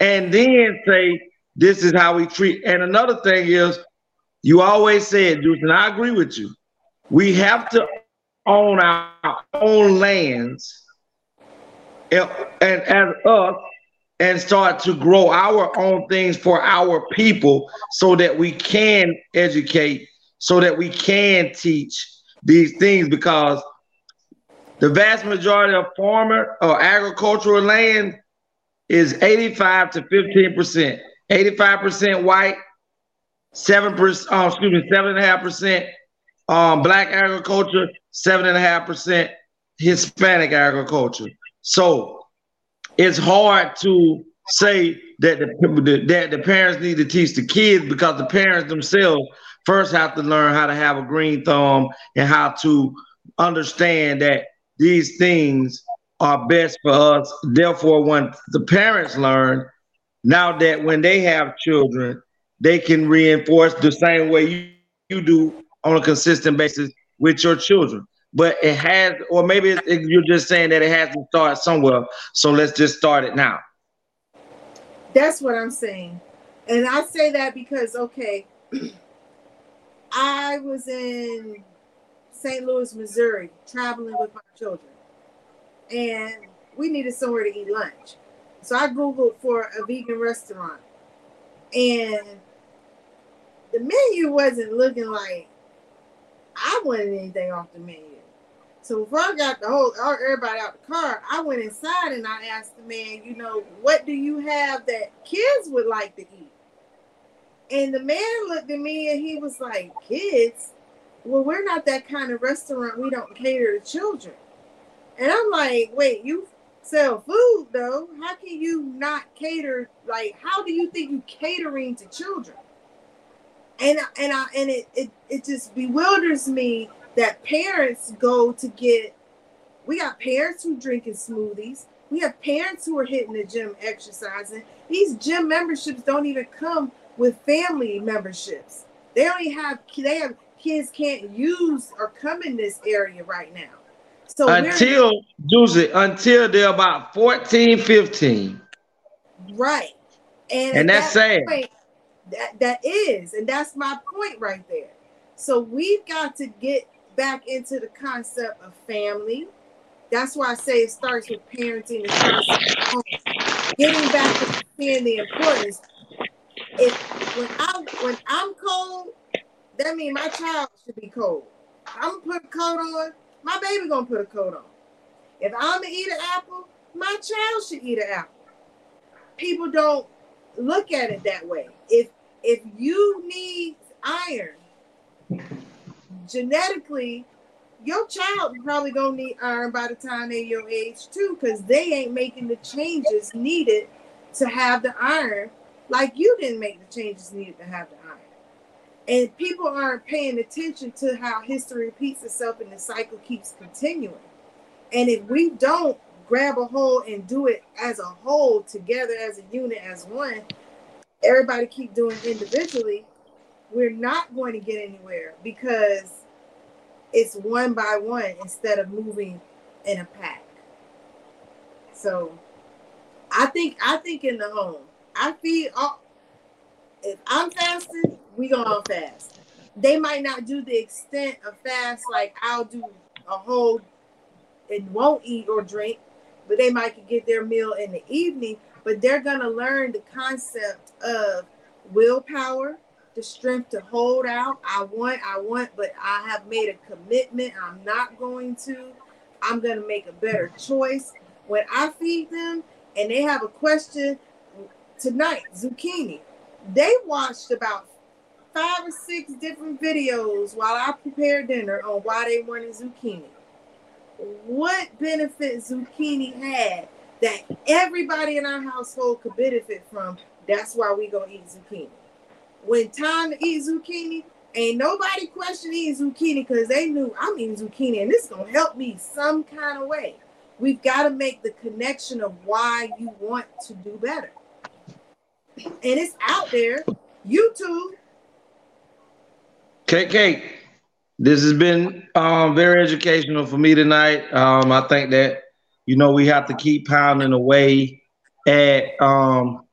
and then say this is how we treat. And another thing is, you always said, Juice, and I agree with you. We have to own our own lands, and, and as us, and start to grow our own things for our people so that we can educate, so that we can teach these things because the vast majority of farmer or agricultural land is 85 to 15 percent. 85 percent white, seven percent, oh, excuse me, seven and a half percent um, black agriculture, seven and a half percent Hispanic agriculture. So it's hard to say that the that the parents need to teach the kids because the parents themselves first have to learn how to have a green thumb and how to understand that these things are best for us. Therefore, when the parents learn, now that when they have children, they can reinforce the same way you, you do on a consistent basis with your children. But it has, or maybe it- you're just saying that it has to start somewhere. So let's just start it now. That's what I'm saying. And I say that because, okay, I was in St. Louis, Missouri, traveling with my children, and we needed somewhere to eat lunch. So I Googled for a vegan restaurant, and the menu wasn't looking like I wanted anything off the menu. So before I got the whole everybody out the car, I went inside and I asked the man, you know, what do you have that kids would like to eat? And the man looked at me and he was like, kids? Well, we're not that kind of restaurant. We don't cater to children. And I'm like, wait, you sell food though? How can you not cater? Like, how do you think you catering to children? And and I and it it, it just bewilders me that parents go to get we got parents who drinking smoothies. We have parents who are hitting the gym exercising. These gym memberships don't even come with family memberships. They only have they have kids can't use or come in this area right now. So until, Juicy, until they're about 14, 15. Right. And, And that's that sad. point, that, that is, and that's my point right there. So we've got to get back into the concept of family. That's why I say it starts with parenting. and starts at home. Getting back to seeing the importance. If when I when I'm cold, that means my child should be cold. I'm gonna put a coat on. My baby gonna put a coat on. If I'm gonna eat an apple, my child should eat an apple. People don't look at it that way. If if you need iron, genetically, your child probably gonna need iron by the time they're your age too, because they ain't making the changes needed to have the iron like you didn't make the changes needed to have the iron. And people aren't paying attention to how history repeats itself and the cycle keeps continuing. And if we don't grab a hold and do it as a whole, together as a unit, as one, everybody keep doing individually, we're not going to get anywhere because it's one by one instead of moving in a pack. So I think I think in the home. I feed all uh, if I'm fasting, we go on fast. They might not do the extent of fast like I'll do a whole and won't eat or drink, but they might get their meal in the evening. But they're gonna learn the concept of willpower, the strength to hold out. I want, I want, but I have made a commitment. I'm not going to. I'm gonna make a better choice. When I feed them and they have a question tonight, zucchini. They watched about five or six different videos while I prepared dinner on why they wanted zucchini. What benefit zucchini had that everybody in our household could benefit from. That's why we gonna eat zucchini. When time to eat zucchini, ain't nobody questioning zucchini because they knew I'm eating zucchini and this is gonna help me some kind of way. We've got to make the connection of why you want to do better. And it's out there. YouTube. KK, this has been um, very educational for me tonight. Um, I think that you know we have to keep pounding away at um,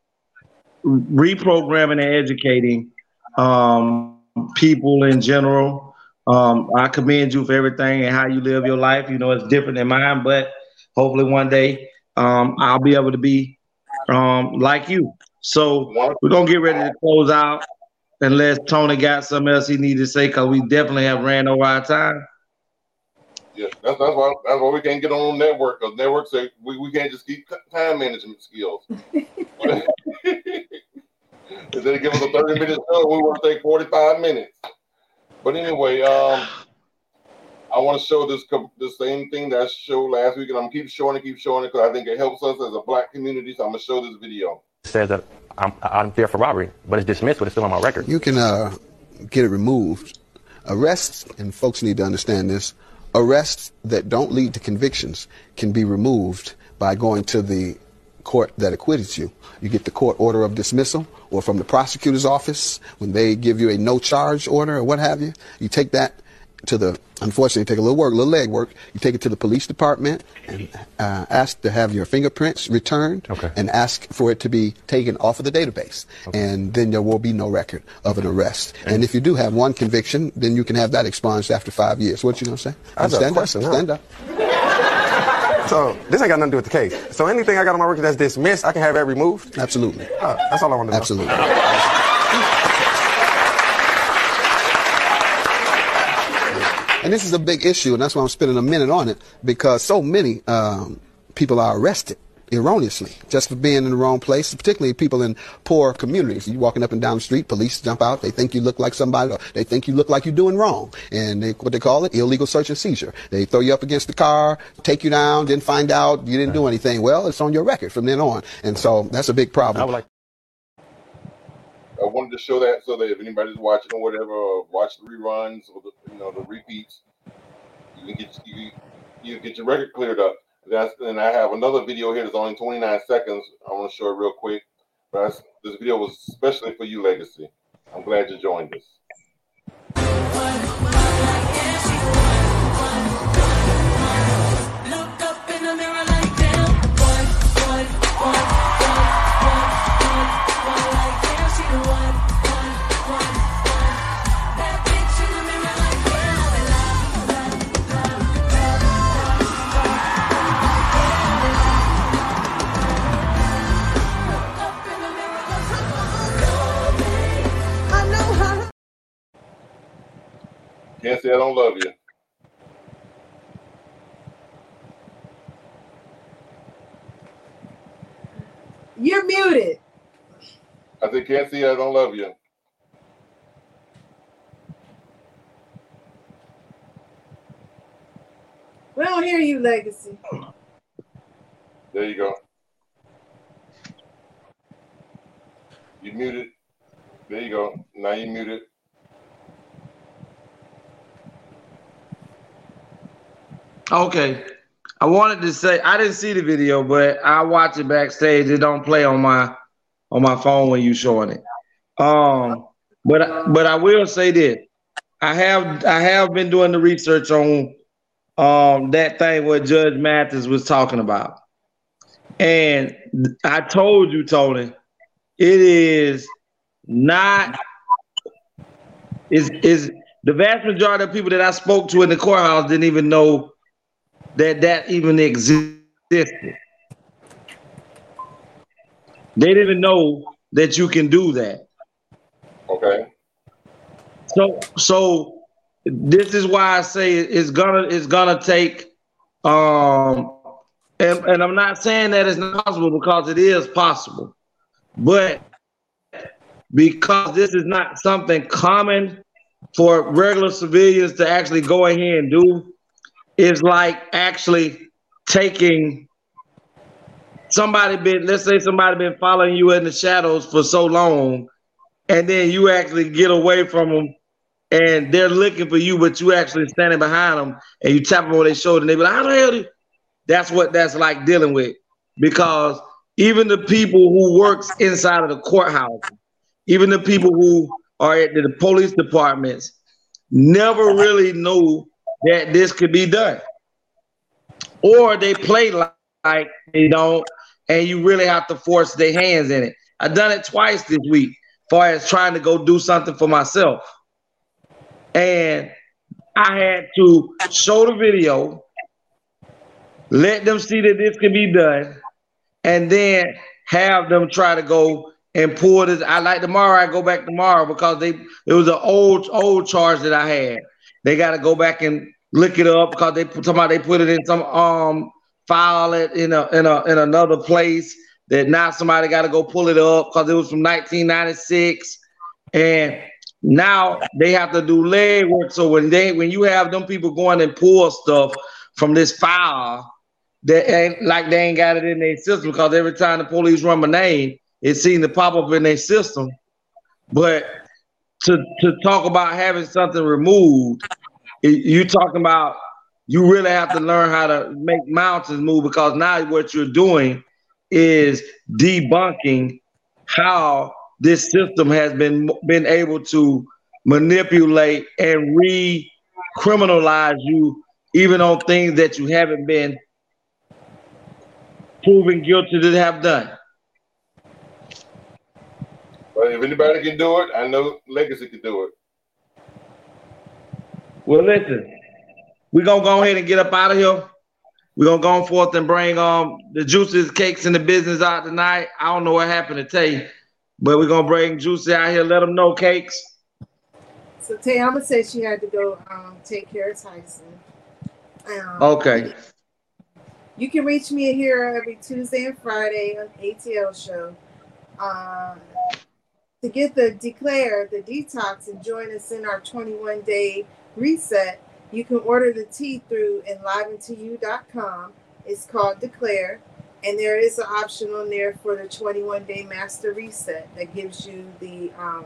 reprogramming and educating um, people in general. Um, I commend you for everything and how you live your life. You know, it's different than mine, but hopefully one day um, I'll be able to be like you. So we're gonna get ready to close out unless Tony got something else he needed to say because we definitely have ran over our time. Yeah, that's, that's why that's why we can't get on network because networks say we, we can't just keep time management skills. if they give us a 30 minute show, we want to take 45 minutes. But anyway, um, I want to show this the same thing that I showed last week, and I'm keep showing it, keep showing it because I think it helps us as a black community. So I'm gonna show this video. Says that I'm, I'm there for robbery, but it's dismissed, but it's still on my record. You can uh, get it removed. Arrests, and folks need to understand this, arrests that don't lead to convictions can be removed by going to the court that acquitted you. You get the court order of dismissal or from the prosecutor's office when they give you a no charge order or what have you. You take that to the unfortunately take a little work, a little leg work. You take it to the police department and uh, ask to have your fingerprints returned, Okay. and ask for it to be taken off of the database, and then there will be no record of an arrest. And if you do have one conviction, then you can have that expunged after five years. What you gonna say? I have a Stand question, up. huh? Stand up. So this ain't got nothing to do with the case. So anything I got on my record that's dismissed, I can have that removed. Absolutely. Oh, that's all I want to know. Absolutely. And this is a big issue, and that's why I'm spending a minute on it because so many um, people are arrested erroneously just for being in the wrong place, particularly people in poor communities. You walking up and down the street, police jump out, they think you look like somebody, or they think you look like you're doing wrong, and they, what they call it, illegal search and seizure. They throw you up against the car, take you down, then find out you didn't do anything. Well, it's on your record from then on, and so that's a big problem. I wanted to show that so that if anybody's watching or whatever, or watch the reruns or the you know the repeats, you can get you, you get your record cleared up. That's and I have another video here that's only 29 seconds. I want to show it real quick. But that's, this video was especially for you, Legacy. I'm glad you joined us. Say I don't love you. You're muted. I said, can't see I don't love you. We don't hear you, Legacy. There you go. You muted. There you go. Now you muted. Okay. I wanted to say I didn't see the video, but I watch it backstage. It don't play on my on my phone when you showing it. Um, but but I will say this: I have I have been doing the research on um that thing what Judge Mathis was talking about, and I told you, Tony, it is not is is the vast majority of people that I spoke to in the courthouse didn't even know that that even existed. They didn't know that you can do that. Okay. So so this is why I say it's gonna it's gonna take um and, and I'm not saying that it's not possible because it is possible, but because this is not something common for regular civilians to actually go ahead and do, is like actually taking somebody been let's say somebody been following you in the shadows for so long and then you actually get away from them and they're looking for you but you actually standing behind them and you tap them on their shoulder and they be like how the hell do you-" that's what that's like dealing with because even the people who works inside of the courthouse even the people who are at the police departments never really knew that this could be done or they play like, like they don't, and you really have to force their hands in it. I've done it twice this week, far as trying to go do something for myself. And I had to show the video, let them see that this can be done, and then have them try to go and pull this. I like tomorrow, I go back tomorrow because they it was an old old charge that I had. They got to go back and look it up because they put somebody they put it in some um file it in a in a in another place that now somebody got to go pull it up because it was from 1996 and now they have to do leg work so when they when you have them people going and pull stuff from this file that ain't like they ain't got it in their system because every time the police run my name it seems to pop up in their system. But to to talk about having something removed you talking about you really have to learn how to make mountains move because now what you're doing is debunking how this system has been been able to manipulate and re-criminalize you even on things that you haven't been proven guilty to have done. But if anybody can do it, I know Legacy can do it. Well, listen, we're gonna go ahead and get up out of here. We're gonna go on forth and bring um the juices, cakes, and the business out tonight. I don't know what happened to Tay, but we're gonna bring Juicy out here. Let them know cakes. So Tayama said she had to go um, take care of Tyson. Um, Okay. You can reach me here every Tuesday and Friday on ATL show. Uh, to get the declare the detox and join us in our 21 day reset, you can order the tea through enlivenotoyou.com. It's called Declare, and there is an option on there for the 21 day master reset that gives you the um,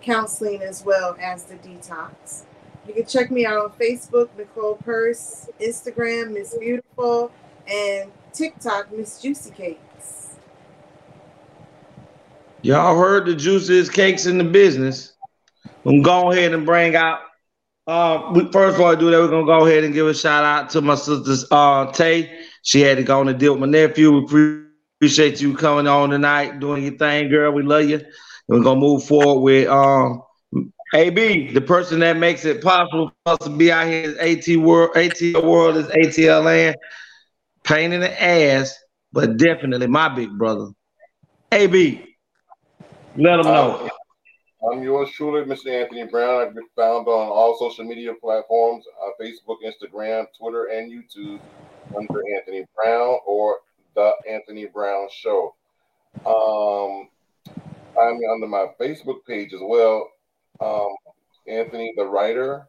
counseling as well as the detox. You can check me out on Facebook, Nicole Purse, Instagram, Miss Beautiful, and TikTok, Miss Juicy Cakes. Y'all heard the juiciest cakes in the business. I'm go ahead and bring out. Uh, we, first of all, do that. We're gonna go ahead and give a shout out to my sister uh, Tay. She had to go on and deal with my nephew. We appreciate you coming on tonight, doing your thing, girl. We love you. And we're gonna move forward with um, AB, the person that makes it possible for us to be out here. Is AT World, ATL World is ATL Land. Pain in the ass, but definitely my big brother. AB, let them know. I'm yours truly, Mr. Anthony Brown. I've been found on all social media platforms uh, Facebook, Instagram, Twitter, and YouTube under Anthony Brown or The Anthony Brown Show. Um, I'm under my Facebook page as well, um, Anthony the Writer.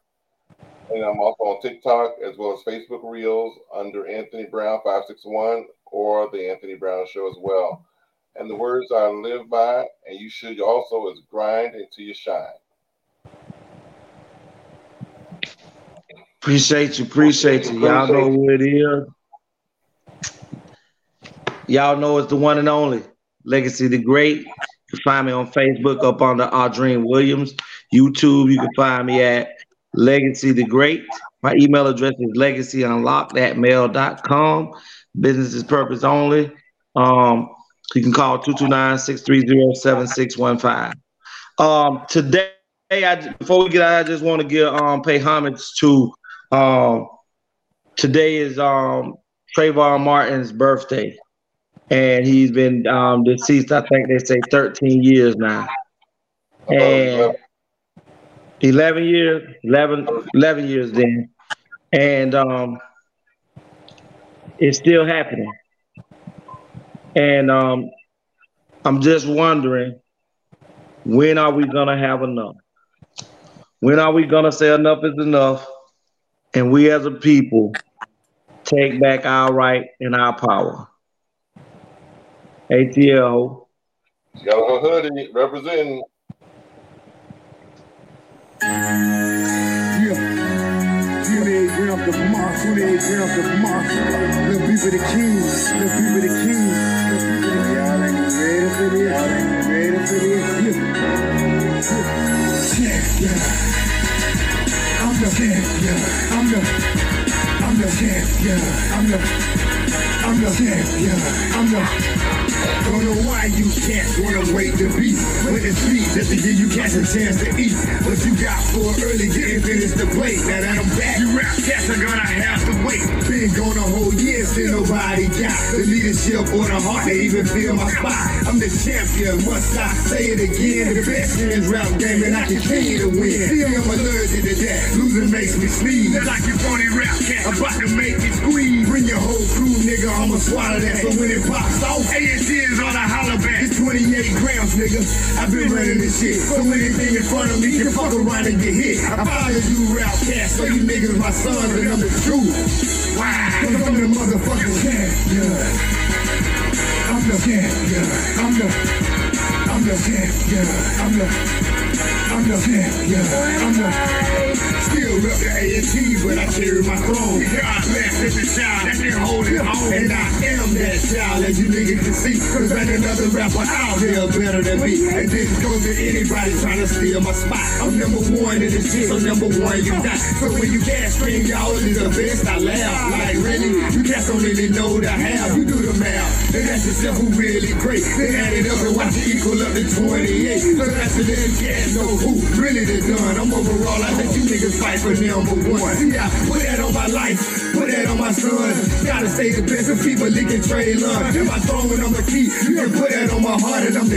And I'm also on TikTok as well as Facebook Reels under Anthony Brown 561 or The Anthony Brown Show as well. And the words I live by, and you should also, is grind until you shine. Appreciate you, appreciate you. Y'all know who it is. Y'all know it's the one and only Legacy the Great. You can find me on Facebook up under Audrine Williams. YouTube, you can find me at Legacy the Great. My email address is legacyunlocked at mail.com. Business is purpose only. Um, you can call 229-630-7615. Um, today, I before we get out, I just want to give um pay homage to um today is um Trayvon Martin's birthday. And he's been um deceased, I think they say 13 years now. And 11 years, 11, 11 years then. And um it's still happening. And um I'm just wondering when are we gonna have enough? When are we gonna say enough is enough? And we as a people take back our right and our power. ATL. Got a hoodie representing. Yeah. 28 grams of moss, 28 grams of moss. Little beef of the kings, little beef of the kings. Ain't ready for this. Yeah. Yeah. I'm the champ, yeah. I'm the, I'm the champ, yeah. I'm the, I'm the champ, yeah. I'm the. Don't know why you cats wanna wait to beat With the speed just to give you cats a chance to eat. What you got for early getting finished the plate. Now that I'm back, you rap cats are gonna have to wait. Been gone a whole year, still nobody got The leadership or the heart to even feel my spot. I'm the champion, must I say it again? The best in rap game and I continue to win. See, I'm allergic to that, losing makes me sneeze. Like you phony rap cat, about to make me squeeze. Bring your whole crew, nigga, I'ma swallow that. So when it pops off, ASC is on a holler back. It's 28 grams, nigga, I've been running this shit. So anything in front of me can fuck around and get hit. I follow you rap cats, so you niggas my sons and I'm the truth. Why? Cause I'm the motherfucking champ, yeah I'm the champ, yeah I'm the, I'm the champ, yeah I'm the I'm the champ, yeah, I'm the Still rep the A&T, but I carry my throne. God bless every child that can hold it home And I am that child, as you niggas can see. Cause ain't another rapper out there better than me. And this goes to anybody trying to steal my spot. I'm number one in this shit, so number one you got. So when you gas scream, y'all is the best, I laugh. Like really, you cats don't really know the how You do the math, and that's yourself who really great. Then add it up and watch it equal up to 28 So that's the cats know who really the done. I'm overall, I let you niggas fight for number one. See, I put that on my life, put that on my son. Gotta stay the best of people licking Trey Lund And my throne, I'm the key You can put that on my heart and I'm the